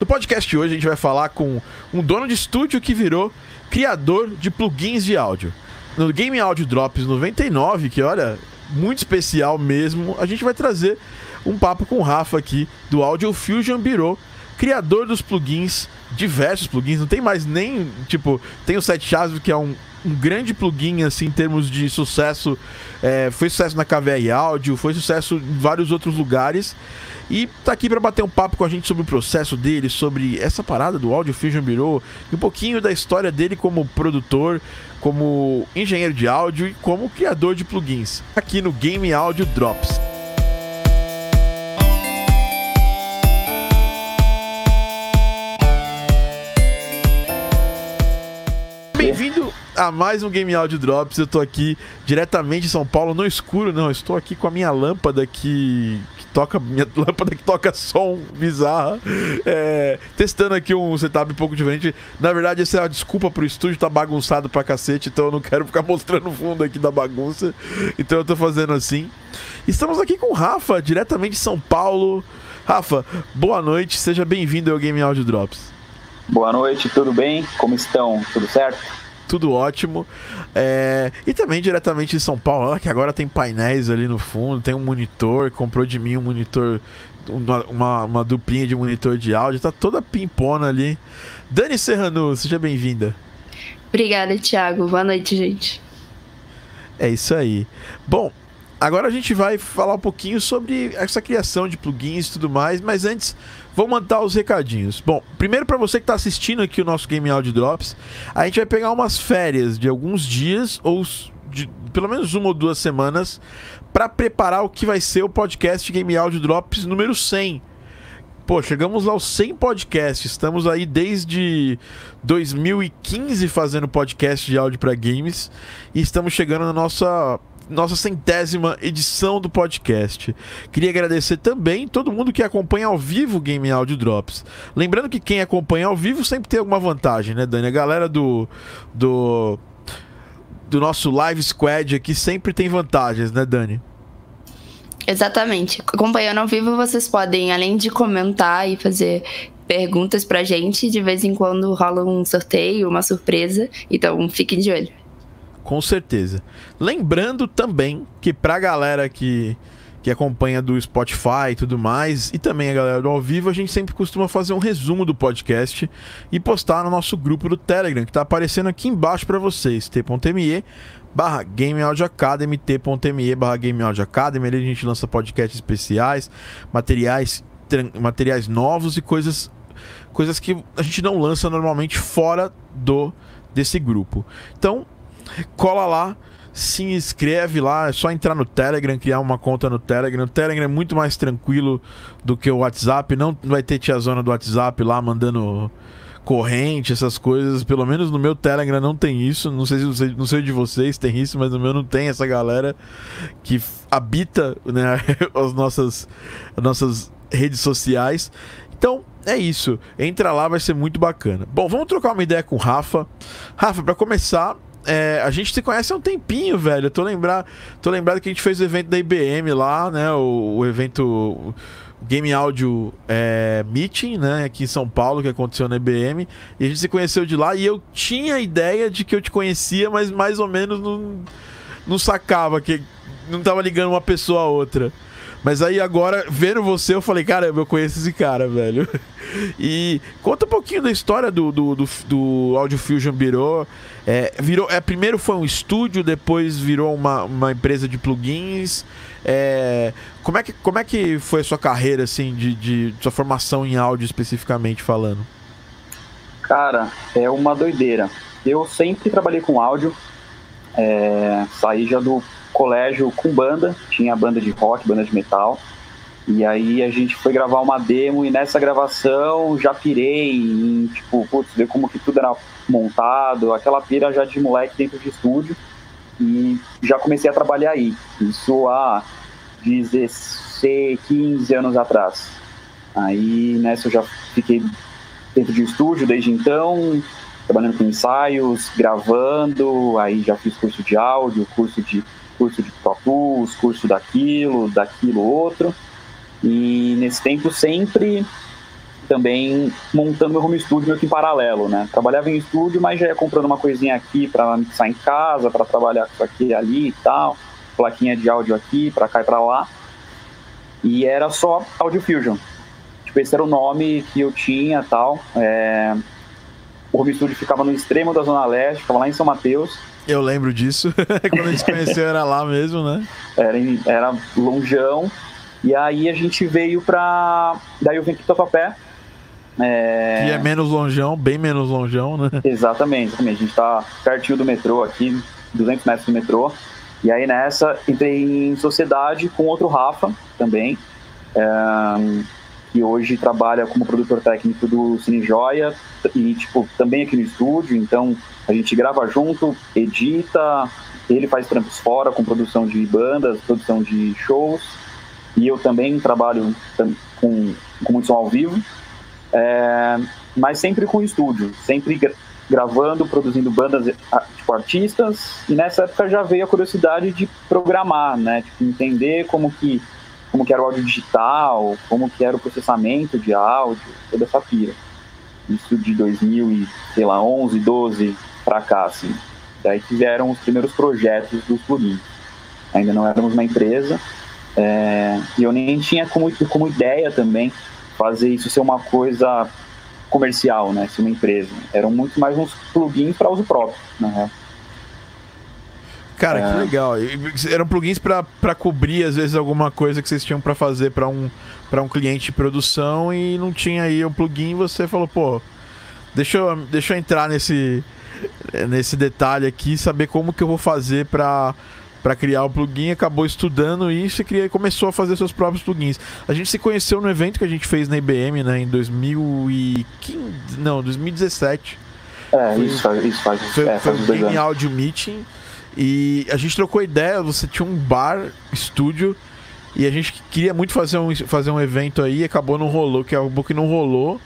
No podcast de hoje a gente vai falar com um dono de estúdio que virou criador de plugins de áudio. No Game Audio Drops 99, que olha, muito especial mesmo, a gente vai trazer um papo com o Rafa aqui do Audio Fusion Bureau, criador dos plugins, diversos plugins, não tem mais nem, tipo, tem o Sete Chaves que é um, um grande plugin assim em termos de sucesso, é, foi sucesso na KVR Audio, foi sucesso em vários outros lugares. E tá aqui para bater um papo com a gente sobre o processo dele, sobre essa parada do Audio Fusion Bureau e um pouquinho da história dele como produtor, como engenheiro de áudio e como criador de plugins, aqui no Game Audio Drops. Bem-vindo a mais um Game Audio Drops. Eu tô aqui diretamente em São Paulo, no escuro, não. Estou aqui com a minha lâmpada que, toca minha lâmpada que toca som bizarra. É, testando aqui um setup um pouco diferente. Na verdade, essa é a desculpa pro estúdio tá bagunçado pra cacete, então eu não quero ficar mostrando o fundo aqui da bagunça. Então eu tô fazendo assim. Estamos aqui com o Rafa, diretamente de São Paulo. Rafa, boa noite, seja bem-vindo ao Game Audio Drops. Boa noite, tudo bem? Como estão? Tudo certo? Tudo ótimo. É, e também diretamente de São Paulo, que agora tem painéis ali no fundo, tem um monitor, comprou de mim um monitor, uma, uma, uma duplinha de monitor de áudio, tá toda pimpona ali. Dani Serrano, seja bem-vinda. Obrigada, Thiago. Boa noite, gente. É isso aí. Bom, agora a gente vai falar um pouquinho sobre essa criação de plugins e tudo mais, mas antes Vamos mandar os recadinhos. Bom, primeiro para você que está assistindo aqui o nosso Game Audio Drops, a gente vai pegar umas férias de alguns dias ou de pelo menos uma ou duas semanas para preparar o que vai ser o podcast Game Audio Drops número 100. Pô, chegamos aos 100 podcasts. Estamos aí desde 2015 fazendo podcast de áudio para games e estamos chegando na nossa nossa centésima edição do podcast. Queria agradecer também todo mundo que acompanha ao vivo o Game Audio Drops. Lembrando que quem acompanha ao vivo sempre tem alguma vantagem, né, Dani? A galera do do do nosso Live Squad aqui sempre tem vantagens, né, Dani? Exatamente. Acompanhando ao vivo, vocês podem, além de comentar e fazer perguntas pra gente, de vez em quando rola um sorteio, uma surpresa. Então, fiquem de olho. Com certeza. Lembrando também que pra galera que, que acompanha do Spotify e tudo mais, e também a galera do ao vivo, a gente sempre costuma fazer um resumo do podcast e postar no nosso grupo do Telegram, que tá aparecendo aqui embaixo para vocês, t.me barra Game Audio Academy, t.me barra Game Audio Academy, ali a gente lança podcasts especiais, materiais, materiais novos e coisas, coisas que a gente não lança normalmente fora do desse grupo. Então, cola lá, se inscreve lá, é só entrar no Telegram, criar uma conta no Telegram. O Telegram é muito mais tranquilo do que o WhatsApp, não vai ter tiazona do WhatsApp lá mandando corrente, essas coisas. Pelo menos no meu Telegram não tem isso. Não sei se não sei de vocês tem isso, mas no meu não tem essa galera que habita né, as nossas as nossas redes sociais. Então, é isso. Entra lá, vai ser muito bacana. Bom, vamos trocar uma ideia com o Rafa. Rafa, para começar, é, a gente se conhece há um tempinho, velho. Eu tô, lembrar, tô lembrado que a gente fez o evento da IBM lá, né? O, o evento Game Audio é, Meeting, né? Aqui em São Paulo, que aconteceu na IBM. E a gente se conheceu de lá. E eu tinha a ideia de que eu te conhecia, mas mais ou menos não, não sacava, que não tava ligando uma pessoa a outra. Mas aí agora, vendo você, eu falei, caramba, eu conheço esse cara, velho. E conta um pouquinho da história do, do, do, do Audio Fusion Bureau. É, virou, é, primeiro foi um estúdio, depois virou uma, uma empresa de plugins. É, como, é que, como é que foi a sua carreira, assim, de, de sua formação em áudio especificamente falando? Cara, é uma doideira. Eu sempre trabalhei com áudio. É, saí já do colégio com banda, tinha banda de rock, banda de metal. E aí a gente foi gravar uma demo e nessa gravação já pirei em, tipo, putz, ver como que tudo era montado, aquela pira já de moleque dentro de estúdio. E já comecei a trabalhar aí. Isso há 16, 15 anos atrás. Aí nessa eu já fiquei dentro de estúdio desde então, trabalhando com ensaios, gravando, aí já fiz curso de áudio, curso de curso de Pro Tools, curso daquilo, daquilo outro. E nesse tempo sempre também montando meu home studio meio que em paralelo, né? Trabalhava em estúdio, mas já ia comprando uma coisinha aqui para mixar em casa, para trabalhar com aqui ali e tal, plaquinha de áudio aqui, para cá e para lá. E era só Audio Fusion. Tipo, esse era o nome que eu tinha tal. É... O home studio ficava no extremo da Zona Leste, ficava lá em São Mateus. Eu lembro disso. Quando a gente conheceu era lá mesmo, né? Era, em, era longeão. E aí a gente veio pra. Daí eu vim aqui Tatuapé. É... Que é menos longeão, bem menos longeão, né? Exatamente, exatamente. A gente tá pertinho do metrô aqui, 200 metros do metrô. E aí nessa entrei em sociedade com outro Rafa também, é, que hoje trabalha como produtor técnico do Cine Joia e tipo também aqui no estúdio. Então a gente grava junto, edita, ele faz trampos fora com produção de bandas, produção de shows. E eu também trabalho com, com muito som ao vivo, é, mas sempre com estúdio, sempre gravando, produzindo bandas, tipo, artistas, e nessa época já veio a curiosidade de programar, né, tipo, entender como que, como que era o áudio digital, como que era o processamento de áudio, toda essa pira. Isso de 2011, 12 para cá, assim. Daí que vieram os primeiros projetos dos plugins. Ainda não éramos uma empresa, é, e eu nem tinha como, como ideia também fazer isso ser uma coisa comercial, né? Ser uma empresa. Eram muito mais uns plugins para uso próprio, na real. Cara, é... que legal. Eram plugins para cobrir, às vezes, alguma coisa que vocês tinham para fazer para um, pra um cliente de produção e não tinha aí o um plugin você falou, pô, deixa eu, deixa eu entrar nesse, nesse detalhe aqui saber como que eu vou fazer para para criar o plugin, acabou estudando isso e começou a fazer seus próprios plugins. A gente se conheceu no evento que a gente fez na IBM, né, em 2015, não, 2017. É, foi, isso faz, isso faz, foi, é, foi um Game Audio Meeting e a gente trocou ideia, você tinha um bar, estúdio, e a gente queria muito fazer um, fazer um evento aí, acabou não rolou, que acabou que não rolou.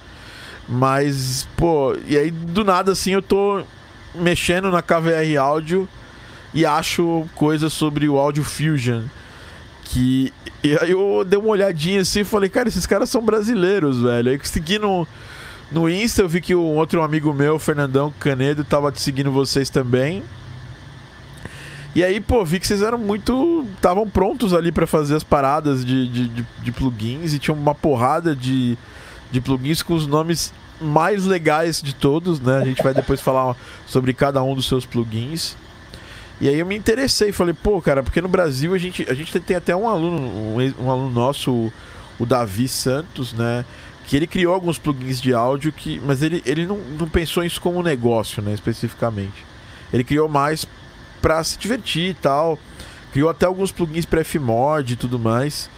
Mas, pô, e aí do nada assim eu tô mexendo na KVR Áudio e acho coisas sobre o Audio Fusion. Que. E aí eu dei uma olhadinha assim e falei, cara, esses caras são brasileiros, velho. Aí segui no, no Insta, eu vi que um outro amigo meu, Fernandão Canedo, tava seguindo vocês também. E aí, pô, vi que vocês eram muito. estavam prontos ali para fazer as paradas de, de, de, de, plugins e tinha uma porrada de, de plugins com os nomes mais legais de todos, né? A gente vai depois falar sobre cada um dos seus plugins. E aí eu me interessei, falei, pô, cara, porque no Brasil a gente, a gente tem até um aluno, um, um aluno nosso, o, Davi Santos, né? Que ele criou alguns plugins de áudio que. Mas ele, ele não, não pensou isso como negócio, né? Especificamente. Ele criou mais pra se divertir e tal. Criou até alguns plugins para Fmod e tudo mais.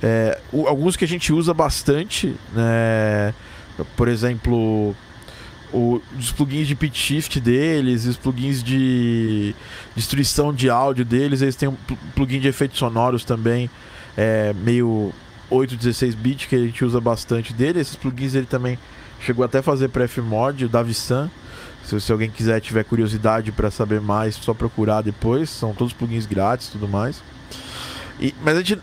É, o, alguns que a gente usa bastante, né? Por exemplo, o, os plugins de pitch shift deles, os plugins de destruição de áudio deles, eles têm um plugin de efeitos sonoros também, é, meio 8, 16 bits que a gente usa bastante dele. Esses plugins ele também chegou até a fazer para Fmod, o Davisan. Se, se alguém quiser tiver curiosidade para saber mais, só procurar depois. São todos plugins grátis, tudo mais. E, mas a gente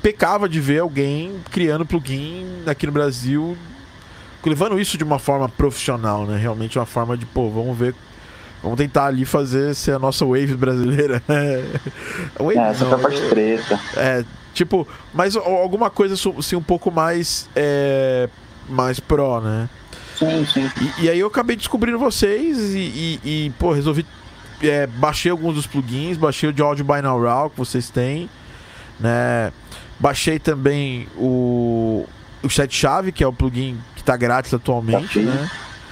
pecava de ver alguém criando plugin aqui no Brasil levando isso de uma forma profissional, né? Realmente uma forma de, pô, vamos ver. Vamos tentar ali fazer ser a nossa wave brasileira. wave, é, essa não, foi a parte preta. É, tipo, mas alguma coisa assim um pouco mais é, mais pro, né? Sim, sim. E, e aí eu acabei descobrindo vocês e, e, e pô, resolvi é, baixei alguns dos plugins, baixei o de Audio Binaural que vocês têm, né? Baixei também o o Chat Chave, que é o plugin que tá grátis atualmente, tá né?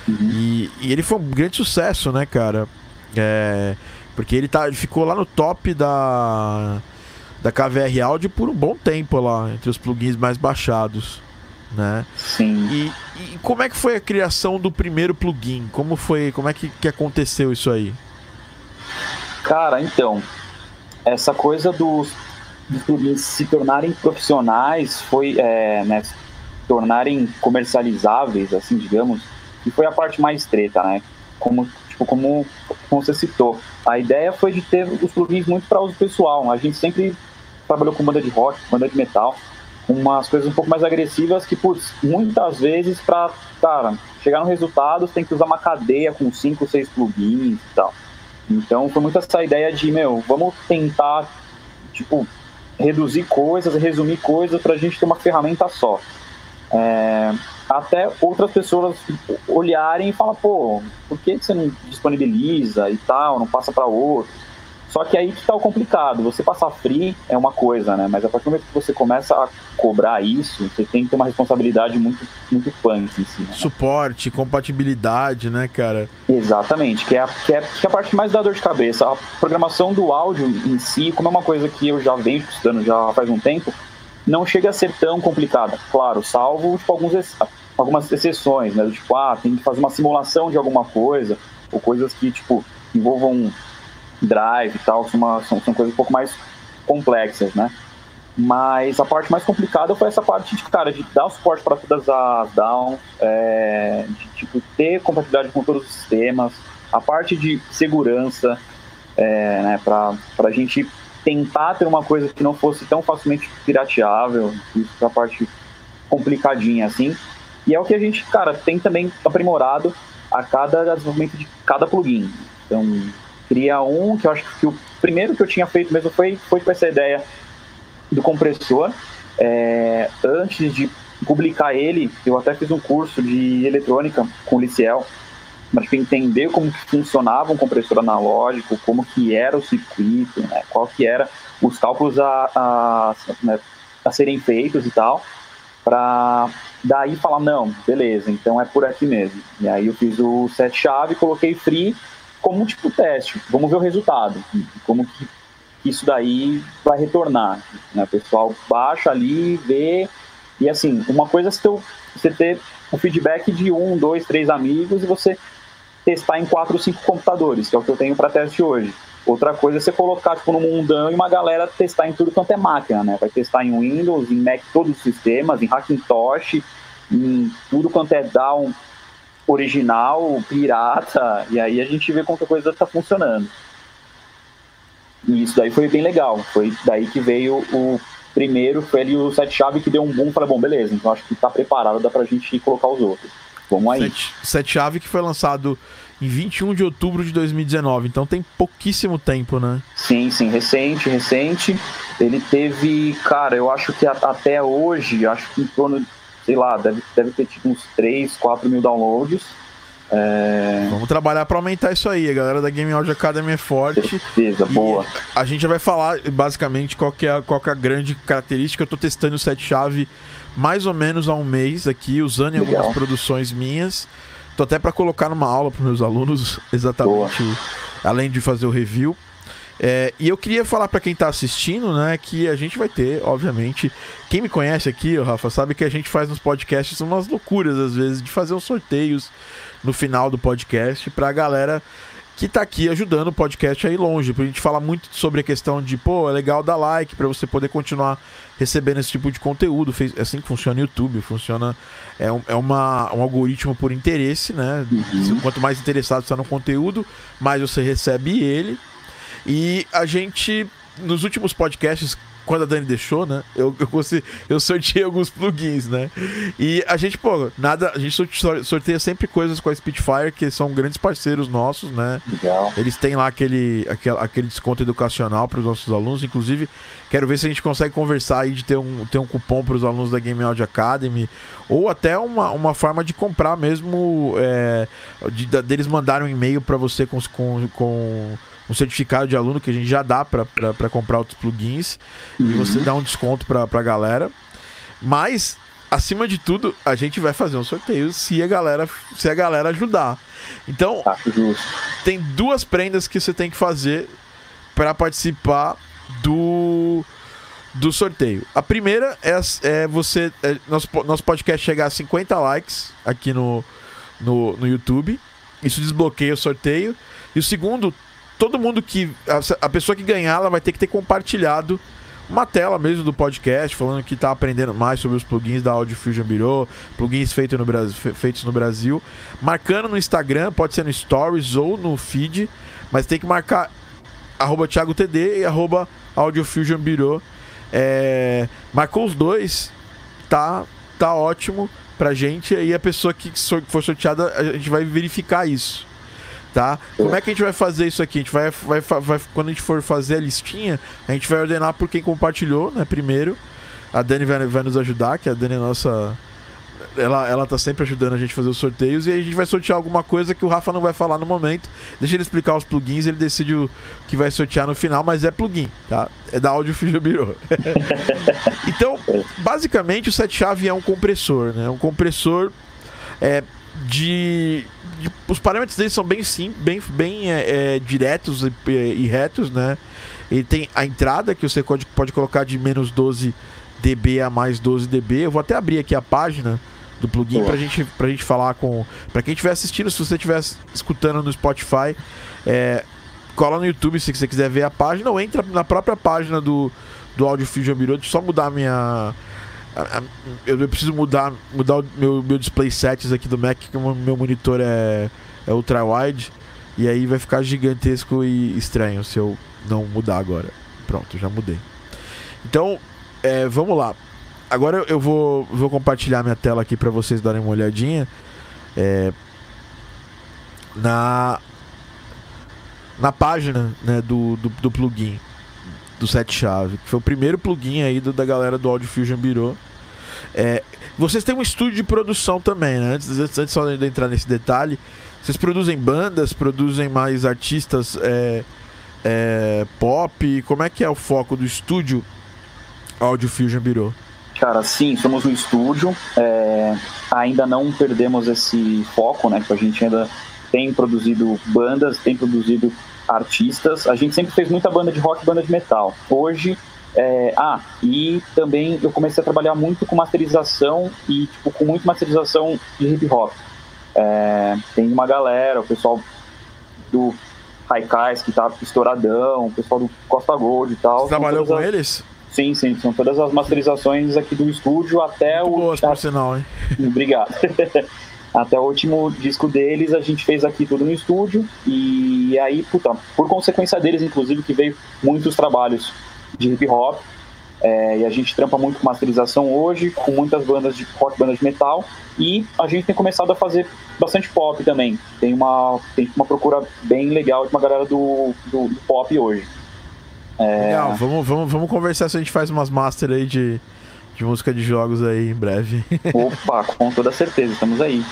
Uhum. E, e, ele foi um grande sucesso, né, cara? É, porque ele, tá, ele ficou lá no top da, da KVR Audio por um bom tempo lá, entre os plugins mais baixados. Né? Sim. E, e como é que foi a criação do primeiro plugin? Como foi, como é que, que aconteceu isso aí? Cara, então, essa coisa dos, dos plugins se tornarem profissionais foi, é, né, tornarem comercializáveis, assim, digamos, que foi a parte mais treta, né? Como, tipo, como, como você citou. A ideia foi de ter os plugins muito para uso pessoal. A gente sempre trabalhou com banda de rock, banda de metal. umas coisas um pouco mais agressivas que, por muitas vezes, para cara, chegar no resultado, você tem que usar uma cadeia com 5, 6 plugins e tal. Então, foi muito essa ideia de, meu, vamos tentar, tipo, reduzir coisas, resumir coisas para a gente ter uma ferramenta só. É, até outras pessoas olharem e falar, pô, por que você não disponibiliza e tal, não passa para outro? Só que aí que tá o complicado. Você passar free é uma coisa, né? Mas a partir do momento que você começa a cobrar isso, você tem que ter uma responsabilidade muito, muito punk em si. Né? Suporte, compatibilidade, né, cara? Exatamente, que é, a, que, é, que é a parte mais da dor de cabeça. A programação do áudio em si, como é uma coisa que eu já venho estudando já faz um tempo, não chega a ser tão complicada. Claro, salvo tipo, alguns, algumas exceções, né? Tipo, ah, tem que fazer uma simulação de alguma coisa, ou coisas que, tipo, envolvam drive e tal, são, uma, são, são coisas um pouco mais complexas, né? Mas a parte mais complicada foi essa parte de, cara, de dar suporte para todas as downs, é, de tipo, ter compatibilidade com todos os sistemas, a parte de segurança, é, né, para a gente tentar ter uma coisa que não fosse tão facilmente pirateável, isso é a parte complicadinha, assim. E é o que a gente, cara, tem também aprimorado a cada desenvolvimento de cada plugin. Então, cria um, que eu acho que o primeiro que eu tinha feito mesmo foi, foi com essa ideia do compressor. É, antes de publicar ele, eu até fiz um curso de eletrônica com o Liciel, para entender como que funcionava um compressor analógico, como que era o circuito, né, qual que era os cálculos a, a, né, a serem feitos e tal, para daí falar, não, beleza, então é por aqui mesmo. E aí eu fiz o set chave, coloquei free, como tipo teste. Vamos ver o resultado, como que isso daí vai retornar. Né? O pessoal baixa ali, vê, e assim, uma coisa é você ter o feedback de um, dois, três amigos e você testar em quatro, cinco computadores, que é o que eu tenho para teste hoje. Outra coisa é você colocar tipo, no mundão e uma galera testar em tudo quanto é máquina, né? Vai testar em Windows, em Mac todos os sistemas, em Hackintosh, em tudo quanto é down original, pirata, e aí a gente vê como a coisa está funcionando. E isso daí foi bem legal. Foi daí que veio o primeiro, foi ali o sete chave que deu um boom. Falei, bom, beleza, então acho que está preparado, dá pra gente colocar os outros. Vamos aí. Sete chave que foi lançado em 21 de outubro de 2019, então tem pouquíssimo tempo, né? Sim, sim, recente, recente. Ele teve, cara, eu acho que até hoje, acho que em torno sei lá, deve, deve ter tipo uns 3, 4 mil downloads. É... Vamos trabalhar para aumentar isso aí. A galera da Game Audio Academy é forte. Certeza, boa. A gente vai falar basicamente qual que, é, qual que é a grande característica. Eu tô testando o set chave mais ou menos há um mês aqui, usando em algumas produções minhas. Tô até para colocar numa aula para meus alunos, exatamente, boa. além de fazer o review. É, e eu queria falar para quem está assistindo, né, que a gente vai ter, obviamente, quem me conhece aqui, Rafa, sabe que a gente faz nos podcasts umas loucuras às vezes de fazer uns sorteios no final do podcast para a galera que está aqui ajudando o podcast a ir longe. A gente fala muito sobre a questão de, pô, é legal dar like para você poder continuar recebendo esse tipo de conteúdo. É assim que funciona o YouTube, funciona. É, um, é uma, um algoritmo por interesse, né? Uhum. Quanto mais interessado você está no conteúdo, mais você recebe ele. E a gente, nos últimos podcasts, quando a Dani deixou, né? Eu, eu, consegui, eu sorteei alguns plugins, né? E a gente, pô, nada. A gente sorteia sempre coisas com a Spitfire, que são grandes parceiros nossos, né? Legal. Eles têm lá aquele, aquele, aquele desconto educacional para os nossos alunos. Inclusive, quero ver se a gente consegue conversar aí de ter um, ter um cupom para os alunos da Game Audio Academy. Ou até uma, uma forma de comprar mesmo. É, de, de, deles mandarem um e-mail para você com, com, com um certificado de aluno que a gente já dá para comprar outros plugins uhum. e você dá um desconto para a galera. Mas, acima de tudo, a gente vai fazer um sorteio se a galera, se a galera ajudar. Então, tá, tem duas prendas que você tem que fazer para participar do do sorteio. A primeira é, é você. É, nosso, nosso podcast chegar a 50 likes aqui no, no, no YouTube. Isso desbloqueia o sorteio. E o segundo, todo mundo que. A, a, pessoa que ganhar, ela vai ter que ter compartilhado uma tela mesmo do podcast, falando que está aprendendo mais sobre os plugins da Audio Fusion Bureau, plugins feito no Brasil, feitos no Brasil. Marcando no Instagram, pode ser no Stories ou no feed, mas tem que marcar arroba ThiagoTD e arroba Audio Fusion Bureau. É, marcou os dois, tá, tá ótimo pra gente. E a pessoa que for sorteada, a gente vai verificar isso. Tá? Como é que a gente vai fazer isso aqui? A gente vai, vai, vai, quando a gente for fazer a listinha, a gente vai ordenar por quem compartilhou, né? Primeiro. A Dani vai, vai nos ajudar, que a Dani é nossa ela, ela tá sempre ajudando a gente a fazer os sorteios e a gente vai sortear alguma coisa que o Rafa não vai falar no momento. Deixa ele explicar os plugins, ele decide o que vai sortear no final, mas é plugin, tá? É da Audio Bureau. então, basicamente o set chave é um compressor, né? Um compressor é, de, os parâmetros dele são bem sim, bem, bem é, é, diretos e, e, retos, né? Ele tem a entrada que você pode, pode colocar de menos 12 dB a mais 12 dB. Eu vou até abrir aqui a página do plugin para gente, pra gente falar com. Para quem estiver assistindo, se você estiver escutando no Spotify, é, cola no YouTube se você quiser ver a página ou entra na própria página do, do Audio Fusion Bureau. Só mudar a minha. Eu, preciso mudar, mudar o meu, meu display settings aqui do Mac, que o meu monitor é, é ultra wide. E aí vai ficar gigantesco e estranho se eu não mudar agora. Pronto, já mudei. Então, é, vamos lá. Agora eu vou, vou compartilhar minha tela aqui para vocês darem uma olhadinha. É, na, na página né, do, do, do, plugin do Sete Chave, que foi o primeiro plugin aí do, da galera do Audio Fusion Bureau. É, vocês têm um estúdio de produção também, né? Antes, antes, antes só de entrar nesse detalhe, vocês produzem bandas, produzem mais artistas é, é, pop? Como é que é o foco do estúdio Audio Fusion Bureau? Cara, sim, somos um estúdio. É, ainda não perdemos esse foco, né? Que a gente ainda tem produzido bandas, tem produzido artistas. A gente sempre fez muita banda de rock, banda de metal. Hoje, é, ah, e também eu comecei a trabalhar muito com masterização e tipo, com muita masterização de hip hop. É, tem uma galera, o pessoal do Haikais que tá estouradão, o pessoal do Costa Gold e tal. Você trabalhou com as... eles? Sim, sim, são todas as masterizações aqui do estúdio até Muito o. Boas, por sinal, hein? Obrigado. até o último disco deles, a gente fez aqui tudo no estúdio. E aí, puta, por consequência deles, inclusive, que veio muitos trabalhos de hip hop. É, e a gente trampa muito com masterização hoje, com muitas bandas de rock, bandas de metal. E a gente tem começado a fazer bastante pop também. Tem uma, tem uma procura bem legal de uma galera do, do, do pop hoje. É... Legal, vamos, vamos, vamos conversar se a gente faz umas master aí de, de música de jogos aí em breve. Opa, com toda certeza, estamos aí.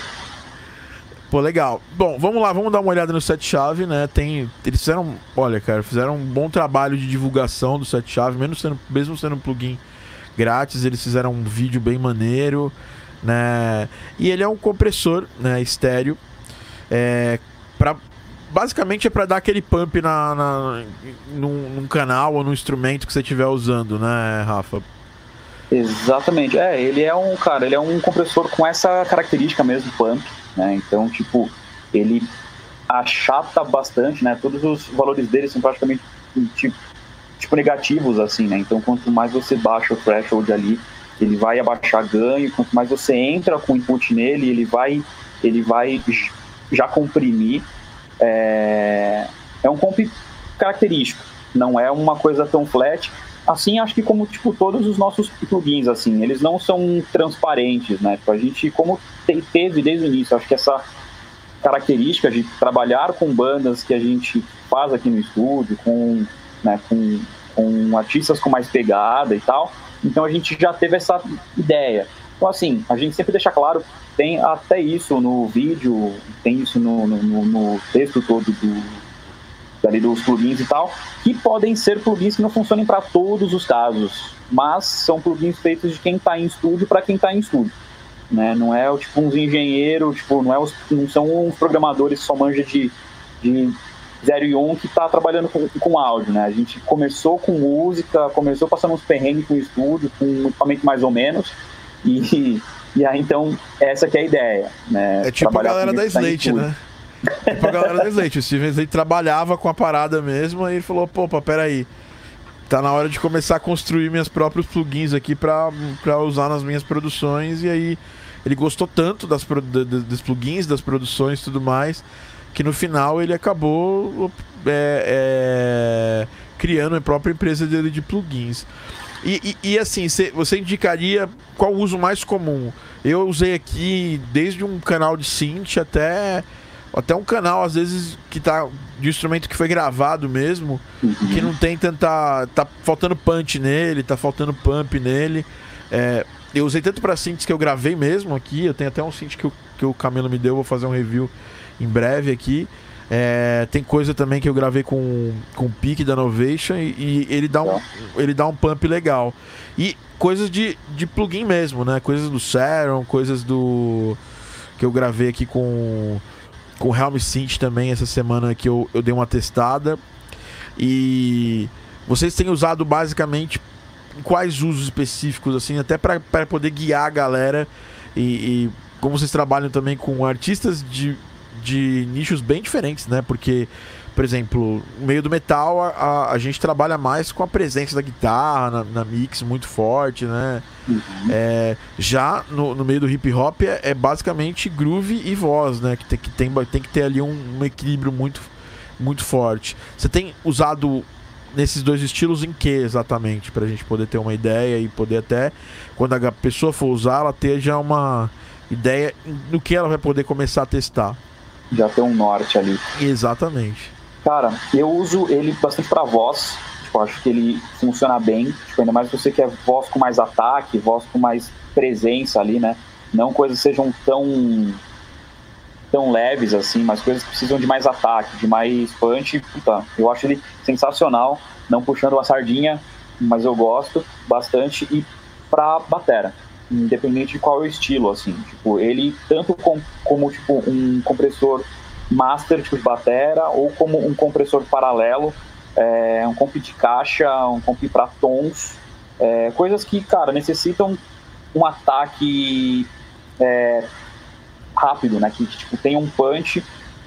Pô, legal. Bom, vamos lá, vamos dar uma olhada no set chave, né? Tem, eles fizeram, olha, cara, fizeram um bom trabalho de divulgação do set chave, mesmo sendo, mesmo sendo um plugin grátis, eles fizeram um vídeo bem maneiro, né? E ele é um compressor, né, estéreo, é, para basicamente é para dar aquele pump na, na num, num, canal ou num instrumento que você estiver usando, né, Rafa? Exatamente. É, ele é um, cara, ele é um compressor com essa característica mesmo, pump, né? Então, tipo, ele achata bastante, né? Todos os valores dele são praticamente tipo, tipo negativos, assim, né? Então, quanto mais você baixa o threshold ali, ele vai abaixar ganho. Quanto mais você entra com input nele, ele vai, ele vai já comprimir é, é um comp característico, não é uma coisa tão flat. Assim, acho que como tipo todos os nossos plugins, assim, eles não são transparentes, né? Tipo, a gente, como teve desde o início, acho que essa característica de trabalhar com bandas que a gente faz aqui no estúdio, com, né, com, com artistas com mais pegada e tal, então a gente já teve essa ideia. Então, assim, a gente sempre deixa claro tem até isso no vídeo, tem isso no, no, no texto todo do, ali dos plugins e tal, que podem ser plugins que não funcionem para todos os casos, mas são plugins feitos de quem está em estúdio para quem está em estúdio. Né? Não é tipo uns engenheiros, tipo, não, é os, não são uns programadores que só manjam de, de 0 e 1 um que está trabalhando com, com áudio. Né? A gente começou com música, começou passando uns perrengues com estúdio, com um equipamento mais ou menos, e e aí, então, essa que é a ideia, né? É tipo a galera da Slate, né? tipo a galera da Slate. O Steven Slate trabalhava com a parada mesmo, aí ele falou, pô, peraí. Tá na hora de começar a construir meus próprios plugins aqui pra, pra usar nas minhas produções. E aí ele gostou tanto das, dos plugins, das produções e tudo mais, que no final ele acabou é, é, criando a própria empresa dele de plugins. E, e, e assim, cê, você indicaria qual o uso mais comum? Eu usei aqui desde um canal de synth até até um canal às vezes que tá de instrumento que foi gravado mesmo, uhum. que não tem tanta tá faltando punch nele, tá faltando pump nele. É, eu usei tanto para synths que eu gravei mesmo aqui, eu tenho até um synth que, o, que o Camilo me deu, vou fazer um review em breve aqui. É, tem coisa também que eu gravei com, com o pique da Novation e, e, ele, dá um, ele dá um pump legal. E coisas de, de plugin mesmo, né? Coisas do Serum, coisas do. que eu gravei aqui com, com o Helm Synth também essa semana que eu, eu dei uma testada. E vocês têm usado basicamente quais usos específicos, assim, até para poder guiar a galera e, e como vocês trabalham também com artistas de de nichos bem diferentes, né? Porque, por exemplo, no meio do metal, a, a gente trabalha mais com a presença da guitarra na, na mix muito forte, né? Uhum. É, já no, no, meio do hip hop é, é, basicamente groove e voz, né? Que tem que, tem, tem que ter ali um, um equilíbrio muito, muito forte. Você tem usado nesses dois estilos em que exatamente? Pra gente poder ter uma ideia e poder até, quando a pessoa for usar, ela ter já uma ideia do que ela vai poder começar a testar já tem um norte ali. Exatamente. Cara, eu uso ele bastante para voz. Tipo, acho que ele funciona bem. Tipo, ainda mais se você quer voz com mais ataque, voz com mais presença ali, né? Não coisas sejam tão tão leves assim, mas coisas que precisam de mais ataque, de mais punch. Puta, eu acho ele sensacional, não puxando a sardinha, mas eu gosto bastante. E pra batera independente de qual é o estilo, assim. Tipo, ele tanto com, como tipo um compressor master de batera ou como um compressor paralelo, é, um comp de caixa, um comp para tons, é, coisas que, cara, necessitam um ataque é, rápido, né? Que tipo tem um punch,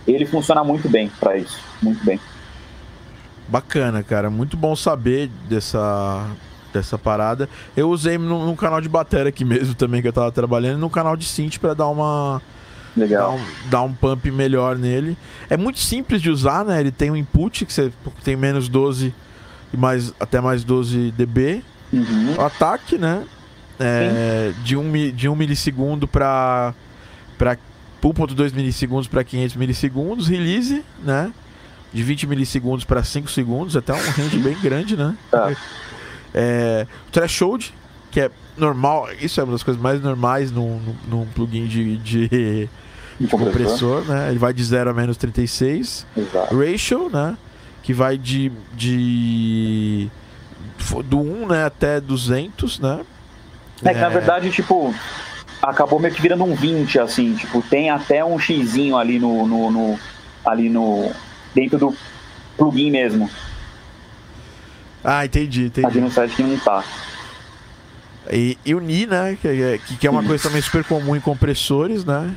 ele funciona muito bem para isso, muito bem. Bacana, cara, muito bom saber dessa dessa parada. Eu usei num, canal de bateria aqui mesmo também que eu tava trabalhando, no canal de synth para dar uma Legal. Dar um, dar um, pump melhor nele. É muito simples de usar, né? Ele tem um input que você tem menos 12 e mais até mais 12 dB. Uhum. O ataque, né? É, de, um, de 1 um milissegundo para para 1.2 milissegundos para 500 milissegundos, release, né? De 20 milissegundos para 5 segundos, até um range bem grande, né? Tá. É, threshold, que é normal, isso é uma das coisas mais normais num, num plugin de, de, de compressor, né? Ele vai de 0 a menos 36. Exato. Ratio, né? Que vai de, de do 1 né, até 200, né? É que na é. verdade, tipo, acabou meio que virando um 20, assim, tipo, tem até um xizinho ali no, no, no ali no dentro do plugin mesmo. Ah, entendi, entendi. Aqui no site não tá. E, e o Ni, né? Que, é, que é uma coisa também super comum em compressores, né?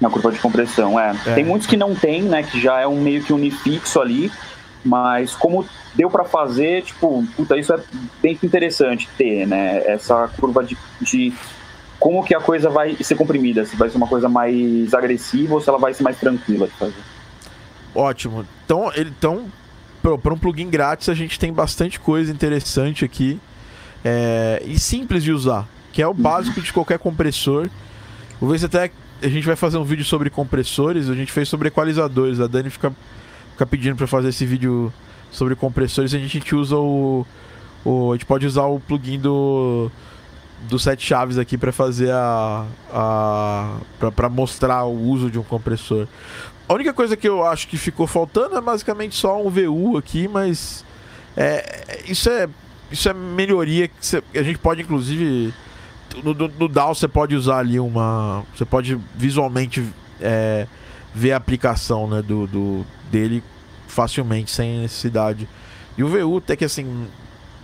Na curva de compressão, é. é. Tem muitos que não tem, né? Que já é um meio que unifixo ali. Mas como deu para fazer, tipo, puta, isso é bem interessante ter, né? Essa curva de, de como que a coisa vai ser comprimida, se vai ser uma coisa mais agressiva ou se ela vai ser mais tranquila de fazer. Ótimo. Então, ele, então para um plugin grátis a gente tem bastante coisa interessante aqui é, e simples de usar, que é o básico de qualquer compressor. Vou ver se até a gente vai fazer um vídeo sobre compressores, a gente fez sobre equalizadores. A Dani fica, fica pedindo para fazer esse vídeo sobre compressores. A gente usa o, o, a gente pode usar o plugin do do sete chaves aqui para fazer a, a para mostrar o uso de um compressor. A única coisa que eu acho que ficou faltando é basicamente só um VU aqui, mas é, isso é isso é melhoria que a gente pode inclusive no, no, no DAO você pode usar ali uma você pode visualmente é, ver a aplicação né, do, do, dele facilmente sem necessidade e o VU até que assim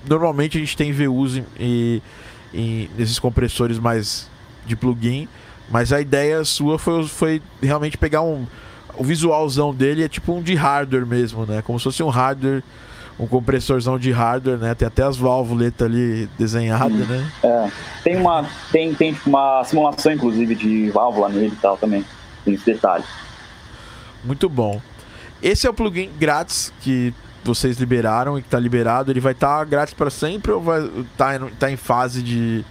normalmente a gente tem VUs em, nesses compressores mais de plugin mas a ideia sua foi, foi realmente pegar um o visualzão dele é tipo um de hardware mesmo, né? Como se fosse um hardware, um compressorzão de hardware, né? Tem até as válvuletas ali desenhadas, né? É. Tem uma, tem, tem tipo uma simulação, inclusive, de válvula nele e tal também. Tem esse detalhe. Muito bom. Esse é o plugin grátis que vocês liberaram e que tá liberado, ele vai estar tá grátis para sempre ou vai tá, tá em fase de.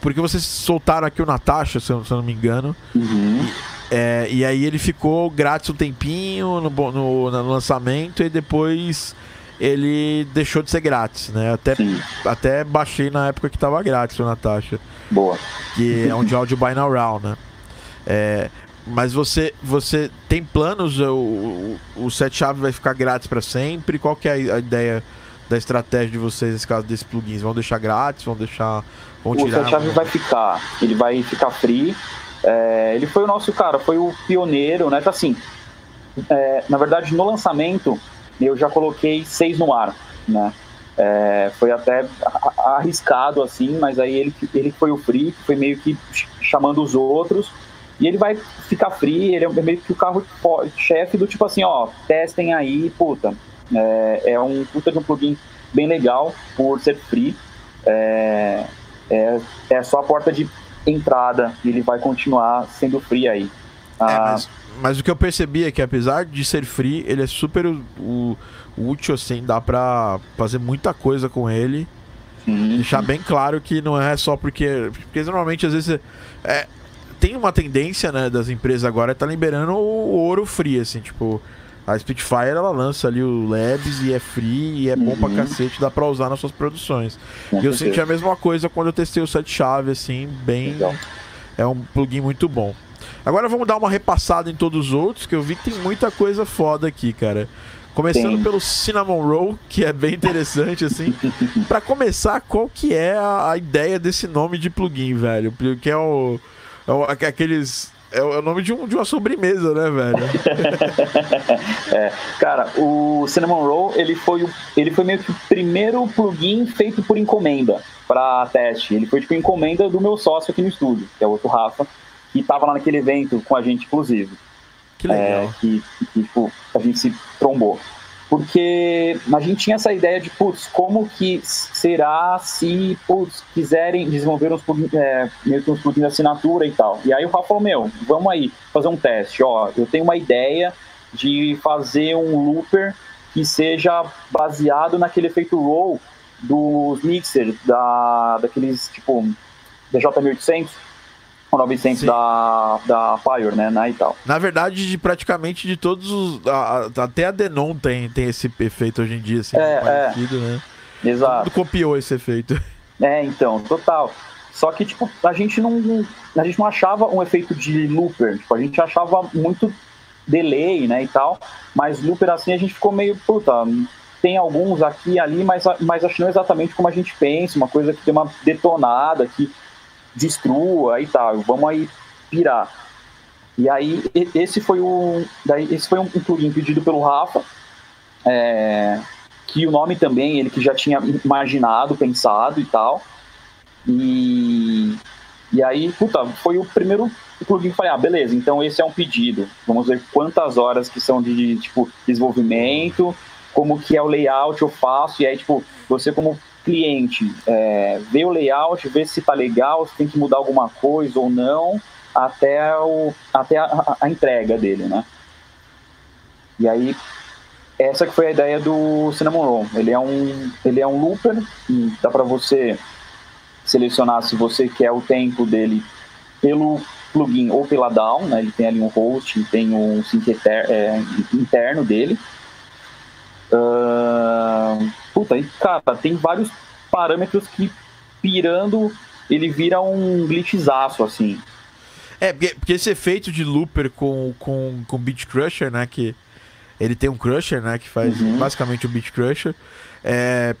Porque vocês soltaram aqui o Natasha, se eu, se eu não me engano. Uhum. E, é, e aí ele ficou grátis um tempinho no, no, no lançamento e depois ele deixou de ser grátis, né? Até, até baixei na época que tava grátis o Natasha. Boa. Que é um de áudio Round, né? É, mas você, você tem planos? O, o, o set chave vai ficar grátis para sempre? Qual que é a, ideia da estratégia de vocês nesse caso desses plugins? Vão deixar grátis? Vão deixar. Vão o set chave vai ficar. Ele vai ficar free. É, ele foi o nosso cara, foi o pioneiro, né? Então, assim, é, na verdade, no lançamento eu já coloquei seis no ar, né? É, foi até arriscado assim, mas aí ele, ele foi o free, foi meio que chamando os outros e ele vai ficar free, ele é meio que o carro chefe do tipo assim, ó, testem aí, puta. É, é um puta de um plugin bem legal por ser free. É, é, é só a porta de entrada e ele vai continuar sendo free aí. É, ah, mas mas o que eu percebi é que apesar de ser free, ele é super o, o, útil, assim, dá pra fazer muita coisa com ele. Uhum. Deixar bem claro que não é só porque. Porque normalmente, às vezes, é, tem uma tendência, né, das empresas agora tá liberando o ouro free, assim, tipo. A Spitfire ela lança ali o Labs e é free e é uhum. bom pra uhum. cacete, dá pra usar nas suas produções. Com e eu senti a mesma coisa quando eu testei o sete chave, assim, bem. Legal. É um plugin muito bom. Agora vamos dar uma repassada em todos os outros, que eu vi que tem muita coisa foda aqui, cara. Começando Sim. pelo Cinnamon Roll, que é bem interessante, assim. para começar, qual que é a, a, ideia desse nome de plugin, velho? Que é o. É o aqueles. É o nome de, um, de uma sobremesa, né, velho? é, cara, o Cinnamon Roll, ele foi, o, ele foi meio que o primeiro plugin feito por encomenda para teste. Ele foi tipo encomenda do meu sócio aqui no estúdio, que é o outro Rafa que estava lá naquele evento com a gente, inclusive. Que legal. É, que, que tipo, a gente se trombou. Porque a gente tinha essa ideia de, putz, como que será se, putz, quiserem desenvolver uns plugins, é, meio que uns plugins de assinatura e tal. E aí o Rafa falou, meu, vamos aí fazer um teste. Ó, eu tenho uma ideia de fazer um looper que seja baseado naquele efeito roll dos mixers, da, daqueles, tipo, DJ1800, o 900 da, da Fire, né, né, e tal. Na verdade, de praticamente de todos os... A, a, até a Denon tem, tem esse efeito hoje em dia, assim, é, parecido, é. né? Exato. Tudo copiou esse efeito. É, então, total. Só que, tipo, a gente não, a gente não achava um efeito de looper, tipo, a gente achava muito delay, né, e tal, mas looper assim a gente ficou meio, puta, tem alguns aqui e ali, mas, mas acho não exatamente como a gente pensa, uma coisa que tem uma detonada, que destrua e tal, vamos aí pirar. E aí esse foi o daí esse foi um plugin pedido pelo Rafa, é, que o nome também ele que já tinha imaginado, pensado e tal. E e aí, puta, foi o primeiro plugin que falei, ah, beleza, então esse é um pedido. Vamos ver quantas horas que são de, tipo, desenvolvimento, como que é o layout eu faço, e aí, tipo, você como cliente é, vê o layout, vê se está legal, se tem que mudar alguma coisa ou não, até, o, até a, a, entrega dele, né? E aí, essa que foi a ideia do Cinnamon Roll. Ele é um, ele é um looper, dá para você selecionar se você quer o tempo dele pelo plugin ou pela DAW, né? Ele tem ali um host, tem um sync é, interno dele. Uh, puta, e cara, tem vários parâmetros que pirando ele vira um glitchzaço, assim. É, porque, esse efeito de looper com, com, com Beat Crusher, né? Que ele tem um Crusher, né? Que faz uhum. basicamente o Beat Crusher. É,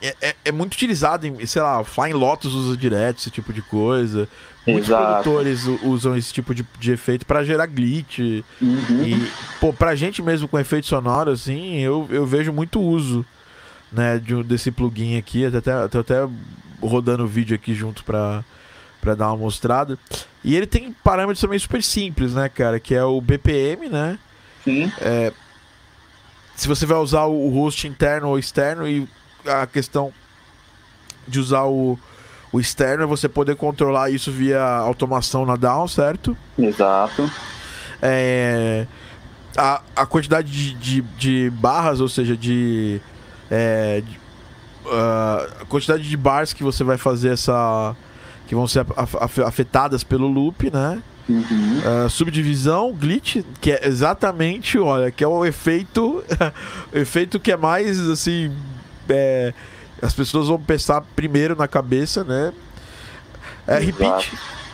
é, é, é, muito utilizado em, sei lá, Flying Lotus usa direto esse tipo de coisa. Muitos Exato. produtores usam esse tipo de, de efeito para gerar glitch. Uhum. E, pô, pra gente mesmo com efeito sonoro, assim, eu, eu vejo muito uso, né, de, desse plugin aqui. Até, tô até rodando o vídeo aqui junto pra, pra dar uma mostrada. E ele tem parâmetros também super simples, né, cara? Que é o BPM, né? Sim. É, se você vai usar o host interno ou externo e a questão de usar o, o externo é você poder controlar isso via automação na down, certo? Exato. É, a, a quantidade de, de, de barras, ou seja, de. É, uh, a quantidade de bars que você vai fazer essa. que vão ser afetadas pelo loop, né? Uhum. Uh, subdivisão, glitch, que é exatamente, olha, que é o efeito. o efeito que é mais assim. É, as pessoas vão pensar primeiro na cabeça, né? É, repeat,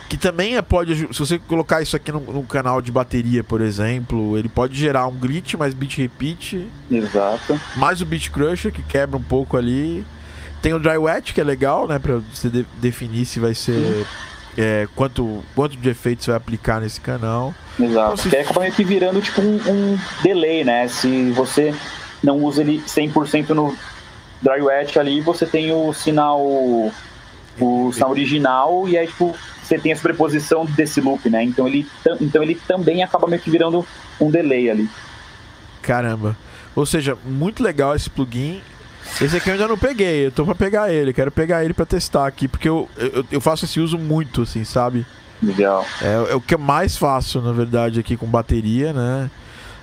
que também é, pode. Se você colocar isso aqui no, no, canal de bateria, por exemplo, ele pode gerar um glitch mais beat repeat. Exato. Mais o beat crusher, que quebra um pouco ali. Tem o dry wet, que é legal, né? Pra você de, definir se vai ser. É, quanto, quanto de efeito você vai aplicar nesse canal. Exato. Então, se... Que acaba meio que virando tipo um, um, delay, né? Se você não usa ele 100% no dry wet ali, você tem o sinal o sinal original e aí tipo você tem a sobreposição desse loop, né? Então ele, então ele também acaba meio que virando um delay ali. Caramba. Ou seja, muito legal esse plugin. Esse aqui eu ainda não peguei, eu tô pra pegar ele, quero pegar ele pra testar aqui, porque eu, eu, eu faço esse uso muito, assim, sabe? Legal. É, é o que eu mais faço, na verdade, aqui com bateria, né?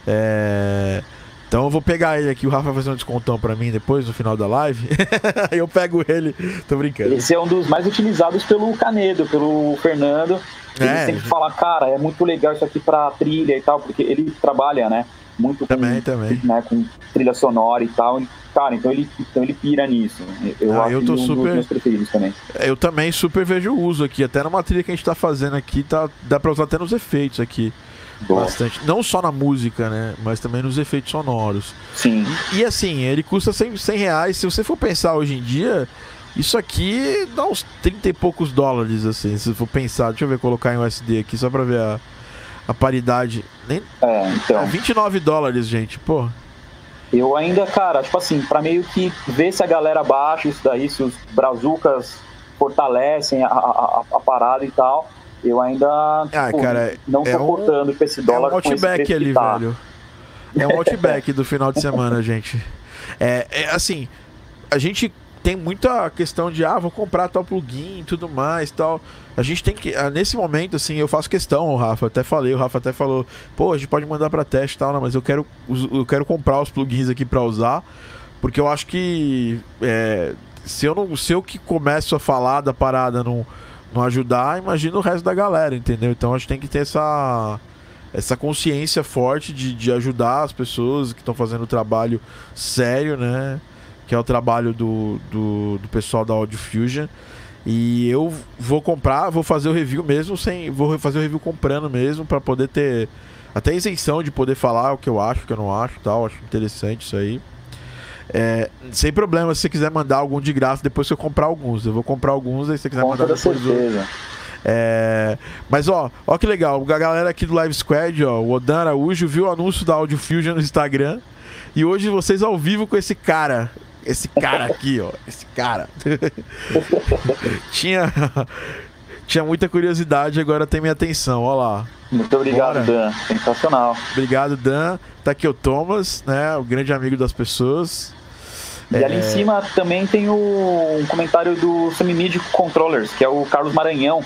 É... Então eu vou pegar ele aqui, o Rafa vai fazer um descontão pra mim depois, no final da live. Aí eu pego ele, tô brincando. Esse é um dos mais utilizados pelo Canedo, pelo Fernando. Ele é. sempre fala, cara, é muito legal isso aqui pra trilha e tal, porque ele trabalha, né? Muito também, com, também. Né, com trilha sonora e tal. Cara, então ele, então ele pira nisso. Eu ah, acho eu tô um super... dos meus preferidos também. Eu também super vejo o uso aqui. Até numa trilha que a gente tá fazendo aqui, tá, dá pra usar até nos efeitos aqui. Boa. Bastante. Não só na música, né? Mas também nos efeitos sonoros. Sim. E, e assim, ele custa 100, 100 reais. Se você for pensar hoje em dia, isso aqui dá uns 30 e poucos dólares, assim. Se for pensar, deixa eu ver, colocar em USD aqui só pra ver a, a paridade. Nem, é, então. É 29 dólares, gente, pô. Eu ainda, cara, tipo assim, pra meio que ver se a galera baixa isso daí, se os brazucas fortalecem a, a, a parada e tal eu ainda ah, tipo, cara, não tô é um, com esse dólar. É um outback ali, tá. velho. É um outback do final de semana, gente. É, é, assim, a gente tem muita questão de, ah, vou comprar tal plugin e tudo mais tal. A gente tem que, ah, nesse momento, assim, eu faço questão, o Rafa, até falei, o Rafa até falou, pô, a gente pode mandar para teste e tal, não, mas eu quero, eu quero comprar os plugins aqui para usar, porque eu acho que é, se eu não, se eu que começo a falar da parada não não ajudar, imagina o resto da galera, entendeu? Então a gente tem que ter essa essa consciência forte de, de ajudar as pessoas que estão fazendo o trabalho sério, né? Que é o trabalho do, do, do, pessoal da Audio Fusion. E eu vou comprar, vou fazer o review mesmo sem. Vou fazer o review comprando mesmo para poder ter até isenção de poder falar o que eu acho, o que eu não acho tal. Acho interessante isso aí. É, sem problema, se você quiser mandar algum de graça depois que eu comprar alguns. Eu vou comprar alguns, aí se você quiser Com mandar depois. Certeza. É, mas ó, ó que legal, a galera aqui do Live Squad, ó, o Odan Araújo viu o anúncio da Audio Fusion no Instagram e hoje vocês ao vivo com esse cara, esse cara aqui, ó, esse cara. tinha tinha muita curiosidade, agora tem minha atenção, ó lá. Muito obrigado, Bora. Dan. Sensacional. Obrigado, Dan. Tá aqui o Thomas, né? O grande amigo das pessoas. E é... ali em cima também tem o, um comentário do Semi Controllers, que é o Carlos Maranhão.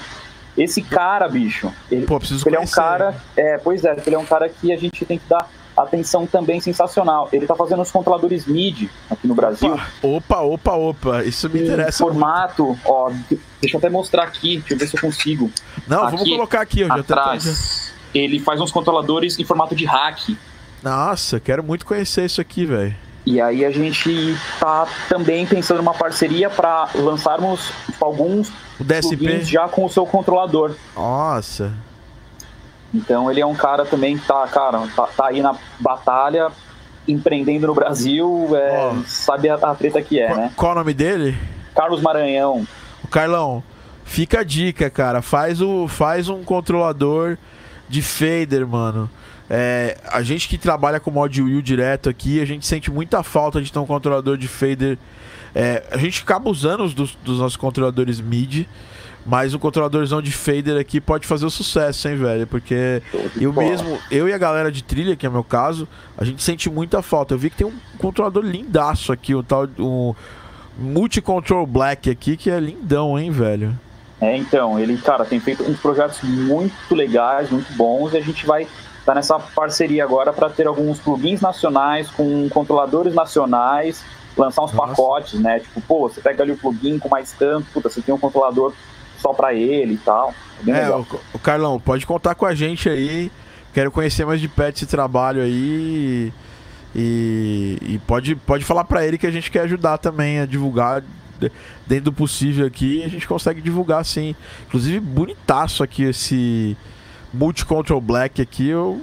Esse cara, bicho, ele, Pô, preciso ele é um cara. É, pois é, ele é um cara que a gente tem que dar atenção também sensacional. Ele tá fazendo os controladores MIDI aqui no Brasil. Opa, opa, opa, isso me interessa. formato, muito. ó, deixa eu até mostrar aqui, deixa eu ver se eu consigo. Não, aqui, vamos colocar aqui, eu atrás, Ele faz uns controladores em formato de hack. Nossa, quero muito conhecer isso aqui, velho. E aí a gente tá também pensando numa parceria para lançarmos tipo, alguns o DSP já com o seu controlador. Nossa. Então ele é um cara também que tá, cara, tá, tá aí na batalha, empreendendo no Brasil, é, oh. sabe a, a, treta que é, qual, né? Qual o nome dele? Carlos Maranhão. O Carlão, fica a dica, cara. Faz, o, faz um controlador de fader, mano. É, a gente que trabalha com mod wheel direto aqui, a gente sente muita falta de ter um controlador de fader. É, a gente acaba usando os dos, dos, nossos controladores MIDI, mas o controladorzão de fader aqui pode fazer o sucesso, hein, velho? Porque eu mesmo, eu e a galera de trilha, que é o meu caso, a gente sente muita falta. Eu vi que tem um controlador lindaço aqui, o tal um Multi-Control Black aqui, que é lindão, hein, velho? É, então, ele, cara, tem feito uns projetos muito legais, muito bons, e a gente vai tá nessa parceria agora para ter alguns plugins nacionais com controladores nacionais, lançar uns Nossa. pacotes, né? Tipo, pô, você pega ali o plugin com mais tanto, puta, você tem um controlador só para ele e tal. É, é o, o, Carlão, pode contar com a gente aí. Quero conhecer mais de perto esse trabalho aí. E, e pode, pode falar para ele que a gente quer ajudar também a divulgar dentro do possível aqui. A gente consegue divulgar sim. Inclusive, bonitaço aqui esse Multi-Control Black aqui. Eu,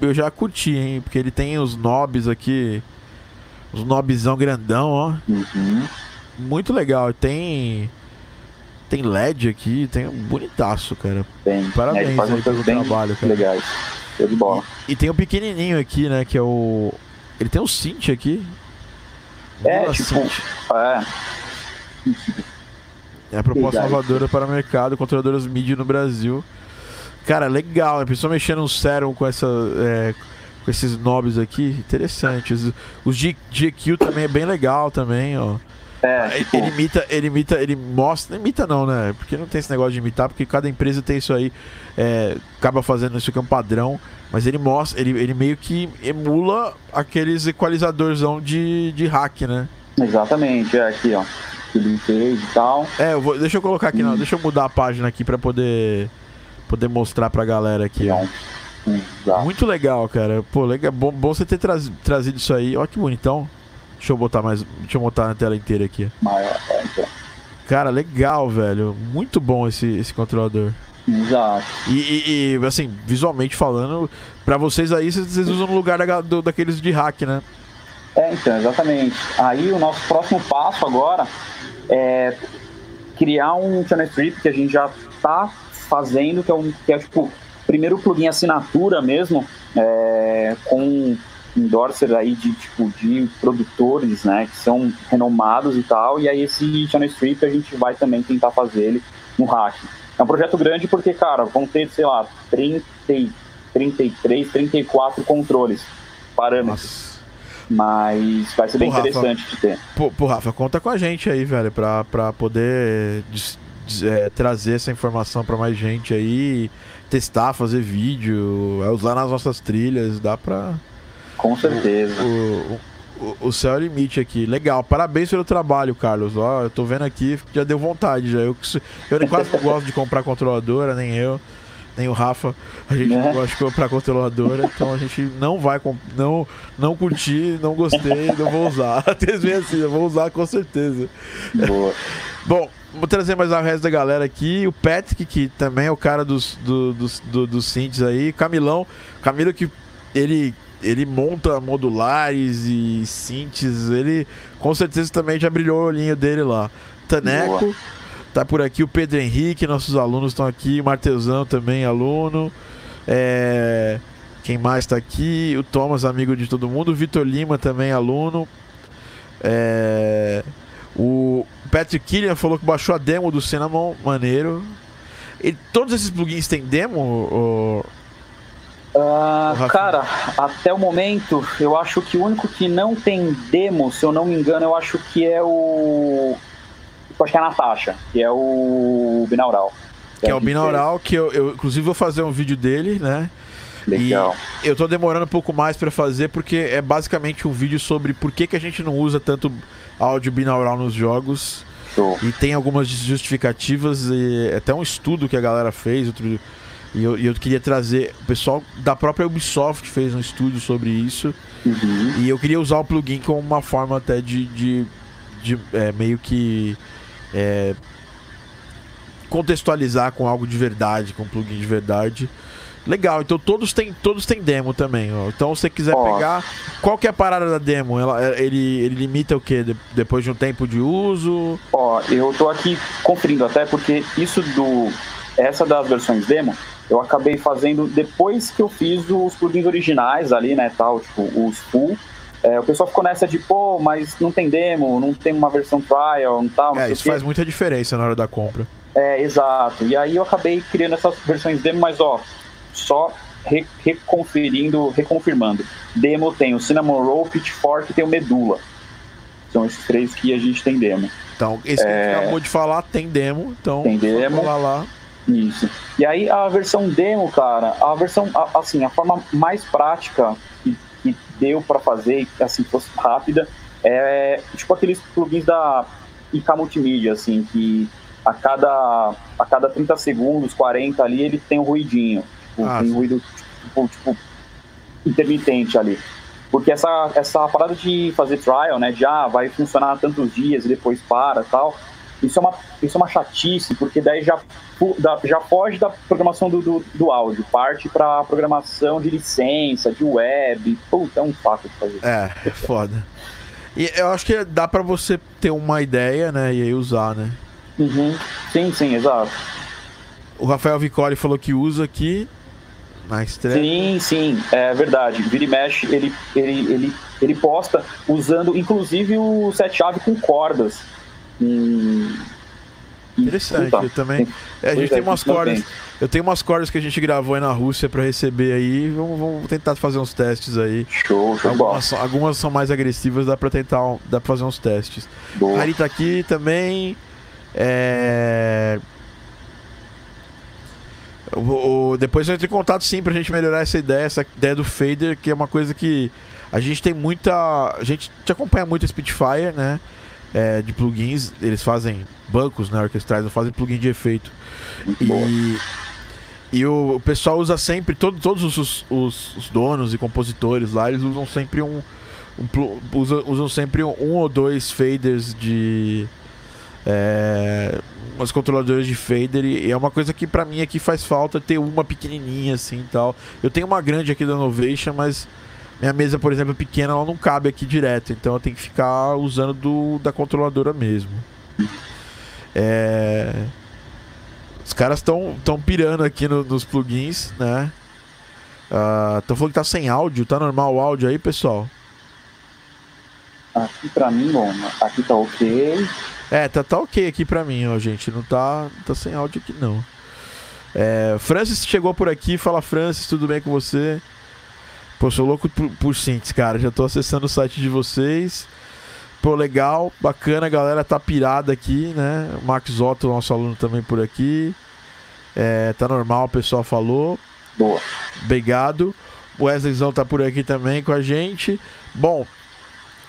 eu já curti, hein? Porque ele tem os knobs aqui. Os knobzão grandão, ó. Uhum. Muito legal. Tem. Tem LED aqui, tem um bonitaço, cara. Tem. Parabéns é, aí pelo trabalho, cara. Legais. Show de bola. E, e, tem o pequenininho aqui, né? Que é o. Ele tem um synth aqui. É, tipo. É. É a proposta inovadora para o mercado, controladoras MIDI no Brasil. Cara, legal, a pessoa mexendo no Serum com essa. É, com esses knobs aqui, interessante. Os, os GQ também é bem legal também, ó. É, tipo... Ele imita, ele imita, ele mostra. Não imita não, né? Porque não tem esse negócio de imitar, porque cada empresa tem isso aí. É, acaba fazendo isso que é um padrão. Mas ele mostra, ele, ele meio que emula aqueles equalizadorzão de, de hack, né? Exatamente, é aqui, ó. e tal. É, eu vou, deixa eu colocar aqui, hum. não. Deixa eu mudar a página aqui pra poder, poder mostrar pra galera aqui, ó. Exato. Muito legal, cara. Pô, legal, bom, bom você ter trazido isso aí. Ó que bonitão. Deixa eu botar mais. Deixa eu botar na tela inteira aqui. Maior, é, então. Cara, legal, velho. Muito bom esse, esse controlador. Exato. E, e, e assim, visualmente falando, para vocês aí, vocês usam no lugar da, do, daqueles de hack, né? É, então, exatamente. Aí o nosso próximo passo agora é criar um channel strip que a gente já tá fazendo, que é, um, que é tipo, primeiro plugin assinatura mesmo, é, com endorser aí de tipo de produtores, né, que são renomados e tal, e aí esse channel strip a gente vai também tentar fazer ele no hack. É um projeto grande porque, cara, vão ter, sei lá, 30, 33, 34 controles, parâmetros. Nossa. Mas vai ser bem pô, interessante Rafa, de ter. Pô, pô, Rafa, conta com a gente aí, velho, pra, pra poder é, trazer essa informação pra mais gente aí, testar, fazer vídeo, é, usar nas nossas trilhas, dá pra com certeza. O, o, o céu é o limite aqui. Legal, parabéns pelo trabalho, Carlos. Ó, eu tô vendo aqui, já deu vontade já. Eu, eu quase não gosto de comprar controladora, nem eu, nem o Rafa. A gente não né? gosta de comprar controladora, então a gente não vai não não curti, não gostei, não vou usar. Até assim, eu vou usar com certeza. Boa. Bom, vou trazer mais o resto da galera aqui. O Patrick, que também é o cara dos, do, dos, do, dos synths aí. Camilão. Camilo que ele ele monta modulares e synths, ele com certeza também já brilhou o olhinho dele lá. Taneco, Boa. tá por aqui o Pedro Henrique, nossos alunos estão aqui, o Martesão também, aluno. É... Quem mais está aqui? O Thomas, amigo de todo mundo. O Vitor Lima também, aluno. É... O Patrick Killian falou que baixou a demo do Cinnamon, maneiro. E todos esses plugins têm demo, ou, Uh, cara, até o momento, eu acho que o único que não tem demo, se eu não me engano, eu acho que é o. Eu acho que é a Natasha, que é o Binaural. Que, é, o Binaural, que eu, eu, inclusive vou fazer um vídeo dele, né? Legal. E eu tô demorando um pouco mais para fazer porque é basicamente um vídeo sobre por que, que a gente não usa tanto áudio binaural nos jogos. Show. E tem algumas justificativas e até um estudo que a galera fez, outro e eu, eu, queria trazer. O pessoal da própria Ubisoft fez um estudo sobre isso. Uhum. E eu queria usar o plugin como uma forma até de, de, de é, meio que. É, contextualizar com algo de verdade, com um plugin de verdade. Legal, então todos têm, todos têm demo também. Ó. Então se você quiser ó. pegar. Qual que é a parada da demo? Ela, é, ele, ele limita o que? De, depois de um tempo de uso? Ó, eu tô aqui conferindo até porque isso do. Essa das versões demo, eu acabei fazendo depois que eu fiz os plugins originais ali, né, tal, tipo, os full. É, o pessoal ficou nessa de, pô, mas não tem demo, não tem uma versão trial, não tal. Não é, isso faz muita diferença na hora da compra. É, exato. E aí eu acabei criando essas versões demo, mas ó, só re reconferindo, reconfirmando. Demo tem o Cinnamon Roll, Pitchfork e tem o Medula. São esses três que a gente tem demo. Então, esse é... que a gente acabou de falar tem demo, então tem demo. lá lá. Isso. E aí a versão demo, cara, a versão, assim, a forma mais prática que, que deu para fazer, assim, fosse rápida, é tipo aqueles plugins da IK Multimídia, assim, que a cada, a cada 30 segundos, 40 ali, ele tem um ruidinho. Tipo, ah, tem um ruído, tipo, tipo, intermitente ali. Porque essa, essa parada de fazer trial, né, de ah, vai funcionar tantos dias e depois para tal, isso é uma, isso é uma chatice, porque daí já, já foge da programação do, do, do áudio, parte para programação de licença, de web. Puta, é um saco de fazer. É, é foda. E eu acho que dá para você ter uma ideia, né, e aí usar, né? Uhum. Sim, sim, exato. O Rafael Vicoli falou que usa aqui na estreia. Sim, sim, é verdade. Vira e mexe, ele, ele, ele, ele posta usando inclusive o set chave com cordas. Hum, Interessante, eu também. É, a gente tem é, umas cordas. Eu tenho umas cordas que a gente gravou aí na Rússia para receber aí. Vamos, vamos, tentar fazer uns testes aí. Show, show algumas, são, algumas são mais agressivas, dá para tentar, dá pra fazer uns testes. Boa. Ari tá aqui também. É... O, o, depois eu entro em contato sim pra gente melhorar essa ideia, essa ideia do fader, que é uma coisa que a gente tem muita. A gente te acompanha muito a Spitfire, né? É, de plugins, eles fazem bancos né, orquestrais, não fazem plugin de efeito. E, e o, o, pessoal usa sempre, todo, todos os, os, os, donos e compositores lá, eles usam sempre um. um usam, usam sempre um, um ou dois faders de é, umas controladoras de fader e é uma coisa que para mim aqui faz falta ter uma pequenininha assim tal. Eu tenho uma grande aqui da Novation, mas minha mesa, por exemplo, pequena, ela não cabe aqui direto, então eu tenho que ficar usando do, da controladora mesmo. É... Os caras estão tão pirando aqui no, nos plugins, né? Estão uh, falando que tá sem áudio, tá normal o áudio aí, pessoal? Aqui pra mim, bom, aqui tá ok. É, tá, tá ok aqui pra mim, ó, gente. Não tá, tá sem áudio aqui, não. É, Francis chegou por aqui. Fala, Francis, tudo bem com você? Pô, sou louco por, por Synths, cara. Já tô acessando o site de vocês. Pô, legal, bacana, a galera tá pirada aqui, né? O Max Otto, nosso aluno, também por aqui. É, tá normal, o pessoal falou. Boa. Obrigado. O Wesleyzão tá por aqui também com a gente. Bom,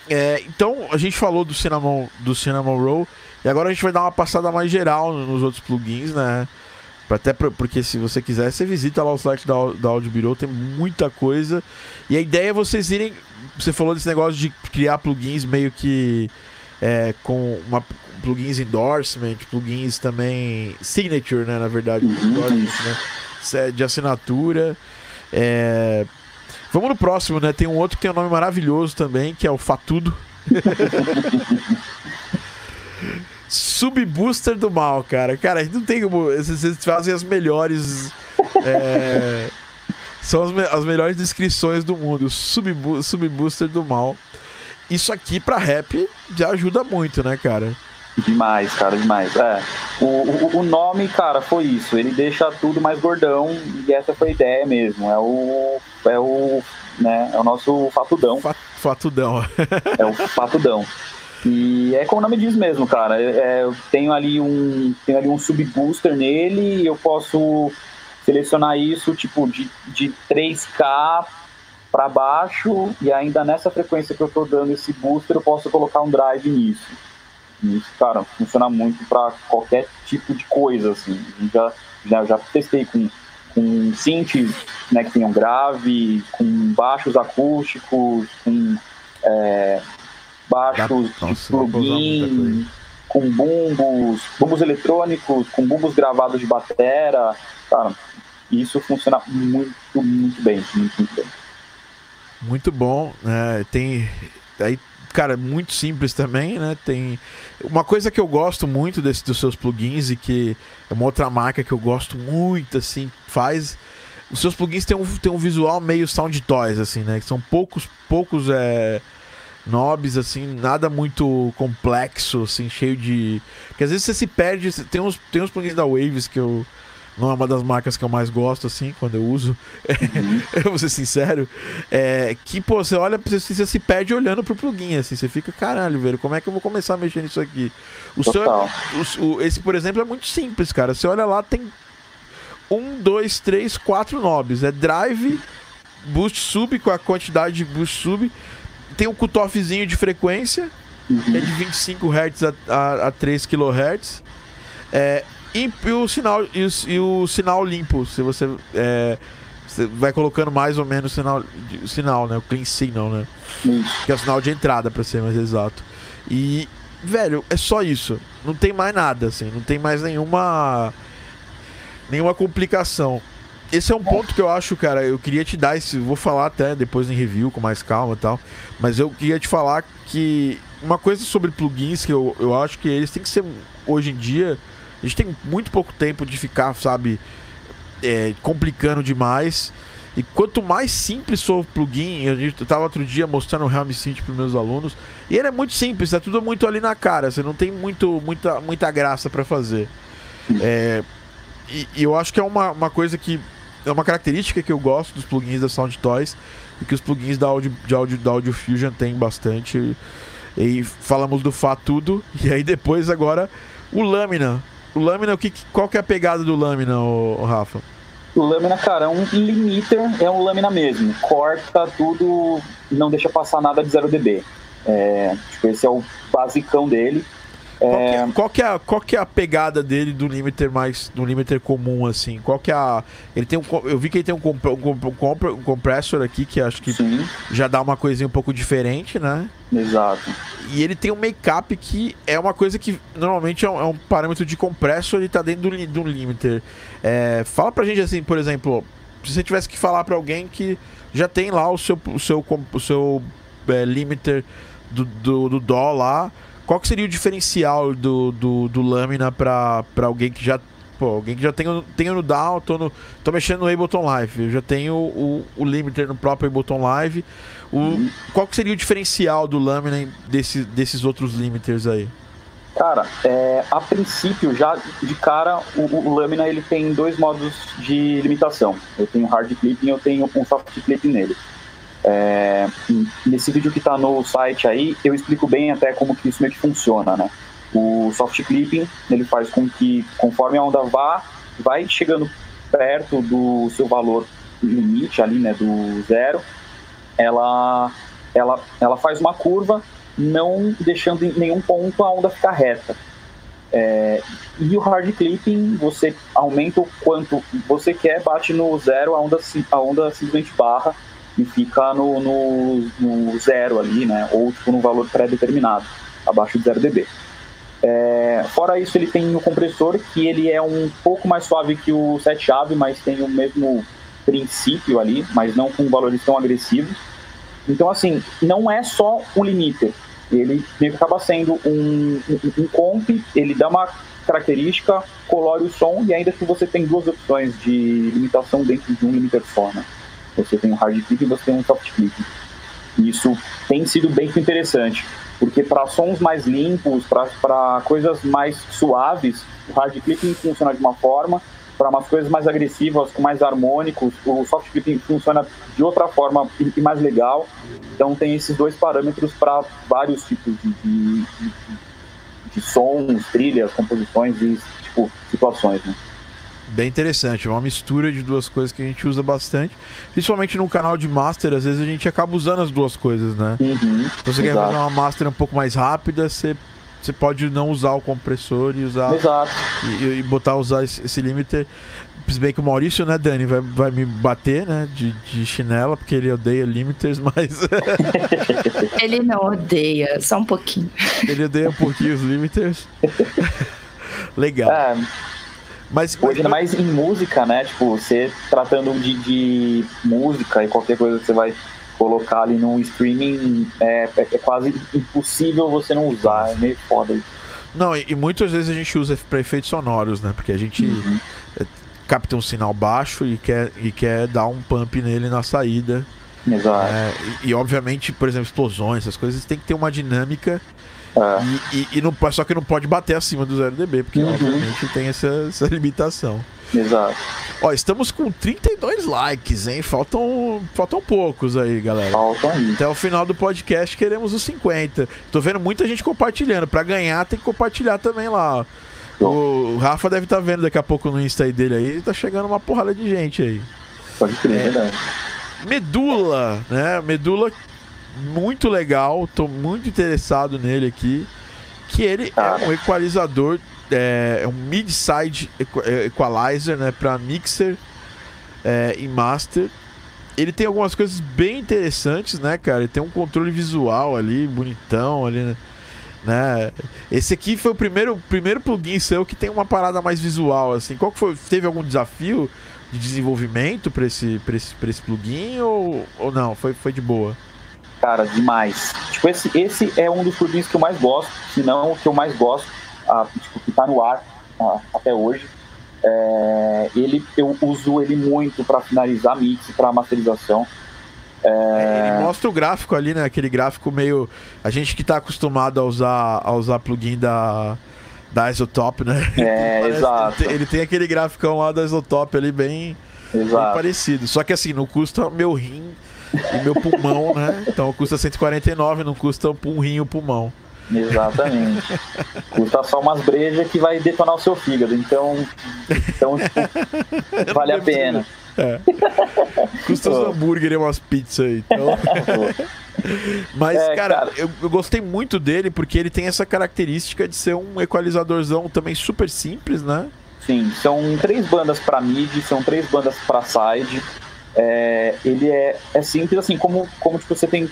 é, então a gente falou do Cinnamon, do Cinnamon Roll e agora a gente vai dar uma passada mais geral nos outros plugins, né? Até porque se você quiser, você visita lá o site da, da Audio Bureau, tem muita coisa. E a ideia é vocês irem. Você falou desse negócio de criar plugins meio que é, com uma, plugins endorsement, plugins também signature, né? Na verdade, uhum. né? de assinatura. É, Vamos no próximo, né? Tem um outro que tem um nome maravilhoso também, que é o Fatudo. Subbooster do mal, cara. Cara, a gente não tem como. Vocês fazem as melhores. É, são as, me as, melhores descrições do mundo. Subbooster do mal. Isso aqui pra rap já ajuda muito, né, cara? Demais, cara, demais. É. O, o, o, nome, cara, foi isso. Ele deixa tudo mais gordão e essa foi a ideia mesmo. É o. É o. Né, é o nosso fatudão. Fatudão. é o fatudão. E é como o nome diz mesmo, cara. É, é, eu tenho ali um. Tenho ali um subbooster nele e eu posso selecionar isso tipo de, de 3K para baixo e ainda nessa frequência que eu estou dando esse booster eu posso colocar um drive nisso. E isso, cara, funciona muito para qualquer tipo de coisa, assim. Já, já, já testei com, com synths né, que tenham grave, com baixos acústicos, com é, baixos Nossa, de plugin, com bumbos, bumbos eletrônicos, com bumbos gravados de batera. Cara, isso funciona muito, muito bem, muito, muito bem. Muito bom, né? Tem aí cara, muito simples também, né? Tem uma coisa que eu gosto muito desse, dos seus plugins e que é uma outra marca que eu gosto muito, assim, faz. Os seus plugins têm um, têm um visual meio sound toys, assim, né? Que são poucos, poucos é, knobs, assim, nada muito complexo, assim, cheio de. Porque às vezes você se perde. Tem uns, tem uns plugins da Waves que eu não é uma das marcas que eu mais gosto, assim, quando eu uso. Uhum. eu vou ser sincero. É, que, pô, você olha, você, você se perde olhando pro plugin, assim. Você fica, caralho, velho, como é que eu vou começar a mexer nisso aqui? O seu, o, o, esse, por exemplo, é muito simples, cara. Você olha lá, tem um, dois, três, quatro knobs. É drive, boost sub com a quantidade de boost sub. Tem um cutoffzinho de frequência, uhum. que é de 25 Hz a, a, a 3 kHz. É, e, e, o sinal, e, o, e o sinal limpo, se você, é, você vai colocando mais ou menos o sinal, sinal, né? O clean signal, né? Que é o sinal de entrada, para ser mais exato. E, velho, é só isso. Não tem mais nada, assim. Não tem mais nenhuma. Nenhuma complicação. Esse é um ponto que eu acho, cara. Eu queria te dar esse. Vou falar até depois em review com mais calma e tal. Mas eu queria te falar que. Uma coisa sobre plugins que eu, eu acho que eles têm que ser. Hoje em dia. A gente tem muito pouco tempo de ficar, sabe. É, complicando demais. E quanto mais simples for o plugin, eu estava outro dia mostrando o Helm Synth para meus alunos, e ele é muito simples, é tudo muito ali na cara, você não tem muito, muita, muita graça para fazer. É, e, e, eu acho que é uma, uma coisa que é uma característica que eu gosto dos plugins da Sound Toys e que os plugins da Audio, de Audio, da Audio Fusion têm bastante. E, e falamos do Fá tudo, e aí depois agora o Lâmina. O Lâmina, o que, qual que é a pegada do Lâmina, o, Rafa? O lâmina, cara, é um limiter, é um lâmina mesmo. Corta tudo, não deixa passar nada de 0 dB. É, tipo, esse é o basicão dele. Qual, que é, qual, que é, qual que é a pegada dele do limiter mais do limiter comum assim? Qual que é a ele tem um eu vi que ele tem um, comp, um, um compressor aqui que acho que Sim. já dá uma coisinha um pouco diferente, né? Exato. E ele tem um make-up que é uma coisa que normalmente é um, é um parâmetro de compressor e tá dentro do, do limiter. É, fala pra gente assim, por exemplo, se você tivesse que falar para alguém que já tem lá o seu o seu o seu é, limiter do, do, do dó lá qual que seria o diferencial do, do, do Lâmina para alguém que já pô, alguém que já tem, tem no Down, tô, no, tô mexendo no Ableton Live, eu já tenho o, o limiter no próprio Ableton Live. O. Qual que seria o diferencial do Lâmina desse, desses outros limiters aí? Cara, é, a princípio, já de cara, o, o, Lâmina ele tem dois modos de limitação. Eu tenho hard clipping e eu tenho um soft clipping nele. É, nesse vídeo que está no site aí, eu explico bem até como que isso meio que funciona, né? O soft clipping, ele faz com que, conforme a onda vá, vai chegando perto do seu valor limite ali, né, do zero, ela, ela, ela faz uma curva, não deixando em nenhum ponto a onda ficar reta. É, e o hard clipping, você aumenta o quanto você quer, bate no zero, a onda, a onda simplesmente barra e fica no, no, no zero ali, né? Ou tipo, no valor pré-determinado, abaixo de 0 dB. É, fora isso, ele tem o compressor, que ele é um pouco mais suave que o 7-chave, mas tem o mesmo princípio ali, mas não com valores tão agressivos. Então, assim, não é só um limiter. Ele acaba sendo um, um, um comp, ele dá uma característica, colore o som, e ainda que você tem duas opções de limitação dentro de um limiter só, né? Você tem um hard click e você tem um soft click. Isso tem sido bem interessante, porque para sons mais limpos, para coisas mais suaves, o hard clipping funciona de uma forma, para umas coisas mais agressivas, com mais harmônicos, o soft clipping funciona de outra forma e mais legal. Então tem esses dois parâmetros para vários tipos de, de, de, de, sons, trilhas, composições e tipo, situações. Né? Bem interessante. É uma mistura de duas coisas que a gente usa bastante. Principalmente no canal de master, às vezes a gente acaba usando as duas coisas, né? Uhum, então você exato. quer fazer uma master um pouco mais rápida, você, você pode não usar o compressor e usar. Exato. E, e botar usar esse, esse limiter. Se bem que o Maurício, né, Dani, vai, vai me bater, né, de, de chinela, porque ele odeia limiters, mas. ele não odeia, só um pouquinho. Ele odeia um pouquinho os limiters. Legal. É. Mas hoje ainda mais em música, né? Tipo, você tratando de, de música e qualquer coisa que você vai colocar ali no streaming, é, é, é quase impossível você não usar, é meio foda isso. Não, e, e, muitas vezes a gente usa para efeitos sonoros, né? Porque a gente uhum. É, capta um sinal baixo e quer, e quer dar um pump nele na saída. Exato. É, e, e, obviamente, por exemplo, explosões, essas coisas tem que ter uma dinâmica é. E, e, e, não, só que não pode bater acima do 0 dB, porque uhum. obviamente tem essa, essa limitação. Exato. Ó, estamos com 32 likes, hein? Faltam, faltam poucos aí, galera. Faltam aí. Até o final do podcast queremos os 50. Tô vendo muita gente compartilhando. Para ganhar tem que compartilhar também lá. O Rafa deve estar tá vendo daqui a pouco no Insta dele aí, tá chegando uma porrada de gente aí. Pode crer, é verdade. Medula, né? Medula muito legal, tô muito interessado nele aqui. Que ele Cara. é um equalizador, é, é um mid-side é, equalizer, né? Pra mixer é, e master. Ele tem algumas coisas bem interessantes, né, cara? Ele tem um controle visual ali, bonitão ali, né? né? Esse aqui foi o primeiro, primeiro plugin seu que tem uma parada mais visual, assim. Qual que foi? Teve algum desafio de desenvolvimento para esse, pra esse, pra esse plugin ou, ou não? Foi, foi de boa? Cara, demais. Tipo, esse, esse é um dos plugins que eu mais gosto, se não o que eu mais gosto, ah, tipo, que tá no ar ah, até hoje. É, ele, eu uso ele muito para finalizar mix, para masterização. É... Ele mostra o gráfico ali, né? Aquele gráfico meio. A gente que está acostumado a usar, a usar plugin da, da Isotop, né? É, exato. Ele tem, ele tem, aquele graficão lá da Isotop ali bem, bem, parecido. Só que assim, não custa meu rim e meu pulmão, né? Então custa 149, não custa um rim um pulmão. Exatamente. Custa só umas brejas que vai detonar o seu fígado. Então, então tipo, vale a pena. É. Custa uns hambúrguer e umas pizzas aí. Então... Mas, é, cara, cara. Eu, eu, gostei muito dele porque ele tem essa característica de ser um equalizadorzão também super simples, né? Sim, são três bandas para mid, são três bandas para side. É, ele é, é simples, assim, como, como tipo, você tem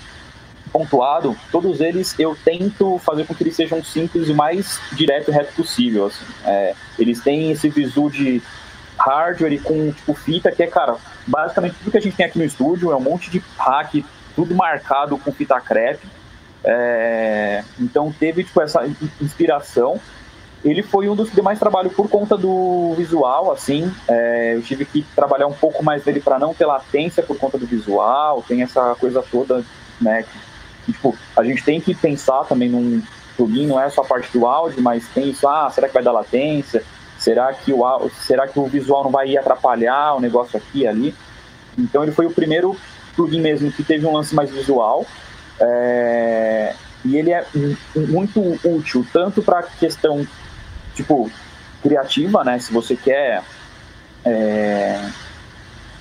pontuado, todos eles eu tento fazer com que eles sejam simples e mais direto e reto possível. Assim. É, eles têm esse visu de hardware com tipo, fita, que é, cara, basicamente tudo que a gente tem aqui no estúdio é um monte de hack, tudo marcado com fita crepe. É, então teve tipo, essa inspiração. Ele foi um dos que deu mais trabalho por conta do visual, assim. É, eu tive que trabalhar um pouco mais dele para não ter latência por conta do visual. Tem essa coisa toda, né? Que, tipo, a gente tem que pensar também num plugin, não é só a parte do áudio, mas tem isso, ah, será que vai dar latência? Será que o, será que o visual não vai atrapalhar o negócio aqui e ali? Então ele foi o primeiro plugin mesmo que teve um lance mais visual. É, e ele é muito útil, tanto para questão, tipo, criativa, né? Se você quer é,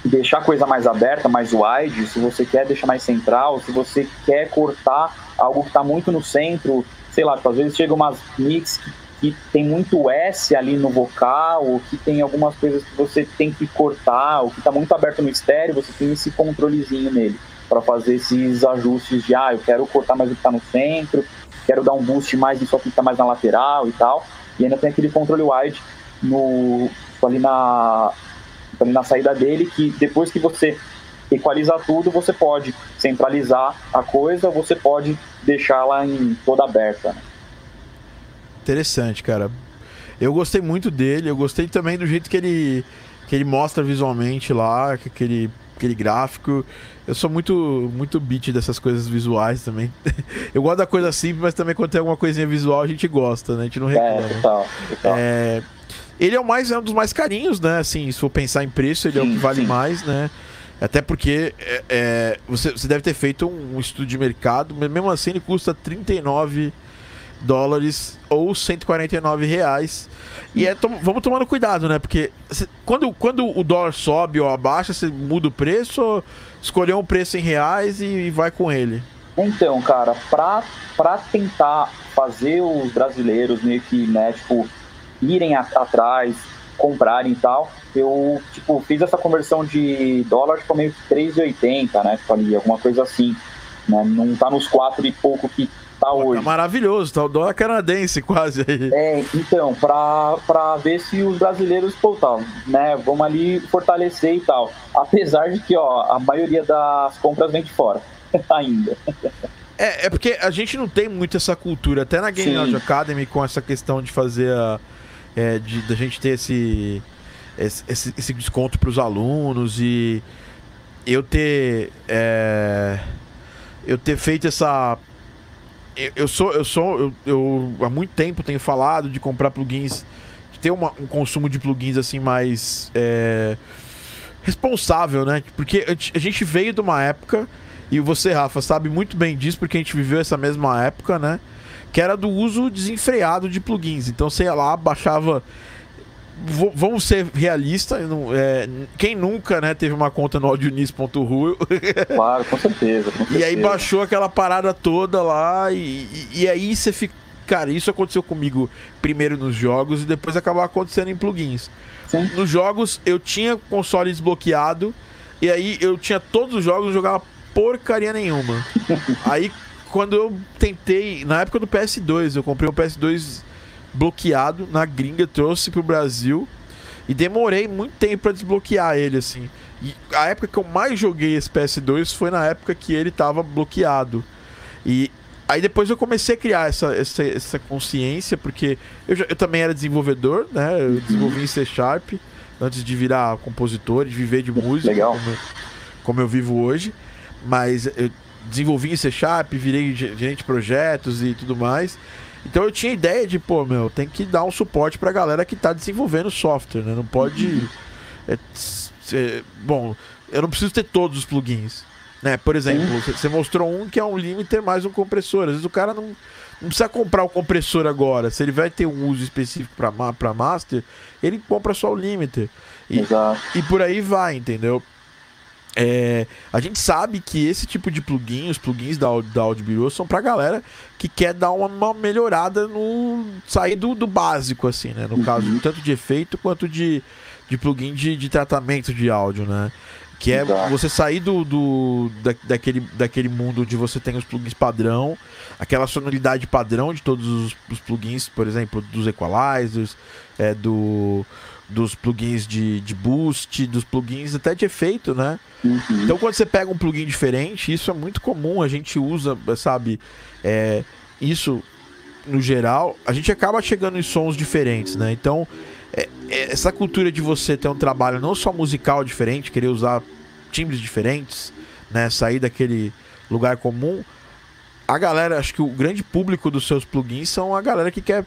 deixar a coisa mais aberta, mais wide, se você quer deixar mais central, se você quer cortar algo que está muito no centro, sei lá, tipo, às vezes chega umas mix que que tem muito S ali no vocal, ou que tem algumas coisas que você tem que cortar, ou que está muito aberto no estéreo, você tem esse controlezinho nele para fazer esses ajustes de, ah, eu quero cortar mais o que está no centro, quero dar um boost mais nisso aqui que está mais na lateral e tal. E ainda tem aquele controle wide no, ali, na, ali na saída dele, que depois que você equaliza tudo, você pode centralizar a coisa, você pode deixá-la em toda aberta. Né? Interessante, cara. Eu gostei muito dele, eu gostei também do jeito que ele, que ele mostra visualmente lá, aquele, aquele gráfico. Eu sou muito muito beat dessas coisas visuais também. Eu gosto da coisa simples, mas também quando tem alguma coisinha visual a gente gosta, né? A gente não é, reclama. É, total, total. É, ele é o mais é um dos mais carinhos, né? Assim, se for pensar em preço, ele sim, é o que vale sim. mais, né? Até porque é, é, você, você deve ter feito um, um estudo de mercado, mas mesmo assim ele custa 39 dólares ou 149 reais. E é, tom, vamos tomando cuidado, né? Porque cê, quando, quando o dólar sobe ou abaixa, você muda o preço ou escolher um preço em reais e, e vai com ele? Então, cara, pra, tentar fazer os brasileiros meio que, né, tipo, irem atrás, comprarem e tal, eu, tipo, fiz essa conversão de dólar, tipo, meio que 3,80, né, tipo, ali, alguma coisa assim, né, não tá nos quatro e pouco que tá Pô, hoje. Tá maravilhoso, tá o dólar canadense quase aí. É, então, pra, pra ver se os brasileiros, pô, tá, né, vamos ali fortalecer e tal. Apesar de que, ó, a maioria das compras vem de fora, ainda. É, é porque a gente não tem muito essa cultura, até na Game Sim. Academy, com essa questão de fazer a. É, de, de a gente ter esse, esse, esse desconto para os alunos e eu ter. É, eu ter feito essa eu, sou, eu sou, eu, eu, há muito tempo tenho falado de comprar plugins, de ter uma, um consumo de plugins assim mais é, responsável, né? Porque a gente veio de uma época, e você, Rafa, sabe muito bem disso, porque a gente viveu essa mesma época, né? que era do uso desenfreado de plugins. Então ia lá, baixava vamos ser realistas, é, quem nunca né, teve uma conta no audionis.ru Claro, com certeza, com certeza. E aí baixou aquela parada toda lá e, e, e, aí você fica. Cara, isso aconteceu comigo primeiro nos jogos e depois acabou acontecendo em plugins. Sim. Nos jogos eu tinha console desbloqueado e aí eu tinha todos os jogos, eu jogava porcaria nenhuma. aí quando eu tentei, na época do PS2, eu comprei um PS2 bloqueado na gringa, trouxe pro Brasil e demorei muito tempo para desbloquear ele, assim. E a época que eu mais joguei esse PS2 foi na época que ele tava bloqueado. E aí depois eu comecei a criar essa, essa, essa consciência, porque eu, eu também era desenvolvedor, né? Eu desenvolvi em C Sharp antes de virar compositor, de viver de música, Legal. Como, como eu vivo hoje. Mas eu desenvolvi em C Sharp, virei gerente de projetos e tudo mais. Então eu tinha ideia de, pô, meu, tem que dar um suporte pra galera que tá desenvolvendo software, né? Não pode. Uhum. É, é, bom, eu não preciso ter todos os plugins. Né? Por exemplo, você mostrou um que é um limiter mais um compressor. Às vezes o cara não, não precisa comprar o compressor agora. Se ele vai ter um uso específico para master, ele compra só o limiter. E, Exato. e por aí vai, entendeu? É, a gente sabe que esse tipo de plugin, os plugins da, da Audio Bureau, são pra galera que quer dar uma, uma melhorada no. sair do, do básico, assim, né? No uhum. caso, tanto de efeito quanto de, de plugin de, de tratamento de áudio, né? Que é você sair do, do da, daquele, daquele mundo onde você tem os plugins padrão, aquela sonoridade padrão de todos os, os plugins, por exemplo, dos equalizers, é, do, dos plugins de, de boost, dos plugins até de efeito, né? Uhum. Então quando você pega um plugin diferente, isso é muito comum, a gente usa, sabe, é, isso no geral, a gente acaba chegando em sons diferentes, né? Então, é, é, essa cultura de você ter um trabalho não só musical diferente, querer usar timbres diferentes, né? Sair daquele lugar comum. A galera, acho que o grande público dos seus plugins são a galera que quer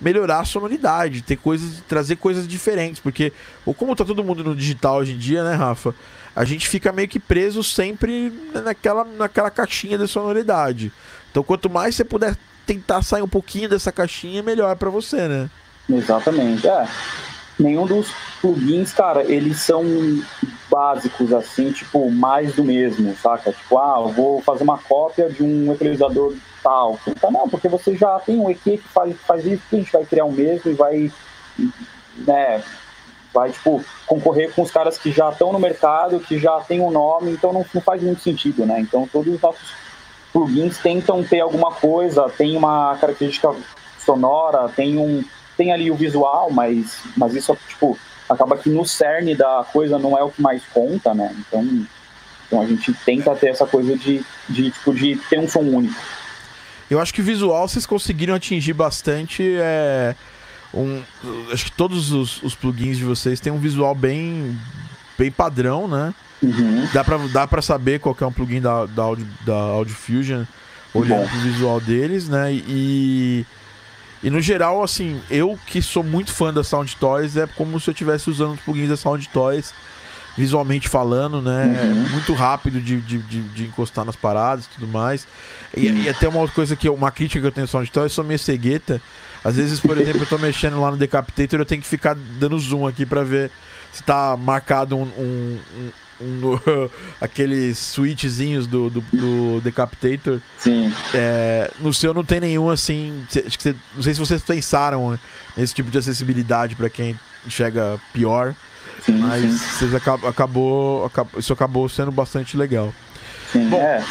melhorar a sonoridade, ter coisas, trazer coisas diferentes, porque ou como tá todo mundo no digital hoje em dia, né, Rafa? A gente fica meio que preso sempre naquela, naquela caixinha de sonoridade. Então, quanto mais você puder tentar sair um pouquinho dessa caixinha, melhor para você, né? Exatamente. É. Nenhum dos plugins, cara, eles são básicos, assim, tipo, mais do mesmo, saca? Tipo, ah, vou fazer uma cópia de um equalizador tal. Então, não, porque você já tem um EQ que faz, faz isso, a gente vai criar um mesmo e vai, né, vai, tipo, concorrer com os caras que já estão no mercado, que já tem um nome, então não, não faz muito sentido, né? Então, todos os nossos plugins tentam ter alguma coisa, tem uma característica sonora, tem um tem ali o visual, mas mas isso tipo acaba que no cerne da coisa não é o que mais conta, né? Então, então a gente tenta ter essa coisa de, de tipo de ter um som único. Eu acho que visual vocês conseguiram atingir bastante. É, um, acho que todos os, os plugins de vocês têm um visual bem, bem padrão, né? Uhum. Dá, pra, dá pra saber qual é um plugin da, da, Audio, da Audio Fusion olhando Bom. pro visual deles, né? E, e no geral, assim, eu que sou muito fã da Sound Toys, é como se eu estivesse usando os plugins da Sound Toys visualmente falando, né? Uhum. Muito rápido de, de, de, de, encostar nas paradas e tudo mais. E, e, até uma outra coisa que eu, uma crítica que eu tenho no Sound é só minha cegueta. Às vezes, por exemplo, eu tô mexendo lá no Decapitator, eu tenho que ficar dando zoom aqui para ver se tá marcado um, um, um, um aqueles switchzinhos do, do, do, Decapitator. Sim. É, no seu não tem nenhum assim. Acho que você, não sei se vocês pensaram nesse tipo de acessibilidade para quem enxerga pior. Sim, mas sim. Vocês acabou, acabou, isso acabou sendo bastante legal. Sim, Bom, é.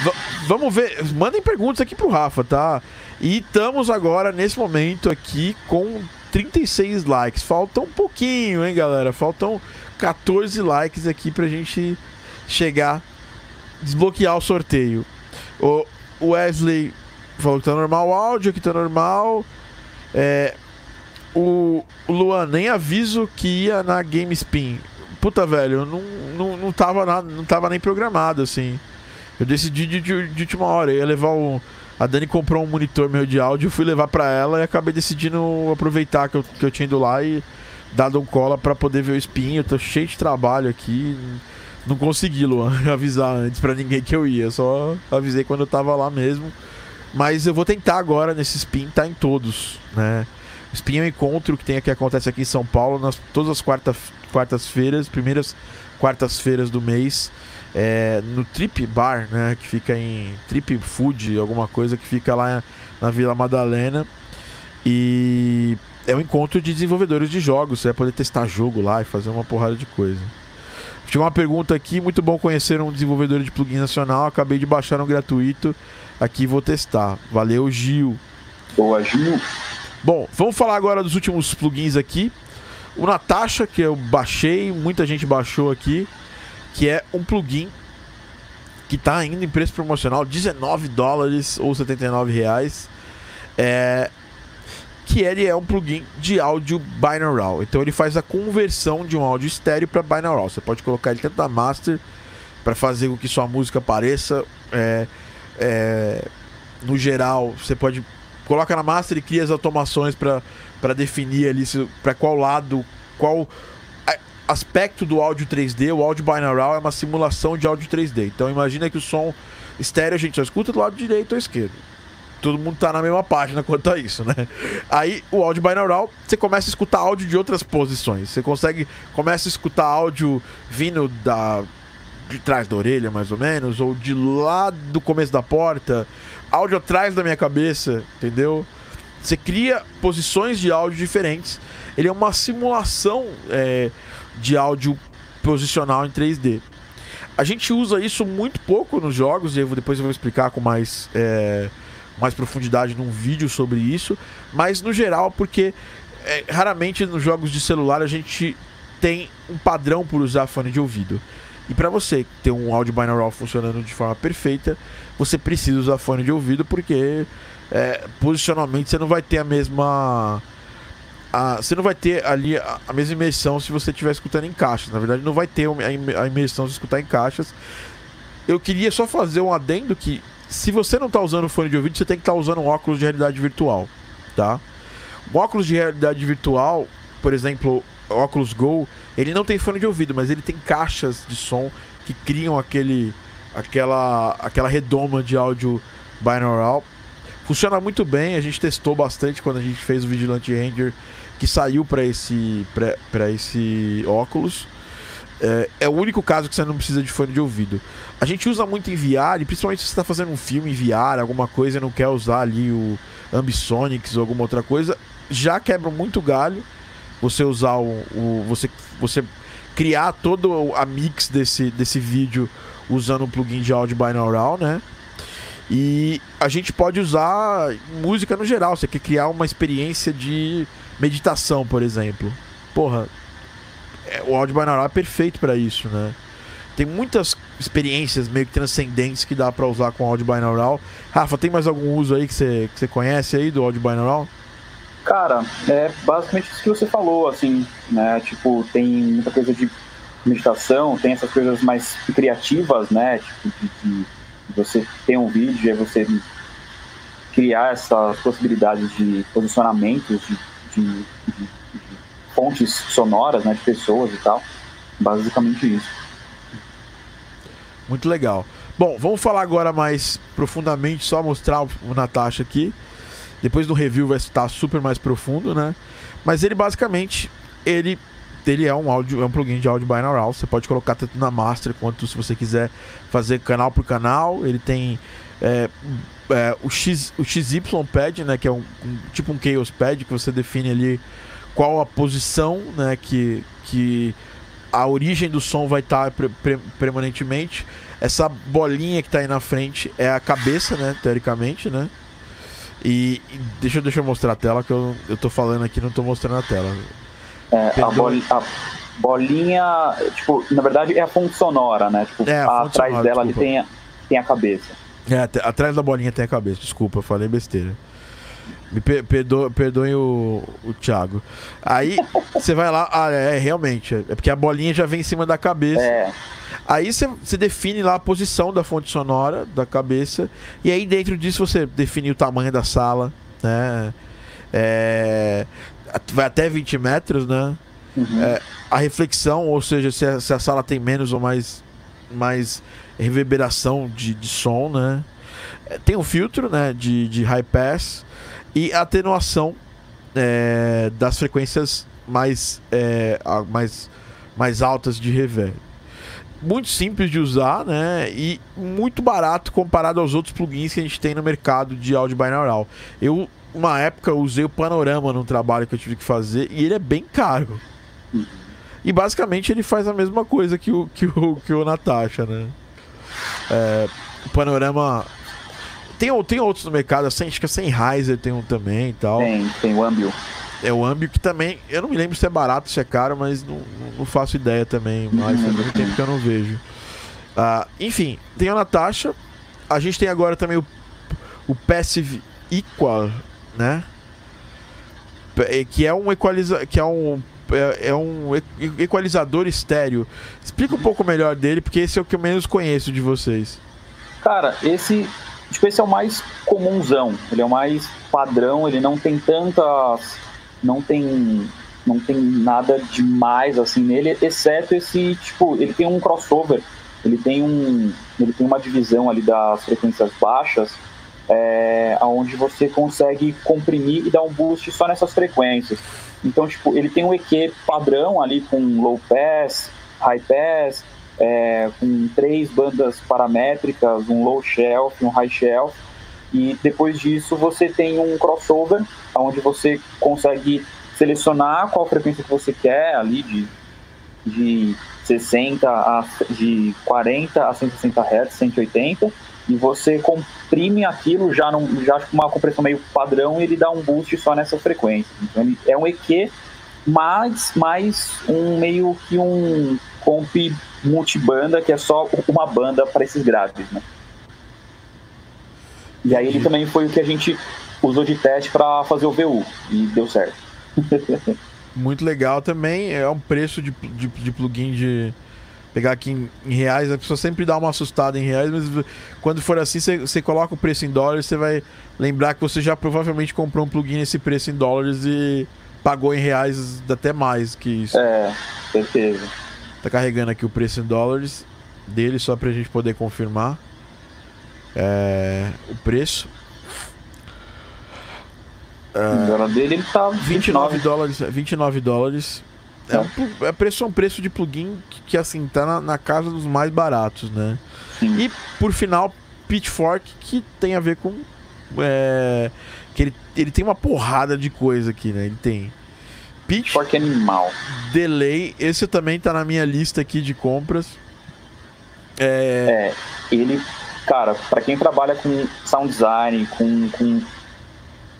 vamos ver. Mandem perguntas aqui pro Rafa, tá? E estamos agora, nesse momento aqui, com 36 likes. Falta um pouquinho, hein, galera? Faltam 14 likes aqui pra gente chegar, desbloquear o sorteio. O Wesley falou que tá normal o áudio, aqui tá normal. É, o, Luan, nem aviso que ia na Game Spin. Puta, velho, não, não, não, tava, nada, não tava nem programado, assim. Eu decidi de, de, de última hora. Eu ia levar o. A Dani comprou um monitor meu de áudio, fui levar para ela e acabei decidindo aproveitar que eu, que eu tinha ido lá e dado um cola para poder ver o spin. Eu tô cheio de trabalho aqui. Não consegui, Luan, avisar antes para ninguém que eu ia. Só avisei quando eu tava lá mesmo. Mas eu vou tentar agora nesse spin tá em todos, né? O spin é encontro que tem que acontece aqui em São Paulo nas todas as quarta, quartas-feiras, primeiras quartas-feiras do mês. É, no Trip Bar, né, que fica em Trip Food, alguma coisa que fica lá na Vila Madalena. E é um encontro de desenvolvedores de jogos. Você vai poder testar jogo lá e fazer uma porrada de coisa. Tinha uma pergunta aqui. Muito bom conhecer um desenvolvedor de plugin nacional. Acabei de baixar um gratuito. Aqui vou testar. Valeu, Gil. Boa, Gil. Bom, vamos falar agora dos últimos plugins aqui. O Natasha, que eu baixei, muita gente baixou aqui, que é um plugin que está ainda em preço promocional, 19 dólares ou 79 reais. É, que ele é um plugin de áudio binaural. Então ele faz a conversão de um áudio estéreo para binaural. Você pode colocar ele tanto na master para fazer com que sua música pareça. É, é, no geral, você pode coloca na master e cria as automações para definir ali para qual lado, qual aspecto do áudio 3D. O áudio binaural é uma simulação de áudio 3D. Então imagina que o som estéreo a gente só escuta do lado direito ou esquerdo todo mundo tá na mesma página quanto a isso, né? Aí o áudio binaural, você começa a escutar áudio de outras posições. Você consegue começa a escutar áudio vindo da de trás da orelha, mais ou menos, ou de lá do começo da porta, áudio atrás da minha cabeça, entendeu? Você cria posições de áudio diferentes. Ele é uma simulação é, de áudio posicional em 3D. A gente usa isso muito pouco nos jogos, e eu, depois eu vou explicar com mais. É, mais profundidade num vídeo sobre isso, mas no geral, porque é, raramente nos jogos de celular a gente tem um padrão por usar fone de ouvido. E para você ter um áudio binaural funcionando de forma perfeita, você precisa usar fone de ouvido porque é, posicionalmente você não vai ter a mesma a, você não vai ter ali a, a mesma imersão se você estiver escutando em caixas. Na verdade, não vai ter a imersão de escutar em caixas. Eu queria só fazer um adendo que se você não está usando fone de ouvido, você tem que estar tá usando um óculos de realidade virtual, tá? O óculos de realidade virtual, por exemplo, óculos Go, ele não tem fone de ouvido, mas ele tem caixas de som que criam aquele aquela aquela redoma de áudio binaural. Funciona muito bem, a gente testou bastante quando a gente fez o Vigilante Ranger que saiu para esse esse óculos. É, é, o único caso que você não precisa de fone de ouvido. A gente usa muito em VR, principalmente se você está fazendo um filme em VR, alguma coisa e não quer usar ali o Ambisonics ou alguma outra coisa, já quebra muito galho você usar o, o você, você criar todo a mix desse, desse vídeo usando um plugin de áudio binaural, né? E a gente pode usar música no geral. Você quer criar uma experiência de meditação, por exemplo. Porra, é, o áudio binaural é perfeito para isso, né? Tem muitas experiências meio que transcendentes que dá para usar com áudio binaural. Rafa, tem mais algum uso aí que você, que você conhece aí do áudio binaural? Cara, é basicamente isso que você falou, assim, né? Tipo, tem muita coisa de meditação, tem essas coisas mais criativas, né? Tipo, de, de você ter um vídeo e você criar essas possibilidades de posicionamentos, de, de, de fontes sonoras, né, de pessoas e tal. Basicamente isso. Muito legal. Bom, vamos falar agora mais profundamente, só mostrar o Natasha aqui. Depois do review vai estar super mais profundo, né? Mas ele basicamente, ele ele é um áudio, é um plugin de áudio binaural. Você pode colocar tanto na master quanto se você quiser fazer canal por canal. Ele tem é, é, o X, o XY pad, né? Que é um, um, tipo um Chaos pad que você define ali qual a posição, né? Que que a origem do som vai estar pre, pre, permanentemente. Essa bolinha que está aí na frente é a cabeça, né? Teoricamente, né? E, e deixa, deixa eu mostrar a tela, que eu, eu tô falando aqui não tô mostrando a tela. É, a, a, bolinha, tipo, na verdade é a fonte sonora, né? Tipo, é, atrás sonora, dela ali tem a, tem a cabeça. É, atrás da bolinha tem a cabeça, desculpa, falei besteira. Me per perdo perdoem o, o Thiago. Aí você vai lá, ah, é, realmente, é porque a bolinha já vem em cima da cabeça. É. Aí você define lá a posição da fonte sonora da cabeça. E aí dentro disso você define o tamanho da sala, né? É, vai até 20 metros, né? Uhum. É, a reflexão, ou seja, se a, se a, sala tem menos ou mais, mais reverberação de, de som, né? é, tem um filtro né, de, de high pass e atenuação é, das frequências mais, é, mais, mais altas de reverb. Muito simples de usar, né? E muito barato comparado aos outros plugins que a gente tem no mercado de áudio binaural. Eu, uma época, usei o Panorama num trabalho que eu tive que fazer e ele é bem caro. E basicamente ele faz a mesma coisa que o, que o, que o Natasha, né? É, o Panorama. Tem, tem outros no mercado, assim, acho que a Sennheiser tem um também e tal. Tem, tem o Ambio. É o Ambio que também. Eu não me lembro se é barato, se é caro, mas não, não faço ideia também. Mas faz muito tempo que eu não vejo. Ah, enfim, tem a Natasha. A gente tem agora também o, o Passive Equal, né? Que é um equaliza, que é um é, é um equalizador estéreo. Explica um pouco melhor dele, porque esse é o que eu menos conheço de vocês. Cara, esse, tipo, esse é o mais comunzão. Ele é o mais padrão. Ele não tem tantas não tem não tem nada demais assim nele, exceto esse tipo, ele tem um crossover, ele tem um ele tem uma divisão ali das frequências baixas, é, onde você consegue comprimir e dar um boost só nessas frequências. Então, tipo, ele tem um EQ padrão ali com low pass, high pass, é, com três bandas paramétricas, um low shelf, um high shelf, e depois disso você tem um crossover, onde você consegue selecionar qual frequência que você quer ali de, de 60 a de 40 a 160 Hz, 180, e você comprime aquilo já num, já com uma compressão meio padrão e ele dá um boost só nessa frequência. Então ele é um EQ mais mais um meio que um comp multibanda que é só uma banda para esses graves, né? E aí ele também foi o que a gente usou de teste para fazer o VU e deu certo. Muito legal também. É um preço de, de, de plugin de. Pegar aqui em, em, reais, a pessoa sempre dá uma assustada em reais, mas quando for assim, você, coloca o preço em dólares, você vai lembrar que você já provavelmente comprou um plugin nesse preço em dólares e pagou em reais até mais que isso. É, certeza. Tá carregando aqui o preço em dólares dele só pra gente poder confirmar é, o preço. É, dele ele tá 29 dólares. 29 dólares. É, é. Um, é preço, um preço de plugin que, que assim tá na, na, casa dos mais baratos, né? Sim. E por final, Pitchfork, que tem a ver com. É, que ele, ele tem uma porrada de coisa aqui, né? Ele tem. Pitchfork animal. Delay, esse também tá na minha lista aqui de compras. É, é ele cara, para quem trabalha com sound design, com, com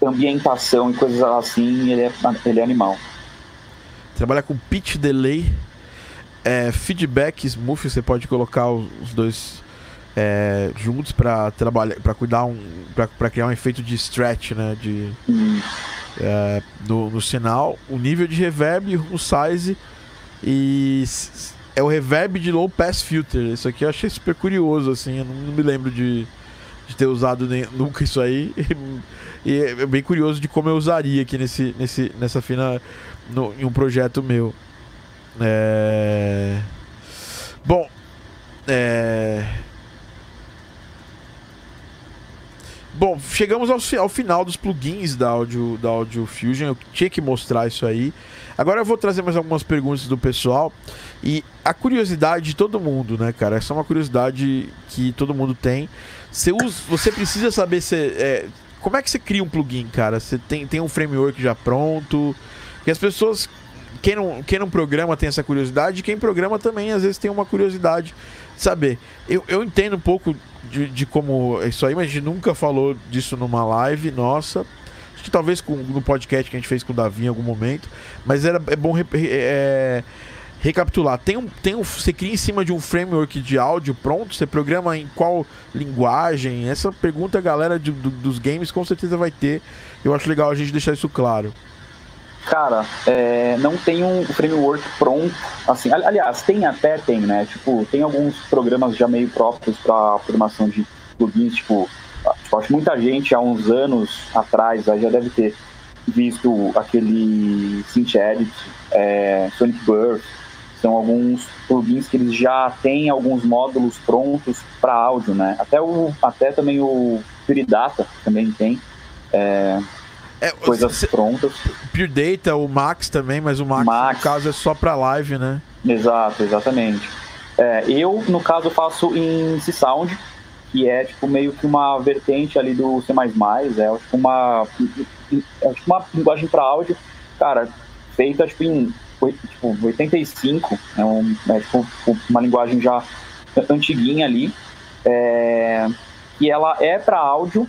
ambientação e coisas assim, ele é, ele é animal. Trabalha com pitch delay, é, feedback smooth, você pode colocar os dois é, juntos para trabalhar, para cuidar um, para criar um efeito de stretch, né, de é, no, no sinal, o nível de reverb, o size e é o reverb de low pass filter. Isso aqui eu achei super curioso, assim. Eu não, não me lembro de, de ter usado nem, nunca isso aí. E, é bem curioso de como eu usaria aqui nesse, nesse, nessa fina. No, em um projeto meu. É... Bom. É... Bom, chegamos ao, ao, final dos plugins da Audio, da Audio Fusion. Eu tinha que mostrar isso aí. Agora eu vou trazer mais algumas perguntas do pessoal. E a curiosidade de todo mundo, né, cara? Essa é uma curiosidade que todo mundo tem. Você, usa, você precisa saber se. É, como é que você cria um plugin, cara? Você tem, tem um framework já pronto? Que as pessoas. Quem não, quem não programa tem essa curiosidade, quem programa também às vezes tem uma curiosidade de saber. Eu, eu entendo um pouco de, de como isso aí, mas a gente nunca falou disso numa live nossa. Acho que talvez com, no podcast que a gente fez com o Davi em algum momento. Mas era, é bom. É, recapitular, tem um, tem um, você cria em cima de um framework de áudio pronto? Você programa em qual linguagem? Essa pergunta a galera de, do, dos games com certeza vai ter. Eu acho legal a gente deixar isso claro. Cara, é, não tem um framework pronto, assim, aliás, tem até, tem, né, tipo, tem alguns programas já meio próprios para formação de plugins, tipo, tipo, acho que muita gente há uns anos atrás já deve ter visto aquele Synth Edit, é, Sonic Burst, são alguns plugins que eles já têm alguns módulos prontos para áudio, né? Até, o, até também o Pure Data também tem. É, é, coisas cê, prontas. Pure Data, o Max também, mas o Max, Max, no caso é só para live, né? Exato, exatamente. É, eu, no caso, faço em C-Sound, que é tipo meio que uma vertente ali do C++, é tipo uma, é tipo uma linguagem para áudio, cara, feita tipo em tipo, 85, é, um, é tipo uma linguagem já antiguinha ali, é, e ela é para áudio,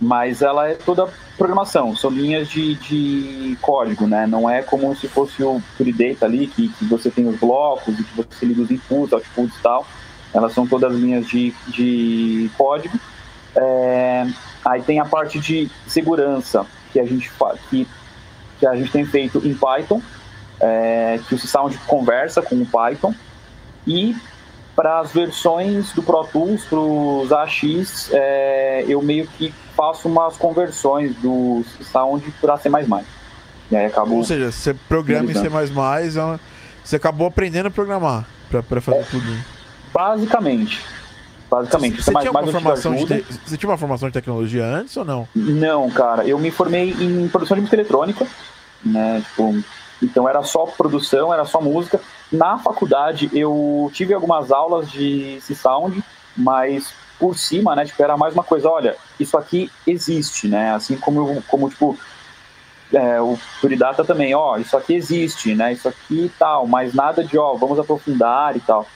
mas ela é toda programação, são linhas de, de código, né? Não é como se fosse o Data ali, que, que você tem os blocos e que você liga os inputs, outputs e tal. Elas são todas linhas de, de código. É, aí tem a parte de segurança que a gente que, que a gente tem feito em Python, é, que o Sound conversa com o Python e para as versões do Pro Tools, para os AX, é, eu meio que faço umas conversões do Sound para C++. E aí acabou Ou seja, você programa em C++, você acabou aprendendo a programar para fazer é, plugin. Basicamente. Basicamente. Você, você, tinha uma formação de te... você tinha uma formação de tecnologia antes ou não? Não, cara. Eu me formei em produção de música eletrônica, né? Tipo, então era só produção, era só música. Na faculdade eu tive algumas aulas de C-Sound, mas por cima, né, tipo, era mais uma coisa, olha, isso aqui existe, né, assim como, como tipo, é, o Puridata também, ó, isso aqui existe, né, isso aqui tal, mas nada de, ó, vamos aprofundar e tal.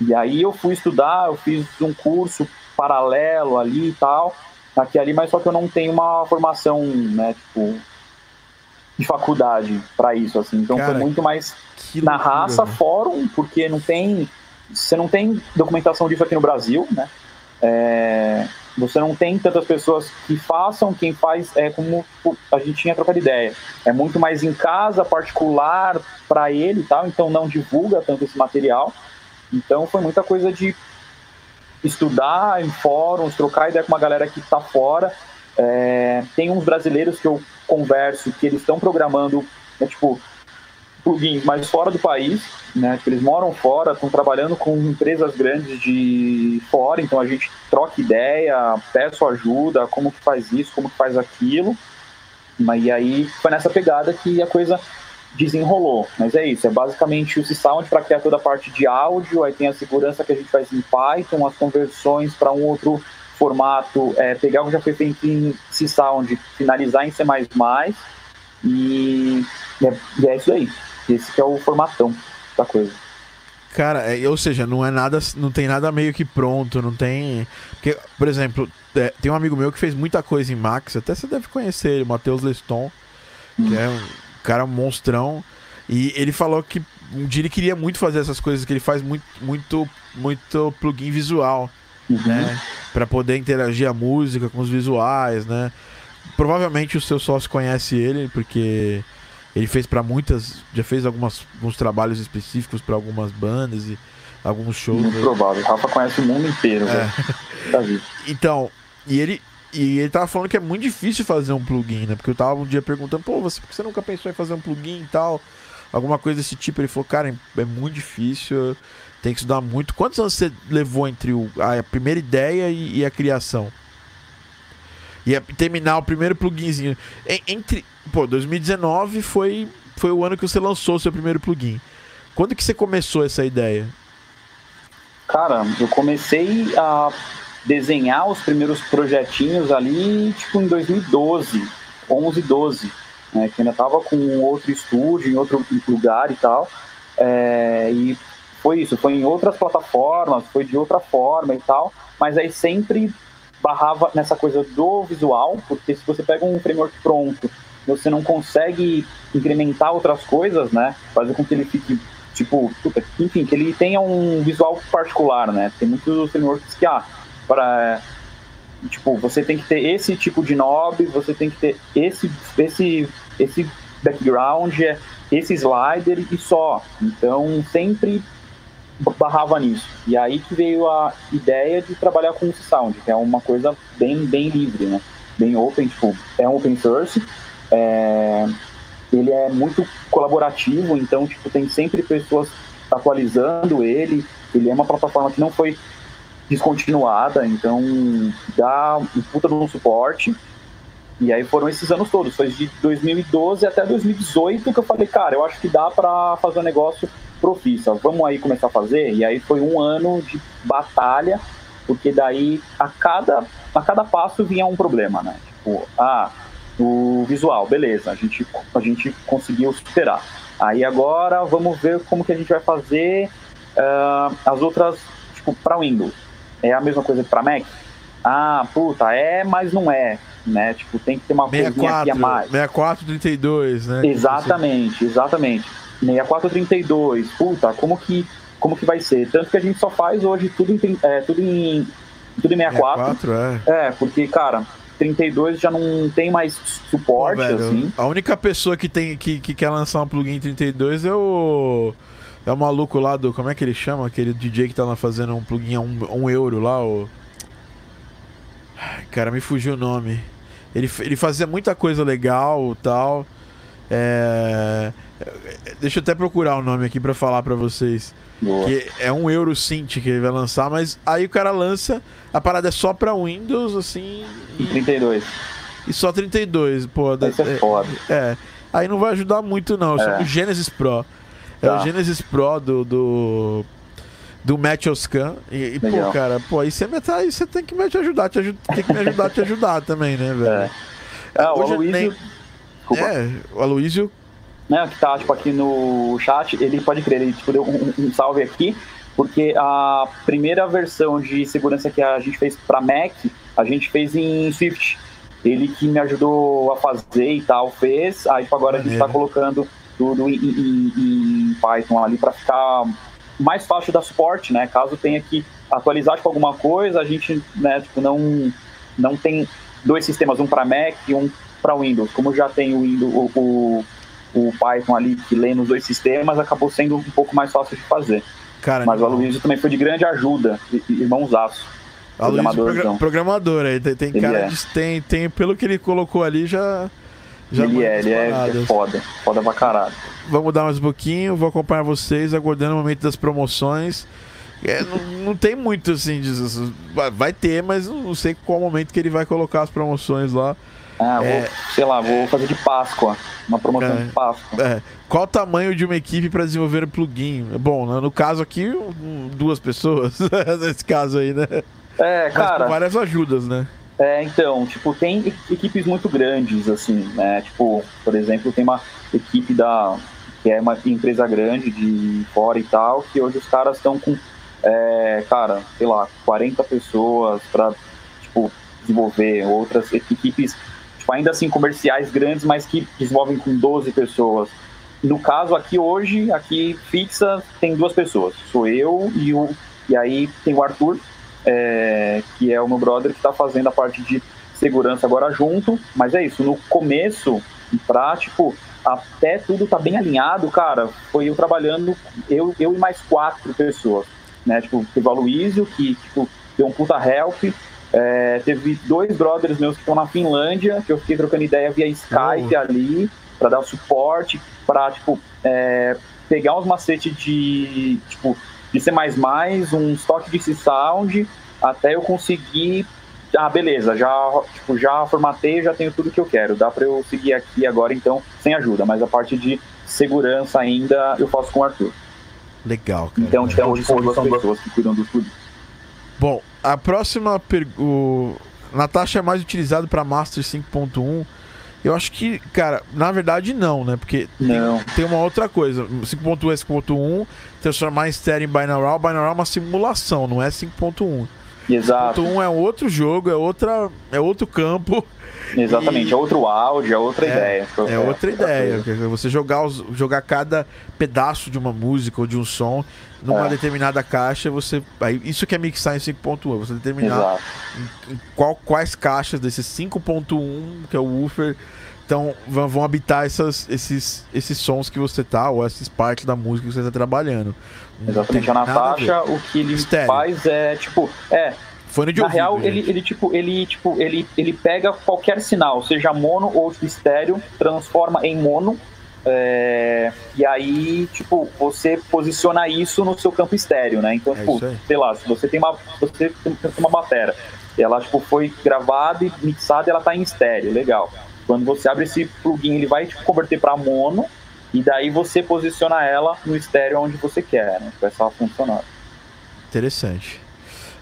E aí eu fui estudar, eu fiz um curso paralelo ali e tal, aqui ali, mas só que eu não tenho uma formação, né, tipo, de faculdade para isso, assim. Então Cara, foi muito mais na raça, né? fórum, porque não tem. Você não tem documentação disso aqui no Brasil, né? É, você não tem tantas pessoas que façam, quem faz é como a gente tinha trocado ideia. É muito mais em casa, particular, para ele e tal, então não divulga tanto esse material. Então foi muita coisa de estudar em fóruns, trocar ideia com uma galera que está fora. É, tem uns brasileiros que eu converso que eles estão programando, né, tipo, plugins mais fora do país, né? Eles moram fora, estão trabalhando com empresas grandes de fora, então a gente troca ideia, peço ajuda, como que faz isso, como que faz aquilo. E aí foi nessa pegada que a coisa desenrolou. Mas é isso, é basicamente o C-Sound para criar toda a parte de áudio, aí tem a segurança que a gente faz em Python, as conversões para um outro formato, é, pegar o que já foi feito em C-Sound, finalizar em C++ e é, e é isso aí. Esse que é o formatão da coisa. Cara, é, ou seja, não é nada, não tem nada meio que pronto, não tem. Porque, por exemplo, é, tem um amigo meu que fez muita coisa em Max, até você deve conhecer ele, Matheus Leston, que é um cara monstrão. E ele falou que um dia ele queria muito fazer essas coisas, que ele faz muito, muito, muito plugin visual uhum. né? Para poder interagir a música com os visuais, né? Provavelmente o seu sócio conhece ele, porque ele fez para muitas, já fez algumas, alguns trabalhos específicos para algumas bandas e alguns shows. Muito né? provável. O Rafa conhece o mundo inteiro, é. Tá então, e ele e ele tava falando que é muito difícil fazer um plugin, né? Porque eu tava um dia perguntando, pô, você, por que você nunca pensou em fazer um plugin e tal? Alguma coisa desse tipo. Ele falou, cara, é muito difícil. Tem que estudar muito. Quantos anos você levou entre o, a primeira ideia e, e a criação? E a, terminar o primeiro pluginzinho. entre, pô, 2019 foi, foi o ano que você lançou o seu primeiro plugin. Quando que você começou essa ideia? Cara, eu comecei a desenhar os primeiros projetinhos ali, tipo, em 2012, 11, 12, né, que ainda tava com outro estúdio, em outro lugar e tal, é, e foi isso, foi em outras plataformas, foi de outra forma e tal, mas aí sempre barrava nessa coisa do visual, porque se você pega um framework pronto, você não consegue incrementar outras coisas, né? Fazer com que ele fique, tipo, enfim, que ele tenha um visual particular, né? Tem muitos frameworks que, ah, para tipo, você tem que ter esse tipo de knob, você tem que ter esse, esse, esse background, esse slider e só. Então, sempre barrava nisso. E aí que veio a ideia de trabalhar com o Sound, que é uma coisa bem, bem livre, né? Bem open, tipo, é um open source, é... ele é muito colaborativo, então, tipo, tem sempre pessoas atualizando ele, ele é uma plataforma que não foi descontinuada, então dá um puta um suporte. E aí foram esses anos todos, foi de 2012 até 2018 que eu falei, cara, eu acho que dá para fazer um negócio profissa, vamos aí começar a fazer. E aí foi um ano de batalha, porque daí a cada, a cada passo vinha um problema, né? Tipo, ah, o visual, beleza, a gente, a gente conseguiu superar. Aí agora vamos ver como que a gente vai fazer uh, as outras, tipo, para Windows. É a mesma coisa para Mac? Ah, puta, é, mas não é né? Tipo, tem que ter uma 64, coisinha aqui a mais. 6432, né? Exatamente, exatamente. 6432, puta, como que, como que vai ser? Tanto que a gente só faz hoje tudo em, é, tudo em, tudo em 64. 64 é. é, porque, cara, 32 já não tem mais suporte, Pô, velho, assim. A única pessoa que, tem, que, que quer lançar um plugin em 32 é o... É o maluco lá do... Como é que ele chama? Aquele DJ que tá lá fazendo um plugin a um, um euro lá, o... Ai, cara, me fugiu o nome. Ele, ele fazia muita coisa legal tal. É... Deixa eu até procurar o nome aqui para falar para vocês. Boa. Que é um Euro Synth que ele vai lançar, mas aí o cara lança, a parada é só pra Windows, assim. E 32. E só 32, pô. Isso é, é foda. É. Aí não vai ajudar muito, não. É. o Genesis Pro. É tá. o Genesis Pro do. do do Match Scan. E, e pô, cara, pô, aí você, tá, aí você tem que me ajudar, te ajud, tem que me ajudar a te ajudar também, né, velho? É. Ah, o Aloysio. Nem... É, o Aloysio. Né, que tá, tipo, aqui no chat, ele pode crer, ele tipo, deu um, um salve aqui, porque a primeira versão de segurança que a gente fez para Mac, a gente fez em Swift. Ele que me ajudou a fazer e tal, fez. Aí tipo, agora Maneiro. a gente está colocando tudo em, em, em Python ali para ficar mais fácil dar suporte, né? Caso tenha que atualizar tipo, alguma coisa, a gente né, tipo, não, não tem dois sistemas, um para Mac e um para Windows. Como já tem o, Windows, o, o, o, Python ali que lê nos dois sistemas, acabou sendo um pouco mais fácil de fazer. Cara, Mas o Aloysio também foi de grande ajuda, irmãozaço. Programador, programador aí, tem, tem cara é. de, tem, tem, pelo que ele colocou ali, já. já ele é, ele é, é foda, foda pra caralho. Vamos dar mais um pouquinho, vou acompanhar vocês, aguardando o momento das promoções. É, não, não, tem muito assim, de, vai ter, mas não sei qual momento que ele vai colocar as promoções lá. Ah, é, vou, sei lá, vou fazer de Páscoa, uma promoção é, de Páscoa. É. Qual o tamanho de uma equipe para desenvolver um plugin? Bom, no caso aqui, duas pessoas, nesse caso aí, né? É, cara. Mas com várias ajudas, né? É, então, tipo, tem equipes muito grandes, assim, né? Tipo, por exemplo, tem uma equipe da que é uma empresa grande de fora e tal, que hoje os caras estão com, é, cara, sei lá, 40 pessoas para tipo, desenvolver outras equipes, tipo, ainda assim comerciais grandes, mas que desenvolvem com 12 pessoas. No caso aqui hoje, aqui fixa, tem duas pessoas, sou eu e o e aí tem o Arthur, é, que é o meu brother que está fazendo a parte de segurança agora junto, mas é isso, no começo, prático, até tudo tá bem alinhado, cara, foi eu trabalhando, eu, eu e mais quatro pessoas, né? Tipo, teve o Aloysio, que tipo, deu um puta help. É, teve dois brothers meus que estão na Finlândia, que eu fiquei trocando ideia via Skype oh. ali, para dar suporte, para tipo, é, pegar uns macetes de, tipo, de C++, um estoque de C-Sound, até eu conseguir ah, beleza, já, tipo, já formatei, já tenho tudo que eu quero. Dá para eu seguir aqui agora, então, sem ajuda. Mas a parte de segurança ainda eu faço com o Arthur. Legal, cara. Então, tipo, hoje são duas pessoas que cuidam do tudo. Bom, a próxima pergunta. Natasha é mais utilizado para Master 5.1. Eu acho que, cara, na verdade não, né? Porque não. Tem, tem, uma outra coisa. 5.1 é 5.1, transformar em stereo em binaural. Binaural é uma simulação, não é 5.1. Exato. Um é outro jogo, é, outra, é outro campo. Exatamente, e... é outro áudio, é outra é, ideia. É, outra ideia. Você jogar, os, jogar cada pedaço de uma música ou de um som numa é. determinada caixa, você. Aí, isso que é mixar em 5.1, você determinar em, em qual, quais caixas desses 5.1, que é o woofer, então vão habitar essas, esses, esses sons que você tá, ou essas partes da música que você tá trabalhando. Exatamente, a Natasha, o que ele Estéreo. faz é, tipo, é. Fone de na ouvido, real, ele, ele, tipo, ele, tipo, ele, ele pega qualquer sinal, seja mono ou estéreo, transforma em mono É, e aí, tipo, você posiciona isso no seu campo estéreo, né? Então, É tipo, sei lá, se você tem uma, você tem uma bateria, ela tipo, foi gravada e mixada ela tá em estéreo, legal. Quando você abre esse plugin, ele vai tipo, converter para mono e daí você posiciona ela no estéreo onde você quer, né? Vai só funcionar. Interessante.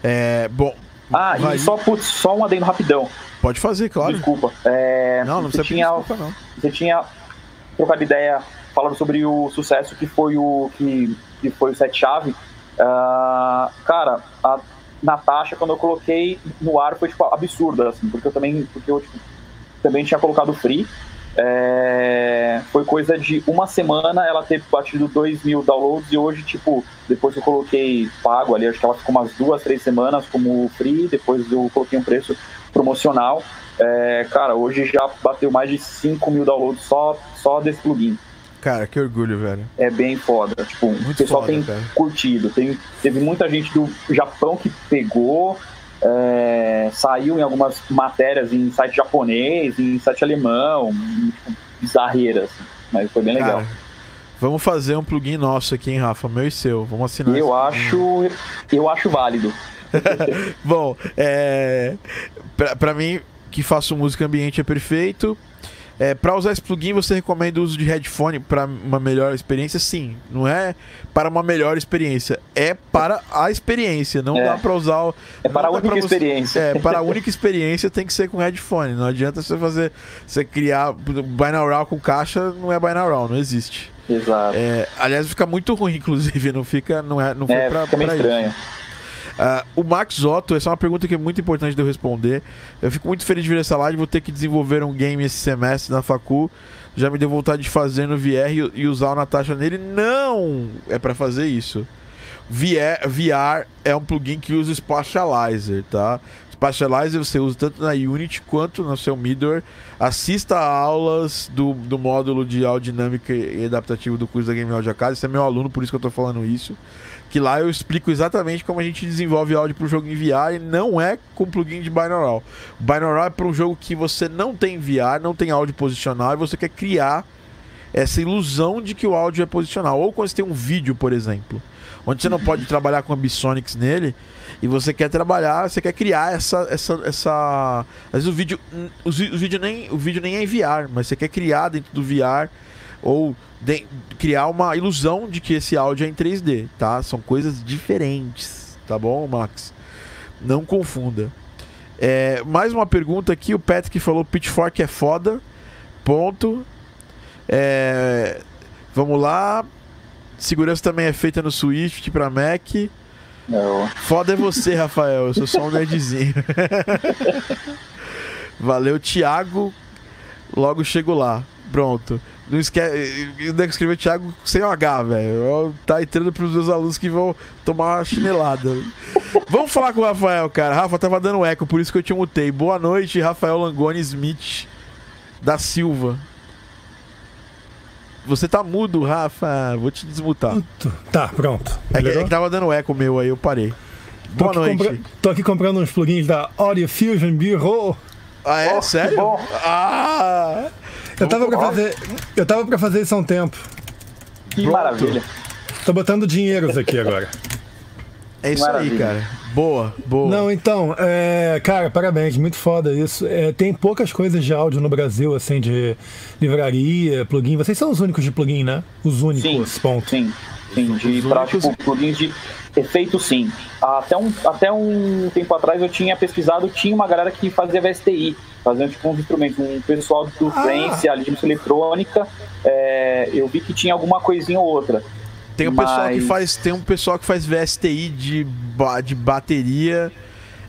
É, bom. Ah, vai- e só, putz, só um adendo rapidão. Pode fazer, claro. Desculpa. É, Não, não você precisa tinha, desculpa, não. você tinha trocado ideia falando sobre o sucesso que foi o que, que foi o sete chave. Ah, cara, a Natasha quando eu coloquei no ar foi tipo absurda assim, porque eu também porque eu tipo, também tinha colocado free. É, foi coisa de uma semana ela ter batido 2 mil downloads e hoje, tipo, depois eu coloquei pago ali, acho que ela ficou umas duas, três semanas como free, depois eu coloquei um preço promocional. É, cara, hoje já bateu mais de 5 mil downloads só, só desse plugin. Cara, que orgulho, velho. É bem foda. Tipo, o Muito pessoal foda, tem cara. curtido. Tem, teve muita gente do Japão que pegou, é, saiu em algumas matérias em site japonês, em site alemão, tipo, bizarreira, assim. Mas foi bem legal. Cara, vamos fazer um plugin nosso aqui, hein, Rafa? Meu e seu. Vamos assinar. eu esse plugin. acho, eu acho válido. Bom, é. Pra mim, que faço música ambiente é perfeito. É, para usar esse plugin, você recomenda o uso de headphone para uma melhor experiência? Sim, não é para uma melhor experiência, é para a experiência. Não É. dá para usar. o- É para a única você- experiência. É, para a única experiência tem que ser com headphone. Não adianta você fazer, você criar binaural com caixa, não é binaural, não existe. Exato. É, aliás, fica muito ruim, inclusive, não fica, não é, não foi É, pra, fica pra isso. Ah, o Max Otto, essa é uma pergunta que é muito importante de eu responder. Eu fico muito feliz de ver essa live, vou ter que desenvolver um game esse semestre na facu. Já me deu vontade de fazer no VR e, usar o Natasha nele. Não! É pra fazer isso. VR, VR é um plugin que usa Spatializer, tá? Spatializer você usa tanto na Unity quanto no seu Midor. Assista a aulas do, do módulo de audiodinâmica e adaptativo do curso da Game Audio Academy. Você é meu aluno, por isso que eu tô falando isso que lá eu explico exatamente como a gente desenvolve áudio para o jogo em VR e não é com plugin de binaural. Binaural é para um jogo que você não tem VR, não tem áudio posicional e você quer criar essa ilusão de que o áudio é posicional. Ou quando você tem um vídeo, por exemplo, onde você não pode trabalhar com ambisonics nele e você quer trabalhar, você quer criar essa essa essa às vezes o vídeo o, o vídeo nem o vídeo nem é em VR, mas você quer criar dentro do VR ou de- criar uma ilusão de que esse áudio é em 3D, tá? São coisas diferentes, tá bom, Max? Não confunda. É, mais uma pergunta aqui, o Patrick falou Pitchfork é foda. Ponto. É, vamos lá. Segurança também é feita no Swift para Mac. Eu- Foda é você, Rafael. Eu sou só um nerdzinho. Valeu, Thiago. Logo chego lá. Pronto. Não esquece. Ainda que escrever Thiago sem o H, velho. Tá entrando pros meus alunos que vão tomar uma chinelada. Vamos falar com o Rafael, cara. Rafa tava dando eco, por isso que eu te mutei. Boa noite, Rafael Langoni Smith da Silva. Você tá mudo, Rafa. Vou te desmutar. Tá, pronto. É que, é que tava dando eco meu aí, eu parei. Tô Boa noite. compra- Tô aqui comprando uns plugins da Audio Fusion Bureau. Ah, é? Oh, Sério? bom. Ah! Eu tava, pra fazer, eu tava pra fazer isso há um tempo. Que Pronto. maravilha. Tô botando dinheiros aqui agora. É isso aí, Maravilha. cara. Boa, boa. Não, então, é, cara, parabéns, muito foda isso. É, tem poucas coisas de áudio no Brasil, assim, de livraria, plugin. Vocês são os únicos de plugin, né? Os únicos, ponto. Sim, sim, de únicos- tipo, plugins de efeito sim. Até um, até um tempo atrás eu tinha pesquisado, tinha uma galera que fazia VSTI, fazendo tipo uns instrumentos, um pessoal do Ah. Trance, de música eletrônica, é, eu vi que tinha alguma coisinha ou outra. Tem um pessoal que Mas- faz, tem um pessoal que faz VSTI de, de bateria.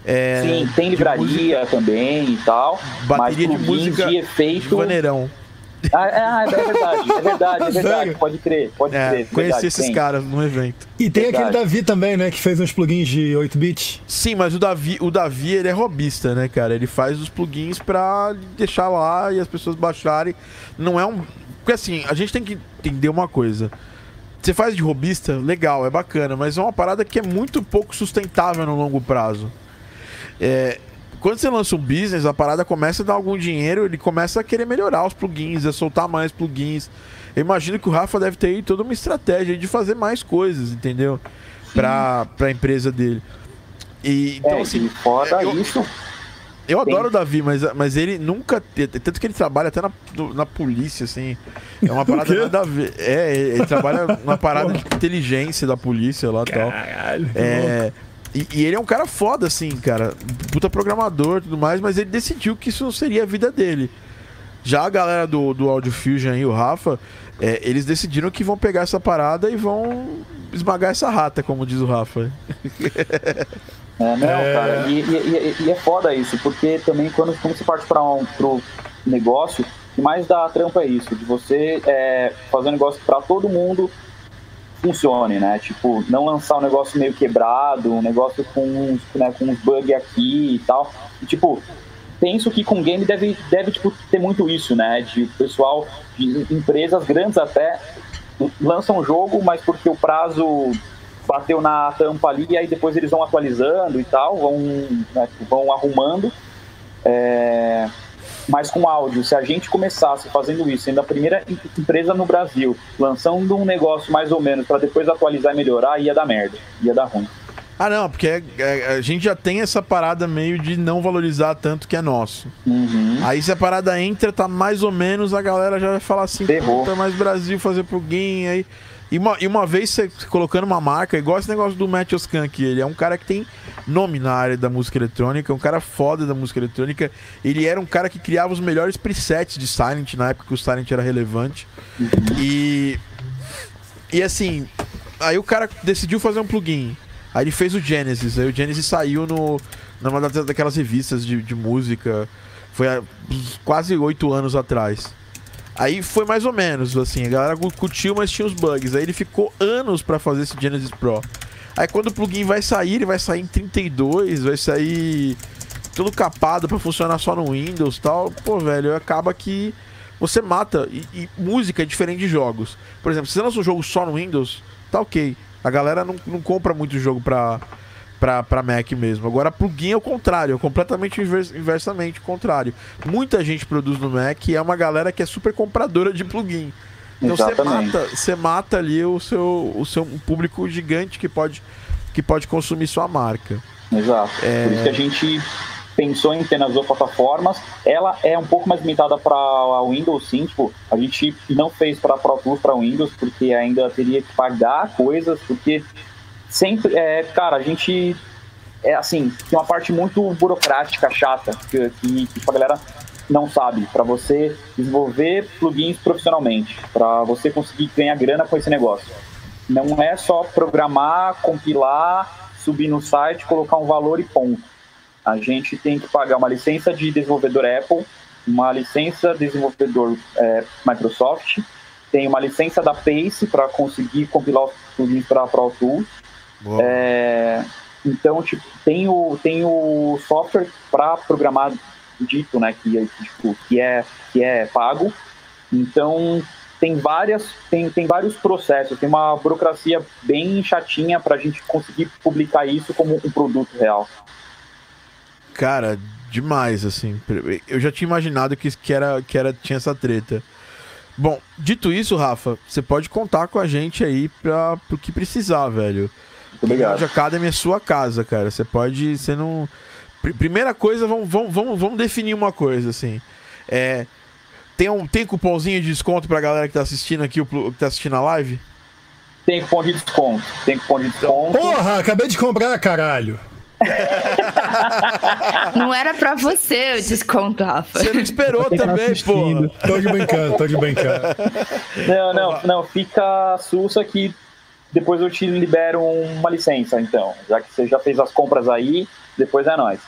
É, Sim, tem de livraria também e tal, Bateria de mas plugins música de de efeito... vaneirão. Ah, é, ah, é verdade, é verdade, é verdade, pode crer, pode É, crer. conheci verdade, esses tem. caras num evento. E tem Verdade. aquele Davi também, né? Que fez uns plugins de 8-bit. Sim, mas o Davi, o Davi, ele é robista, né, cara? Ele faz os plugins pra deixar lá e as pessoas baixarem. Não é um. Porque assim, a gente tem que entender uma coisa. Você faz de robista, legal, é bacana, mas é uma parada que é muito pouco sustentável no longo prazo. É, quando você lança um business, a parada começa a dar algum dinheiro, ele começa a querer melhorar os plugins, a soltar mais plugins. Eu imagino que o Rafa deve ter aí toda uma estratégia de fazer mais coisas, entendeu? Pra, pra empresa dele. E, então, é, assim, fora eu- isso, eu adoro o Davi, mas, mas ele nunca. Tanto que ele trabalha até na, na polícia, assim. É uma parada quê? nada a ver. É, ele, ele trabalha numa parada de inteligência da polícia lá e tal. Caralho. É. E, e ele é um cara foda, assim, cara. Puta programador e tudo mais, mas ele decidiu que isso não seria a vida dele. Já a galera do, do Audio Fusion aí, o Rafa, é, eles decidiram que vão pegar essa parada e vão esmagar essa rata, como diz o Rafa. É, não, É. cara, e, e- e- e é foda isso, porque também quando, quando você parte para um pro negócio, o que mais dá trampa é isso, de você é, fazer um negócio para todo mundo funcione, né? Tipo, não lançar um negócio meio quebrado, um negócio com uns, né, com uns bugs aqui e tal. E, tipo, penso que com game deve, deve tipo, ter muito isso, né? De pessoal, de empresas grandes até, lançam um jogo, mas porque o prazo bateu na tampa ali, e aí depois eles vão atualizando e tal, vão, né, vão arrumando. É, Mas com áudio, se a gente começasse fazendo isso, sendo a primeira em- empresa no Brasil, lançando um negócio mais ou menos para depois atualizar e melhorar, ia dar merda, ia dar ruim. Ah, não, porque é- é- a gente já tem essa parada meio de não valorizar tanto que é nosso. Uhum. Aí se a parada entra, tá mais ou menos, a galera já vai falar assim, Ferrou. puta, mais Brasil fazer plugin aí. E uma, e uma vez você colocando uma marca, igual esse negócio do Matt Oskank, ele é um cara que tem nome na área da música eletrônica, um cara foda da música eletrônica. Ele era um cara que criava os melhores presets de Silent na época que o Silent era relevante. E. E assim, aí o cara decidiu fazer um plugin. Aí ele fez o Genesis. Aí o Genesis saiu no, numa daquelas revistas de, de música. Foi há quase oito anos atrás. Aí foi mais ou menos, assim, a galera cu- curtiu, mas tinha os bugs. Aí ele ficou anos pra fazer esse Genesis Pro. Aí quando o plugin vai sair, ele vai sair em 32, vai sair tudo capado pra funcionar só no Windows tal. Pô, velho, acaba que você mata. E, e música é diferente de jogos. Por exemplo, se você lança um jogo só no Windows, tá ok. A galera não, não compra muito jogo pra, pra, pra Mac mesmo. Agora, plugin é o contrário, é completamente invers- inversamente o contrário. Muita gente produz no Mac e é uma galera que é super compradora de plugin. Então você mata, você mata ali o seu, o seu um público gigante que pode, que pode consumir sua marca. Exato. É. Por isso que a gente pensou em ter nas duas plataformas. Ela é um pouco mais limitada para a Windows, sim. Tipo, a gente não fez para Pro Tools para Windows, porque ainda teria que pagar coisas, porque sempre, é, cara, a gente é assim, tem uma parte muito burocrática, chata, que, que, que a galera não sabe, para você desenvolver plugins profissionalmente, para você conseguir ganhar grana com esse negócio. Não é só programar, compilar, subir no site, colocar um valor e ponto. A gente tem que pagar uma licença de desenvolvedor Apple, uma licença de desenvolvedor é, Microsoft, tem uma licença da Pace para conseguir compilar os plugins para Pro Tools. É, então, tipo, tem o, tem o software para programar dito, né, que, é, tipo, que, é, que é pago. Então, tem várias, tem, tem vários processos, tem uma burocracia bem chatinha para a gente conseguir publicar isso como um produto real. Cara, demais, assim. Eu já tinha imaginado que, que, era, que era, tinha essa treta. Bom, dito isso, Rafa, você pode contar com a gente aí pra, pro que precisar, velho. Obrigado. Audio Academy é sua casa, cara. Você pode. Você não. Pr- Primeira coisa, vamos, vamos, vamos, vamos definir uma coisa, assim. É. Tem, um, tem cupomzinho de desconto pra galera que tá assistindo aqui, que tá assistindo a live? Tem cupom de desconto. Tem cupom de desconto. Porra, acabei de comprar, caralho. Não era pra você o desconto, Rafa. Você não esperou tá também, pô. Tô de brincando, tô de brincando. Não, não, não. Fica sussa que depois eu te libero uma licença, então. Já que você já fez as compras aí, depois é nóis.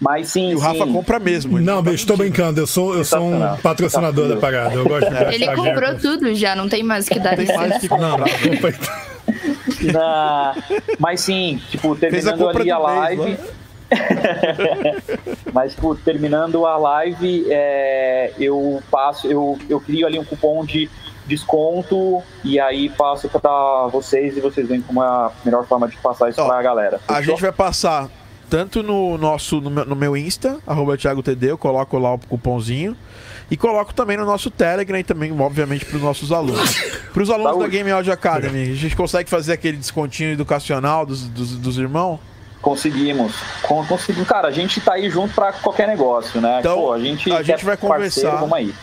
Mas sim, E o Rafa sim. compra mesmo. ele Não, tá bicho, tô brincando. Eu sou, eu sou um patrocinador da parada. Eu gosto de Ele gastar comprou tudo já, não tem mais o que dar mais licença. que comprar. Não, Na- Mas sim, tipo, a terminando compra ali a do mês, live. Mas, tipo, terminando a live, é, eu passo, eu, eu crio ali um cupom de desconto e aí passo para vocês e vocês veem como é a melhor forma de passar isso Ó, pra galera. A Fechou? gente vai passar tanto no nosso no meu, no meu Insta, arroba ThiagoTD, eu coloco lá o cupomzinho. E coloco também no nosso Telegram e também, obviamente, para os nossos alunos. Para os alunos Saúde. da Game Audio Academy, a gente consegue fazer aquele descontinho educacional dos, dos, dos irmãos? Conseguimos. Conseguimos. Cara, a gente tá aí junto para qualquer negócio, né? Então, Pô, a gente, a gente vai conversar. Vamos aí.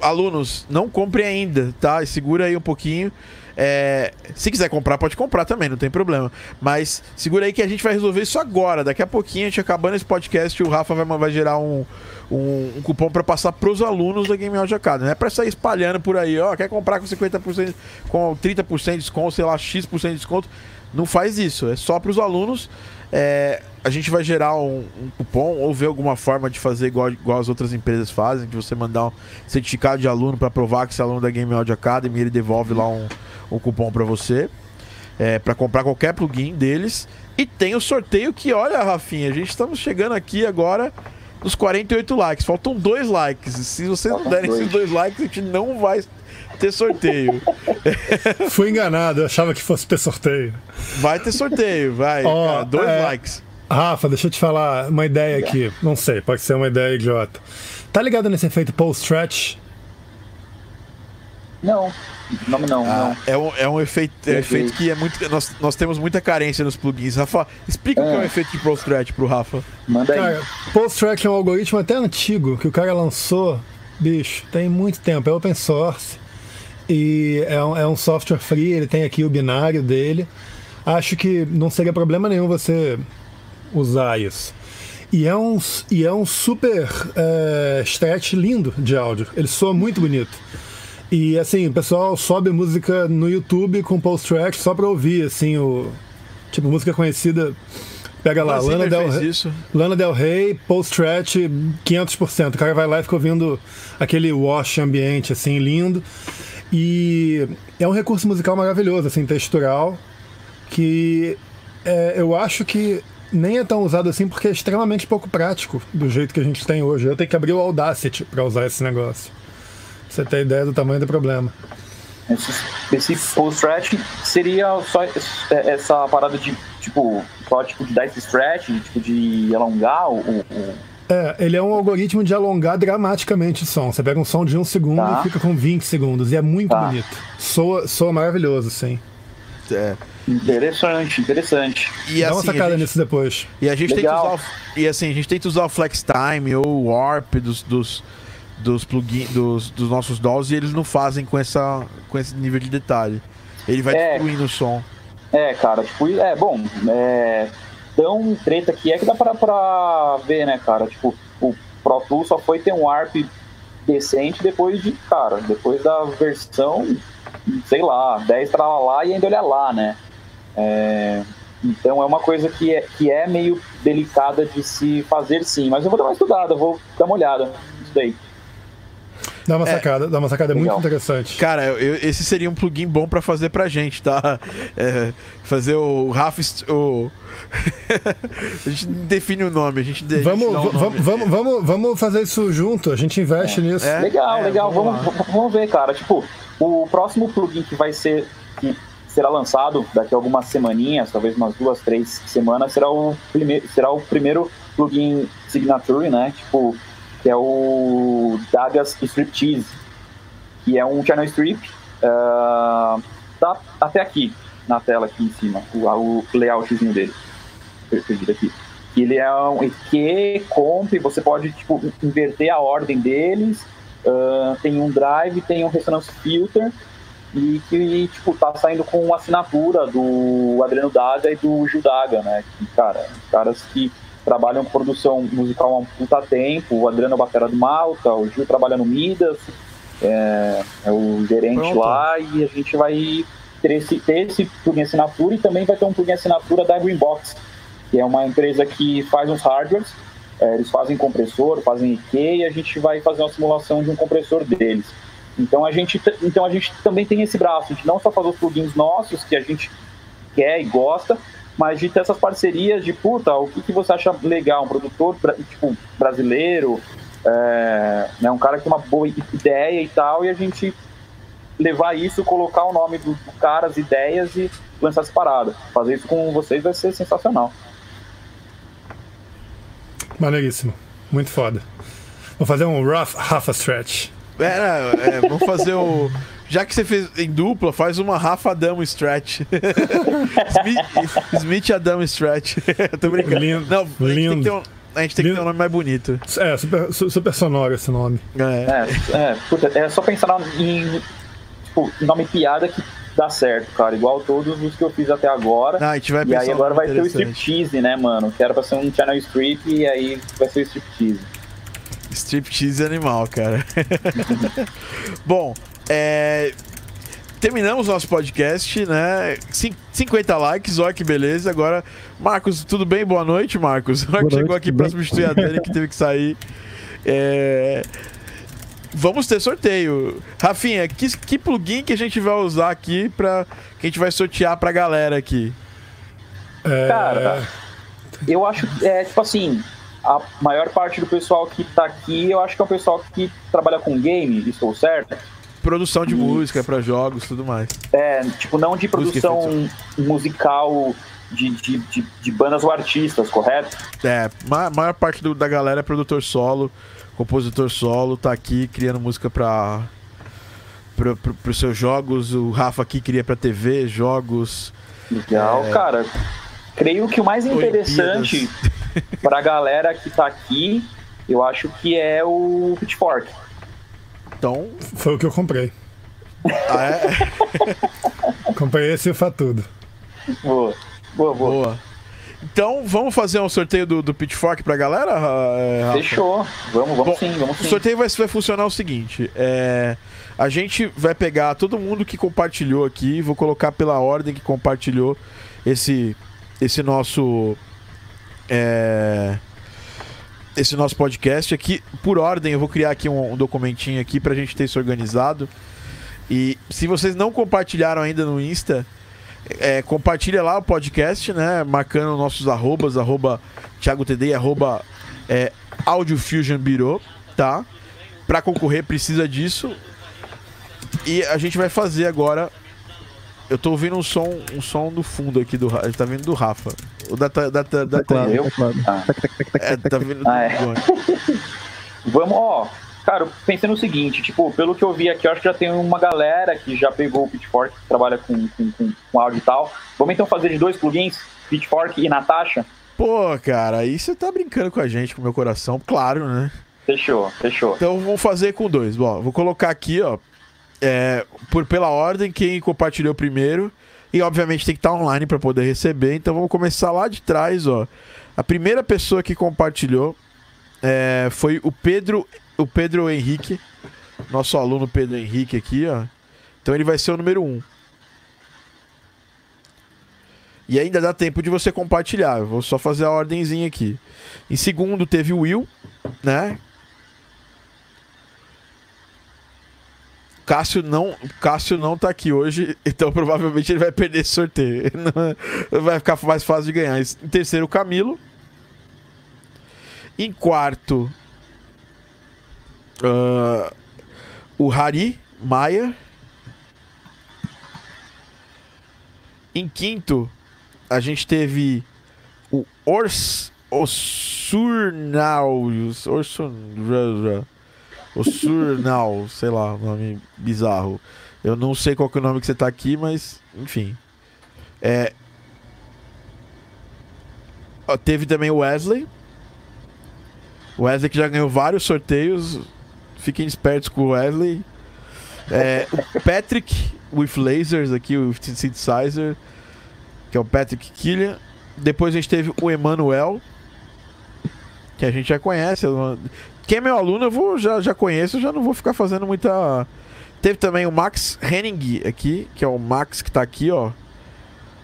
Alunos, não comprem ainda, tá? Segura aí um pouquinho. É, se quiser comprar, pode comprar também, não tem problema. Mas segura aí que a gente vai resolver isso agora. Daqui a pouquinho, a gente acabando esse podcast, o Rafa vai, vai gerar um, um, um cupom para passar para os alunos da Game Audio Academy. Não é para sair espalhando por aí, ó, quer comprar com 50%, com 30% de desconto, sei lá, X% de desconto. Não faz isso, é só para os alunos. É, a gente vai gerar um, um, cupom ou ver alguma forma de fazer igual, igual as outras empresas fazem, que você mandar um certificado de aluno para provar que você é aluno da Game Audio Academy, ele devolve lá um, um cupom para você, é, para comprar qualquer plugin deles. E tem o sorteio que, olha, Rafinha, a gente estamos chegando aqui agora nos 48 likes. Faltam dois likes. Se vocês não derem esses dois likes, a gente não vai ter sorteio. Fui enganado, eu achava que fosse ter sorteio. Vai ter sorteio, vai. Oh, cara, dois é... likes. Rafa, deixa eu te falar uma ideia aqui. Não sei, pode ser uma ideia idiota. Tá ligado nesse efeito post-stretch? Não. Não, não, ah, não. É um, é um efeito, é um efeito que é muito. Nós, nós temos muita carência nos plugins. Rafa, explica é. o que é o é. efeito de post-stretch pro Rafa. Manda aí. Cara, post-stretch é um algoritmo até antigo que o cara lançou, bicho, tem muito tempo. É open source. E é um, é um software free, ele tem aqui o binário dele. Acho que não seria problema nenhum você usar isso. E é um, e é um super é, stretch lindo de áudio. Ele soa muito bonito. E assim, o pessoal sobe música no YouTube com post-track só pra ouvir, assim, o. Tipo, música conhecida. Pega lá, Lana Del, Rey, Lana Del Rey, post-track 500%. O cara vai lá e fica ouvindo aquele wash ambiente, assim, lindo. E é um recurso musical maravilhoso, assim, textural, que é, eu acho que nem é tão usado assim porque é extremamente pouco prático do jeito que a gente tem hoje. Eu tenho que abrir o Audacity para usar esse negócio. Pra você ter ideia do tamanho do problema. Esse, esse post-stretch seria só essa parada de, tipo, só tipo de dar esse stretch, tipo de alongar o, o... É, ele é um algoritmo de alongar dramaticamente o som. Você pega um som de um segundo tá. e fica com 20 segundos. E é muito tá. bonito. Soa, soa maravilhoso, sim. É. Interessante, interessante. E Dá assim, uma sacada gente, nisso depois. E a gente Legal. tenta usar. E assim, a gente tenta usar o Flex Time ou o Warp dos, dos, dos plugins dos, dos nossos DAWs e eles não fazem com, essa, com esse nível de detalhe. Ele vai é, destruindo o som. É, cara, tipo, é bom. É, tão treta que é que dá pra, pra ver, né, cara? Tipo, o Pro Tools só foi ter um ARP decente depois de, cara, depois da versão, sei lá, 10 pra lá e ainda olha lá, né? É, então é uma coisa que é, que é meio delicada de se fazer sim, mas eu vou dar uma estudada, vou dar uma olhada nisso daí. Dá uma é, sacada, dá uma sacada legal. muito interessante. Cara, eu, esse seria um plugin bom para fazer pra gente, tá? É, fazer o Rafa. O... a gente define o nome, a gente vamos, um vamos, vamos, vamos, vamos fazer isso junto, a gente investe é. nisso. É, legal, é, legal, vamos, vamos, vamos ver, cara. Tipo, o próximo plugin que vai ser. Que será lançado daqui a algumas semaninhas, talvez umas duas, três semanas, será o primeiro, será o primeiro plugin Signature, né? Tipo, que é o Dagas Striptease, que é um channel strip, uh, tá até aqui na tela aqui em cima, o, o layoutzinho dele, perdido aqui. Ele é um EQ, comp, você pode tipo inverter a ordem deles. Uh, tem um drive, tem um resonance filter e que, tipo, tá saindo com assinatura do Adriano Daga e do Gil Daga, né? Que, cara, caras que trabalham com produção musical há um puta tempo, o Adriano é batera do Malta, o Gil trabalha no Midas, é, é o gerente Pronto. lá, e a gente vai ter esse, ter esse plugin assinatura e também vai ter um plugin assinatura da Greenbox, que é uma empresa que faz uns hardwares, é, eles fazem compressor, fazem IQ, e a gente vai fazer uma simulação de um compressor deles. Então a gente, então a gente também tem esse braço de não só fazer os plugins nossos que a gente quer e gosta, mas de ter essas parcerias de puta, o que, que você acha legal, um produtor tipo, brasileiro, é, né, um cara que tem uma boa ideia e tal, e a gente levar isso, colocar o nome do, do cara, as ideias e lançar essa parada. Fazer isso com vocês vai ser sensacional. Maneiríssimo. Muito foda. Vou fazer um rough half a stretch. Era, é, vamos fazer o. Já que você fez em dupla, faz uma Rafa Adamo Stretch. Smith, Smith Adamo Stretch. Tô brincando. Lindo, Não, a gente tem que lindo. ter um, a gente tem que ter um nome mais bonito. É, super, su- super sonoro esse nome. É. É, é, puta, é só pensar em tipo, nome piada que dá certo, cara. Igual todos os que eu fiz até agora. Não, a gente vai e aí agora vai ter o striptease, né, mano? Que era pra ser um channel strip e aí vai ser o striptease. Striptease animal, cara. Bom, é, terminamos nosso podcast, né? Cin- 50 likes, olha que beleza. Agora, Marcos, tudo bem? Boa noite, Marcos. Boa chegou noite, aqui tudo para substituir a Dani, que teve que sair. É, Vamos ter sorteio. Rafinha, que, que plugin que a gente vai usar aqui para que a gente vai sortear pra galera aqui? É, Cara, Eu acho que é tipo assim, a maior parte do pessoal que tá aqui, eu acho que é o pessoal que trabalha com game, estou certo? Produção de Isso. música pra jogos, tudo mais. É, tipo, não de e produção musical de, de, de, de bandas ou artistas, correto? É, ma maior parte do- da galera é produtor solo, compositor solo, tá aqui criando música pra, pra, pro- pros seus jogos. O Rafa aqui cria pra TV, jogos. Legal, É. cara. Creio que o mais interessante pra galera que tá aqui, eu acho que é o Pitchfork. Então, Foi o que eu comprei. ah, é, Comprei esse e o Fatudo. Boa, boa, boa. boa. Então, vamos fazer um sorteio do, do Pitchfork pra galera, Ra- é, Rafa? Fechou. Vamos, vamos Bom, sim, vamos O sim. sorteio vai, vai funcionar o seguinte: é, a gente vai pegar todo mundo que compartilhou aqui, vou colocar pela ordem que compartilhou esse, esse nosso. É, esse nosso podcast aqui. Por ordem, eu vou criar aqui um, um documentinho aqui pra gente ter isso organizado. E se vocês não compartilharam ainda no Insta, é, compartilha lá o podcast, né? Marcando nossos arrobas, arroba Thiago TD e arroba é, Audio Fusion Biro, tá? Pra concorrer precisa disso. E a gente vai fazer agora. Eu tô ouvindo um som, um som do fundo aqui do. Tá vindo do Rafa. O da, da, da, da, Teclado, eu? teclado. Ah. É, tá vindo Ah, é. Vamos, ó. Cara, eu pensei no seguinte, tipo, pelo que eu vi aqui, eu acho que já tem uma galera que já pegou o Pitchfork, que trabalha com, com, com, com áudio e tal. Vamos então fazer de dois plugins, Pitchfork e Natasha? Pô, cara, aí você tá brincando com a gente, com o meu coração, claro, né? Fechou, fechou. Então vamos fazer com dois. Bom, vou colocar aqui, ó. é, por pela ordem, quem compartilhou primeiro. E obviamente tem que estar online para poder receber. Então vamos começar lá de trás, ó. A primeira pessoa que compartilhou é, foi o Pedro, o Pedro Henrique, nosso aluno Pedro Henrique aqui, ó. Então ele vai ser o número um. E ainda dá tempo de você compartilhar. Eu vou só fazer a ordemzinha aqui. Em segundo teve o Will, né? Cássio não, Cássio não tá aqui hoje, então provavelmente ele vai perder esse sorteio. Não- vai ficar mais fácil de ganhar. Em terceiro, Camilo. Em quarto, ah, o Hari Maia. Em quinto, a gente teve o Ors Ossurnaus. Orsun... O Surnal, sei lá, nome bizarro. Eu não sei qual que é o nome que você tá aqui, mas enfim. É. Teve também o Wesley. O Wesley que já ganhou vários sorteios. Fiquem espertos com o Wesley. É, o Patrick with lasers aqui, o synthesizer, que é o Patrick Killian. Depois a gente teve o Emanuel, que a gente já conhece. Quem é meu aluno, eu vou, já, já conheço, já não vou ficar fazendo muita. Teve também o Max Henning aqui, que é o Max que tá aqui, ó.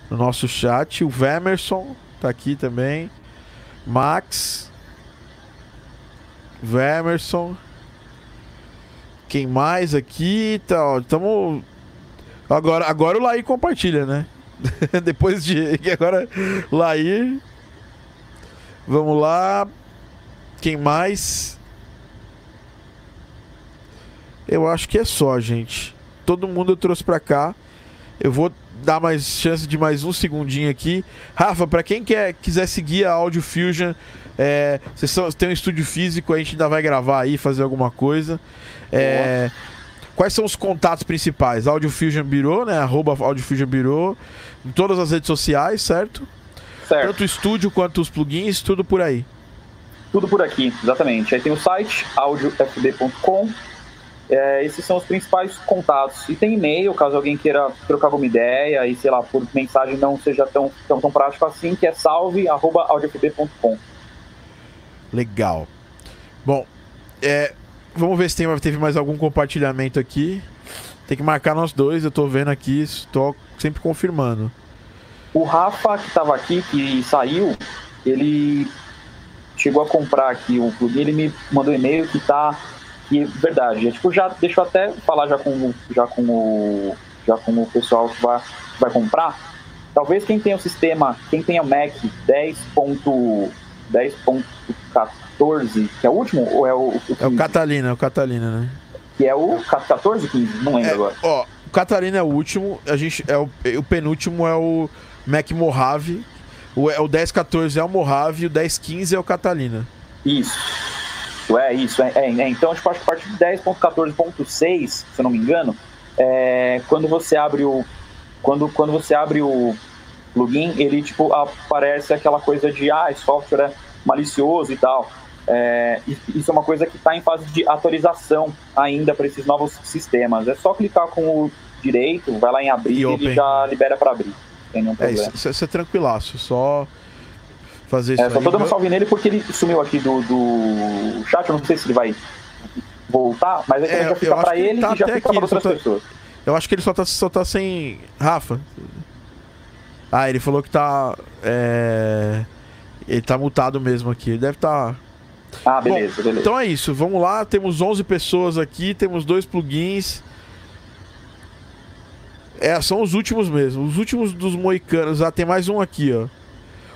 No nosso chat. O Vemerson tá aqui também. Max. Vemerson. Quem mais aqui? Tá, ó, tamo. Agora, agora o Laí compartilha, né? Depois de. Agora, Laí. Vamos lá. Quem mais? Eu acho que é só, gente. Todo mundo eu trouxe pra cá. Eu vou dar mais chance de mais um segundinho aqui. Rafa, para quem quer, quiser seguir a Audio Fusion, é, vocês tem um estúdio físico, a gente ainda vai gravar aí, fazer alguma coisa. É, quais são os contatos principais? Audio Fusion Bureau, né? Arroba Audio Fusion Bureau, em todas as redes sociais, certo? Certo. Tanto o estúdio quanto os plugins, tudo por aí. Tudo por aqui, exatamente. Aí tem o site audiofd.com. É, esses são os principais contatos. E tem e-mail, caso alguém queira trocar alguma ideia e, sei lá, por mensagem não seja tão, tão, tão prático assim, que é salve.audiofd.com. Legal. Bom, é, vamos ver se tem, teve mais algum compartilhamento aqui. Tem que marcar nós dois, eu tô vendo aqui, estou sempre confirmando. O Rafa, que estava aqui, que saiu, ele chegou a comprar aqui o plugin, ele me mandou um e-mail que tá. Que, verdade, é, tipo, já, deixa eu até falar já com, já com, o, já com o pessoal que vai, que vai comprar. Talvez quem tenha o sistema, quem tenha o Mac 10.10.14, que é o último, ou é o, o É o Catalina, é o Catalina, né? Que é o 14, 15, não lembro É, agora. ó, o Catarina é o último, a gente é o, o penúltimo é o Mac Mojave. O, é o 1014 é o Mojave e o 1015 é o Catalina. Isso. É isso. É, é, é. Então, tipo, acho que a partir de 10.14.6, se eu não me engano, é, quando você abre o. Quando, quando você abre o plugin, ele tipo, aparece aquela coisa de ah, esse software é malicioso e tal. É, isso é uma coisa que está em fase de atualização ainda para esses novos sistemas. É só clicar com o direito, vai lá em abrir E e ele já libera para abrir. Tem nenhum É problema. isso, isso, isso é tranquilaço, só fazer isso É, só aí. tô dando um salve nele porque ele sumiu aqui do, do chat. Eu não sei se ele vai voltar, mas aí É, já fica pra ele tá e já fica aqui, pra outras tá- pessoas. Eu acho que ele só tá, só tá sem. Rafa. Ah, ele falou que tá. É... Ele tá mutado mesmo aqui. Ele deve estar. Ah, beleza, beleza. Então é isso, vamos lá. Temos 11 pessoas aqui, temos dois plugins. É, são os últimos mesmo. Os últimos dos moicanos. Ah, tem mais um aqui, ó.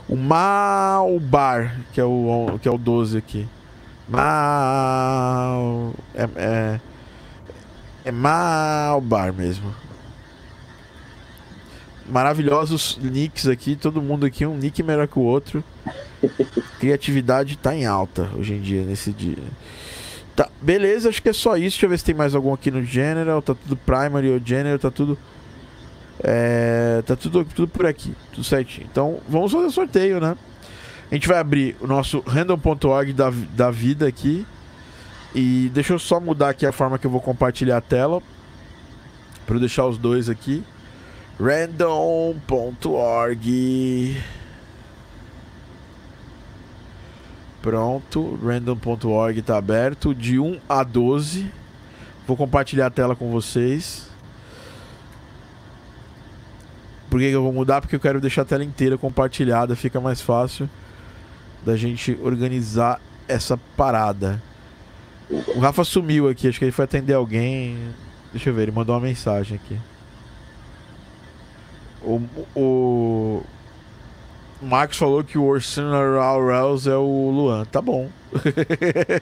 O Malbar, que é o, que é o 12 aqui. Mal. É, é, é Malbar mesmo. Maravilhosos nicks aqui. Todo mundo aqui, um nick melhor que o outro. Criatividade tá em alta hoje em dia, nesse dia. Tá, beleza, acho que é só isso. Deixa eu ver se tem mais algum aqui no General. Tá tudo Primary ou General, tá tudo. É, tá tudo, tudo por aqui, tudo certinho. Então vamos fazer sorteio, né? A gente vai abrir o nosso random.org da, da vida aqui. E deixa eu só mudar aqui a forma que eu vou compartilhar a tela. Para eu deixar os dois aqui. Random.org. Pronto, random.org tá aberto de 1 a 12. Vou compartilhar a tela com vocês. Por que, eu vou mudar? Porque eu quero deixar a tela inteira compartilhada, fica mais fácil da gente organizar essa parada. O Rafa sumiu aqui, acho que ele foi atender alguém. Deixa eu ver, ele mandou uma mensagem aqui. O, o, o Marcos falou que o Orson Rails é o Luan. Tá bom.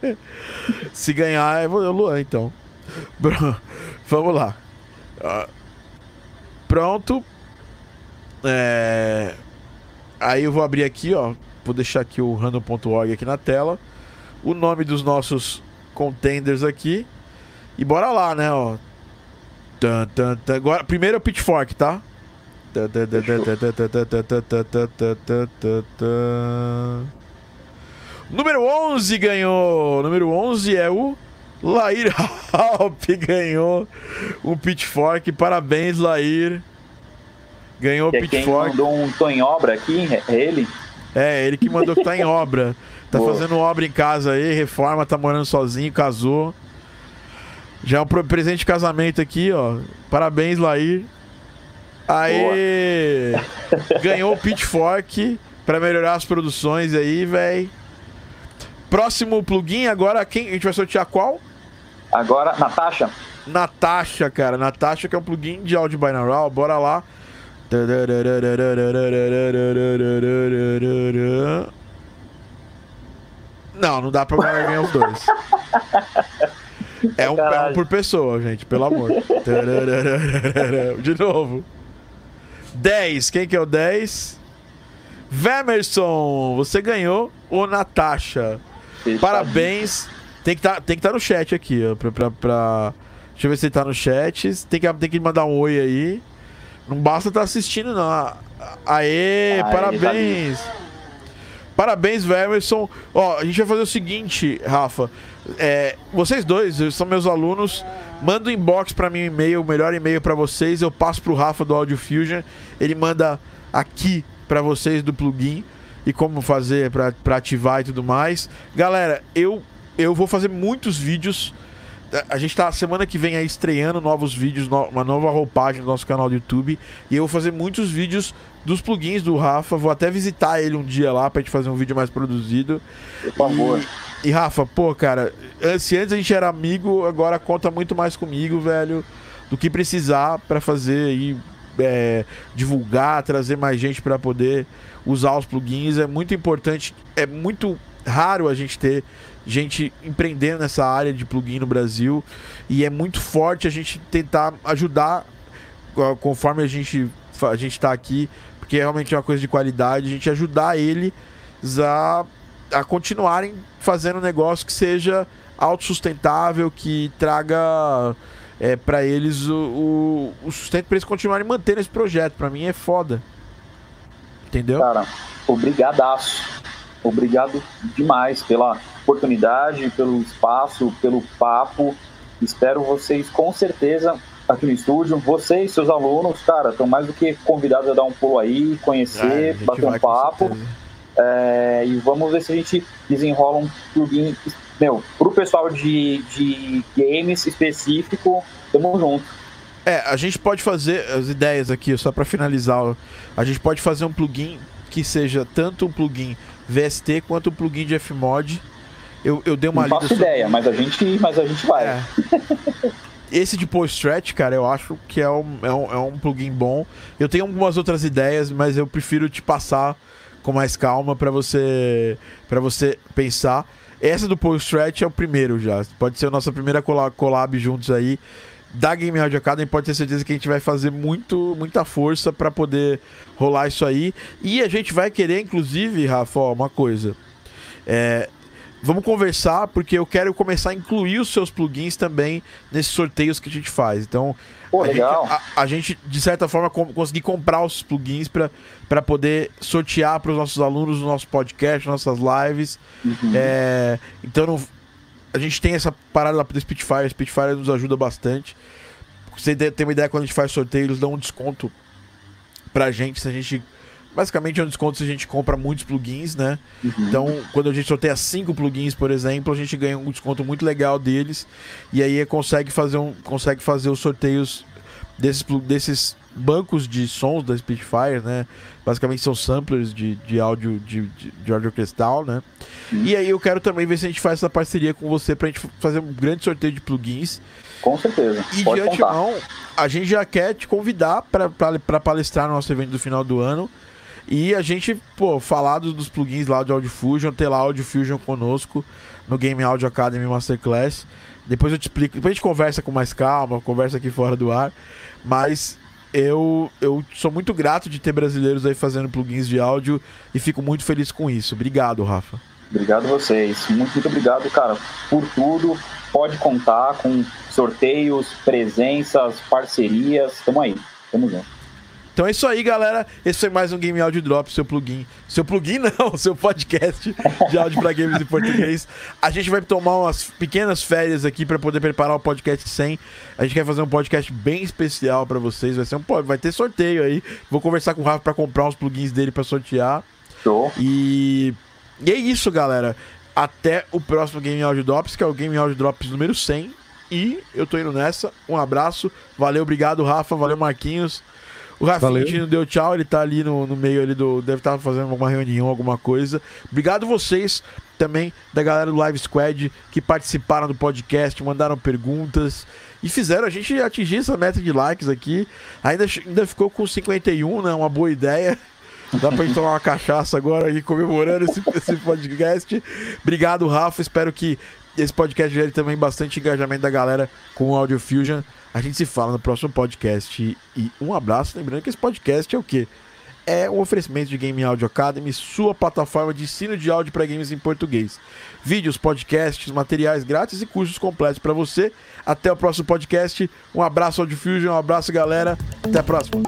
Se ganhar, é o Luan, então. Vamos lá. Ah, Pronto. É... Aí eu vou abrir aqui, ó. Vou deixar aqui o random.org aqui na tela. O nome dos nossos contenders aqui. E bora lá, né, ó. Tan, tan, tan. Agora, primeiro é o Pitchfork, tá? Número 11 ganhou. Número 11 é o Lair Halp ganhou o Pitchfork. Parabéns, Lair. Ganhou o Que é quem Pitchfork. mandou um tô em obra aqui, é ele. É, ele que mandou que tá em obra. Tá Boa. fazendo obra em casa aí, reforma, tá morando sozinho, casou. Já é um presente de casamento aqui, ó. Parabéns, Lair. Aê! Ganhou o Pitchfork pra melhorar as produções aí, véi. Próximo plugin, agora quem? A gente vai sortear qual? Agora, Natasha, Natasha, cara. Natasha que é um plugin de áudio binaural. Bora lá. Não, não dá pra ganhar os dois. É um, é um por pessoa, gente, pelo amor. De novo. 10. Quem que é o 10? Vemerson, você ganhou o Natasha. Parabéns. Tem que tá, tem que estar tá no chat aqui, ó, pra, pra, pra, Deixa eu ver se ele tá no chat. Tem que, tem que mandar um oi aí. Não basta estar tá assistindo, não. Aê, Aê parabéns. Tá parabéns, Vemerson. Ó, a gente vai fazer o seguinte, Rafa. É, vocês dois são meus alunos. Manda um inbox para mim um e-mail, o melhor e-mail para vocês. Eu passo pro Rafa do Audio Fusion. Ele manda aqui para vocês do plugin e como fazer para ativar e tudo mais. Galera, eu eu vou fazer muitos vídeos. A gente tá semana que vem aí estreando novos vídeos, uma nova roupagem no nosso canal do YouTube. E eu vou fazer muitos vídeos dos plugins do Rafa. Vou até visitar ele um dia lá pra gente fazer um vídeo mais produzido. Por favor. E, e Rafa, pô, cara, se antes a gente era amigo, agora conta muito mais comigo, velho, do que precisar para fazer aí é, divulgar, trazer mais gente para poder usar os plugins. É muito importante, é muito raro a gente ter gente empreendendo nessa área de plugin no Brasil e é muito forte a gente tentar ajudar conforme a gente a gente está aqui, porque realmente é uma coisa de qualidade, a gente ajudar eles a, a continuarem fazendo um negócio que seja autossustentável, que traga é, para eles o, o, o sustento para eles continuarem mantendo esse projeto. Para mim é foda. Entendeu? Cara, obrigadaço. Obrigado demais pela oportunidade, pelo espaço, pelo papo. Espero vocês com certeza aqui no estúdio. Vocês, seus alunos, cara, estão mais do que convidados a dar um pulo aí, conhecer, ah, bater um papo. É, e vamos ver se a gente desenrola um plugin meu, pro pessoal de, de games específico, tamo junto. É, a gente pode fazer as ideias aqui, só para finalizar. A gente pode fazer um plugin que seja tanto um plugin VST quanto um plugin de Fmod. Eu, eu dei uma Não faço sobre... ideia, mas a gente, mas a gente vai. É. Esse de Post Stretch, cara, eu acho que é um, é, um, é um plugin bom. Eu tenho algumas outras ideias, mas eu prefiro te passar com mais calma para você para você pensar. Essa do Post Stretch é o primeiro já. Pode ser a nossa primeira collab juntos aí. Da Game Audio Academy, pode ter certeza que a gente vai fazer muito, muita força para poder rolar isso aí. E a gente vai querer, inclusive, Rafa, ó, uma coisa. É, Vamos conversar, porque eu quero começar a incluir os seus plugins também nesses sorteios que a gente faz. Então, Pô, a. Gente, a, a, gente, de certa forma, com, conseguir comprar os plugins para poder sortear para os nossos alunos no nosso podcast, nossas lives. Uhum. É, então, não, a gente tem essa parada lá do Spitfire. Spitfire nos ajuda bastante. Você tem uma ideia, quando a gente faz sorteio, eles dão um desconto pra gente se a gente basicamente é um desconto se a gente compra muitos plugins, né? Uhum. Então, quando a gente sorteia cinco plugins, por exemplo, a gente ganha um desconto muito legal deles e aí consegue fazer um consegue fazer os sorteios desses desses bancos de sons da Spitfire, né? Basicamente são samplers de, de áudio de, de, de áudio cristal, né? Uhum. E aí eu quero também ver se a gente faz essa parceria com você pra gente fazer um grande sorteio de plugins. Com certeza. E Pode de antemão, a gente já quer te convidar para palestrar no nosso evento do final do ano. E a gente, pô, falar dos plugins lá de Audio Fusion, ter lá Audio Fusion conosco no Game Audio Academy Masterclass. Depois eu te explico, depois a gente conversa com mais calma, conversa aqui fora do ar. Mas eu, eu sou muito grato de ter brasileiros aí fazendo plugins de áudio e fico muito feliz com isso. Obrigado, Rafa. Obrigado vocês. Muito, muito obrigado, cara, por tudo. Pode contar com sorteios, presenças, parcerias. Tamo aí. Tamo junto. Então é isso aí, galera. Esse foi mais um Game Audio Drop, seu plugin. Seu plugin não, seu podcast de áudio para games em português. A gente vai tomar umas pequenas férias aqui para poder preparar o podcast 100. A gente quer fazer um podcast bem especial para vocês. Vai ser um vai ter sorteio aí. Vou conversar com o Rafa para comprar uns plugins dele para sortear. Show. E e é isso, galera. Até o próximo Game Audio Drops, que é o Game Audio Drops número 100. E eu tô indo nessa. Um abraço. Valeu, obrigado, Rafa. Valeu, Marquinhos. O Rafinha não deu tchau, ele tá ali no, no meio ali do. Deve estar tá fazendo alguma reunião, alguma coisa. Obrigado vocês também, da galera do Live Squad, que participaram do podcast, mandaram perguntas e fizeram a gente atingir essa meta de likes aqui. Ainda, ainda ficou com 51, né? Uma boa ideia. Dá pra gente tomar uma cachaça agora aí comemorando esse, esse podcast. Obrigado, Rafa. Espero que esse podcast gere também bastante engajamento da galera com o Audio Fusion. A gente se fala no próximo podcast. E um abraço. Lembrando que esse podcast é o quê? É um oferecimento de Game Audio Academy, sua plataforma de ensino de áudio para games em português. Vídeos, podcasts, materiais grátis e cursos completos para você. Até o próximo podcast. Um abraço, Audio Fusion. Um abraço, galera. Até a próxima.